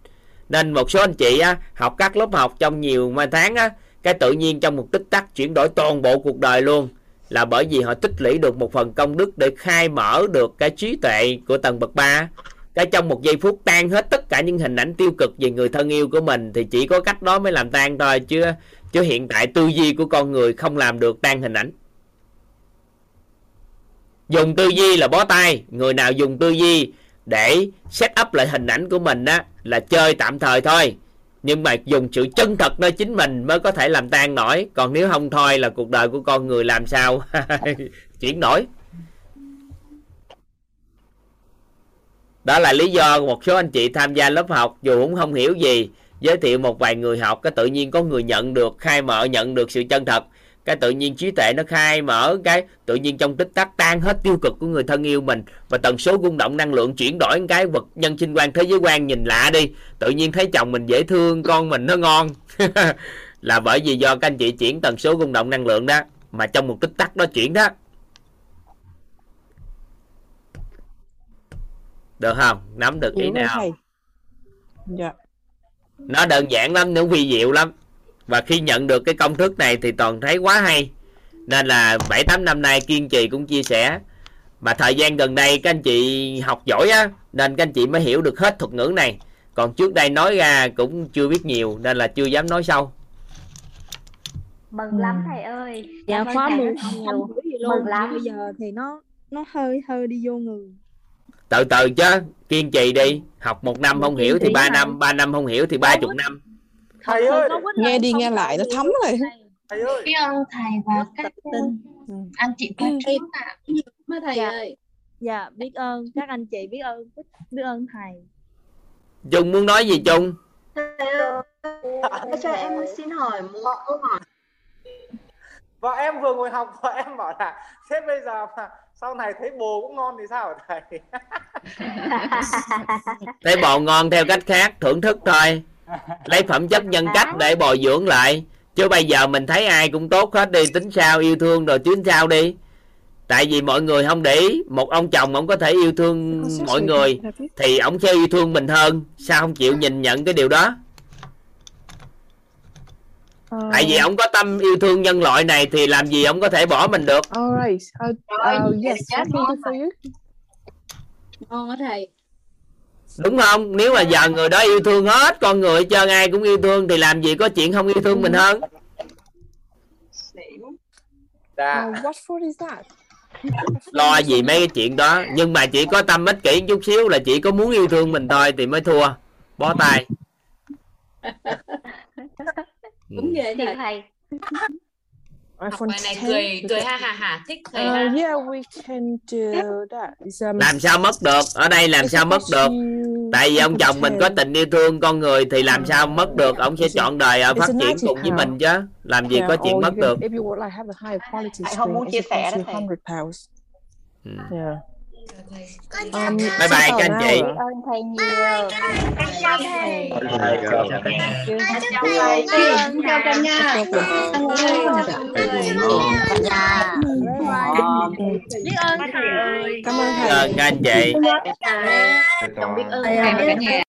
Nên một số anh chị á, học các lớp học trong nhiều tháng á, cái tự nhiên trong một tích tắc chuyển đổi toàn bộ cuộc đời luôn là bởi vì họ tích lũy được một phần công đức để khai mở được cái trí tuệ của tầng bậc ba. Cái trong một giây phút tan hết tất cả những hình ảnh tiêu cực về người thân yêu của mình thì chỉ có cách đó mới làm tan thôi, chứ chứ hiện tại tư duy của con người không làm được tan hình ảnh. Dùng tư duy là bó tay, người nào dùng tư duy để set up lại hình ảnh của mình á, là chơi tạm thời thôi nhưng mà dùng sự chân thật nơi chính mình mới có thể làm tan nổi. Còn nếu không thôi là cuộc đời của con người làm sao? Chuyển đổi. Đó là lý do một số anh chị tham gia lớp học dù cũng không hiểu gì, giới thiệu một vài người học, cái tự nhiên có người nhận được, khai mở, nhận được sự chân thật cái tự nhiên trí tuệ nó khai mở cái tự nhiên trong tích tắc tan hết tiêu cực của người thân yêu mình. Và tần số rung động năng lượng chuyển đổi cái vật nhân sinh quan thế giới quan nhìn lạ đi. Tự nhiên thấy chồng mình dễ thương con mình nó ngon. Là bởi vì do các anh chị chuyển tần số rung động năng lượng đó mà trong một tích tắc đó chuyển đó. Được không? Nắm được ý nào. Dạ. nó đơn giản lắm nó vi diệu lắm và khi nhận được cái công thức này thì toàn thấy quá hay. Nên là bảy tám năm nay kiên trì cũng chia sẻ. Mà thời gian gần đây các anh chị học giỏi á nên các anh chị mới hiểu được hết thuật ngữ này. Còn trước đây nói ra cũng chưa biết nhiều nên là chưa dám nói sâu. Mừng lắm thầy ơi. Dạ khóa mười nhiều. mừng lắm. Bây giờ thì nó nó hơi hơi đi vô người. Từ từ chứ kiên trì đi. Học một năm không hiểu thì ba năm ba năm không hiểu thì ba chục năm thầy ơi. Nghe đi nghe lại nó thấm rồi. thầy ơi. Biết ơn thầy và các anh chị cô chú ạ. Mấy thầy ơi. Dạ biết ơn. Các anh chị biết ơn. Biết ơn thầy. Trung muốn nói gì Trung cho em xin hỏi một câu hỏi. Vợ em vừa ngồi học vợ em bảo là thế bây giờ mà sau này thấy bồ cũng ngon thì sao thầy? Thấy bò ngon theo cách khác thưởng thức thôi lấy phẩm chất nhân cách để bồi dưỡng lại. Chứ bây giờ mình thấy ai cũng tốt hết đi. Tính sao yêu thương rồi tính sao đi. Tại vì mọi người không để ý. Một ông chồng ông có thể yêu thương mọi người thì ông sẽ yêu thương mình hơn. Sao không chịu nhìn nhận cái điều đó? Tại vì ông có tâm yêu thương nhân loại này thì làm gì ông có thể bỏ mình được? Alright. Uh, uh, yes, ngon á thầy đúng không? Nếu mà giờ người đó yêu thương hết con người hết trơn ai cũng yêu thương thì làm gì có chuyện không yêu thương mình hơn? Dạ. What food is that? lo gì mấy cái chuyện đó. Nhưng mà chỉ có tâm ích kỷ chút xíu là chỉ có muốn yêu thương mình thôi thì mới thua. Bó tay. Đúng vậy thầy iPhone này 10. cười cười ha ha ha thích thầy Uh, ha yeah, we can do that. It's, um, làm sao mất được ở đây làm sao mất được tại vì ông chồng mình có tình yêu thương con người thì làm sao mất được ông sẽ chọn đời ở phát triển cùng với mình chứ làm gì có chuyện mất được If you would like have a higher quality Thầy không muốn chia sẻ đó thầy. 100 pounds. Ừ. Yeah. Um, bye bye các anh chị biết ơn thầy nhiều chào thầy chào chào cả nhà biết ơn thầy ơi Cảm ơn thầy. Ờ, các anh chị biết ơn thầy và cả nhà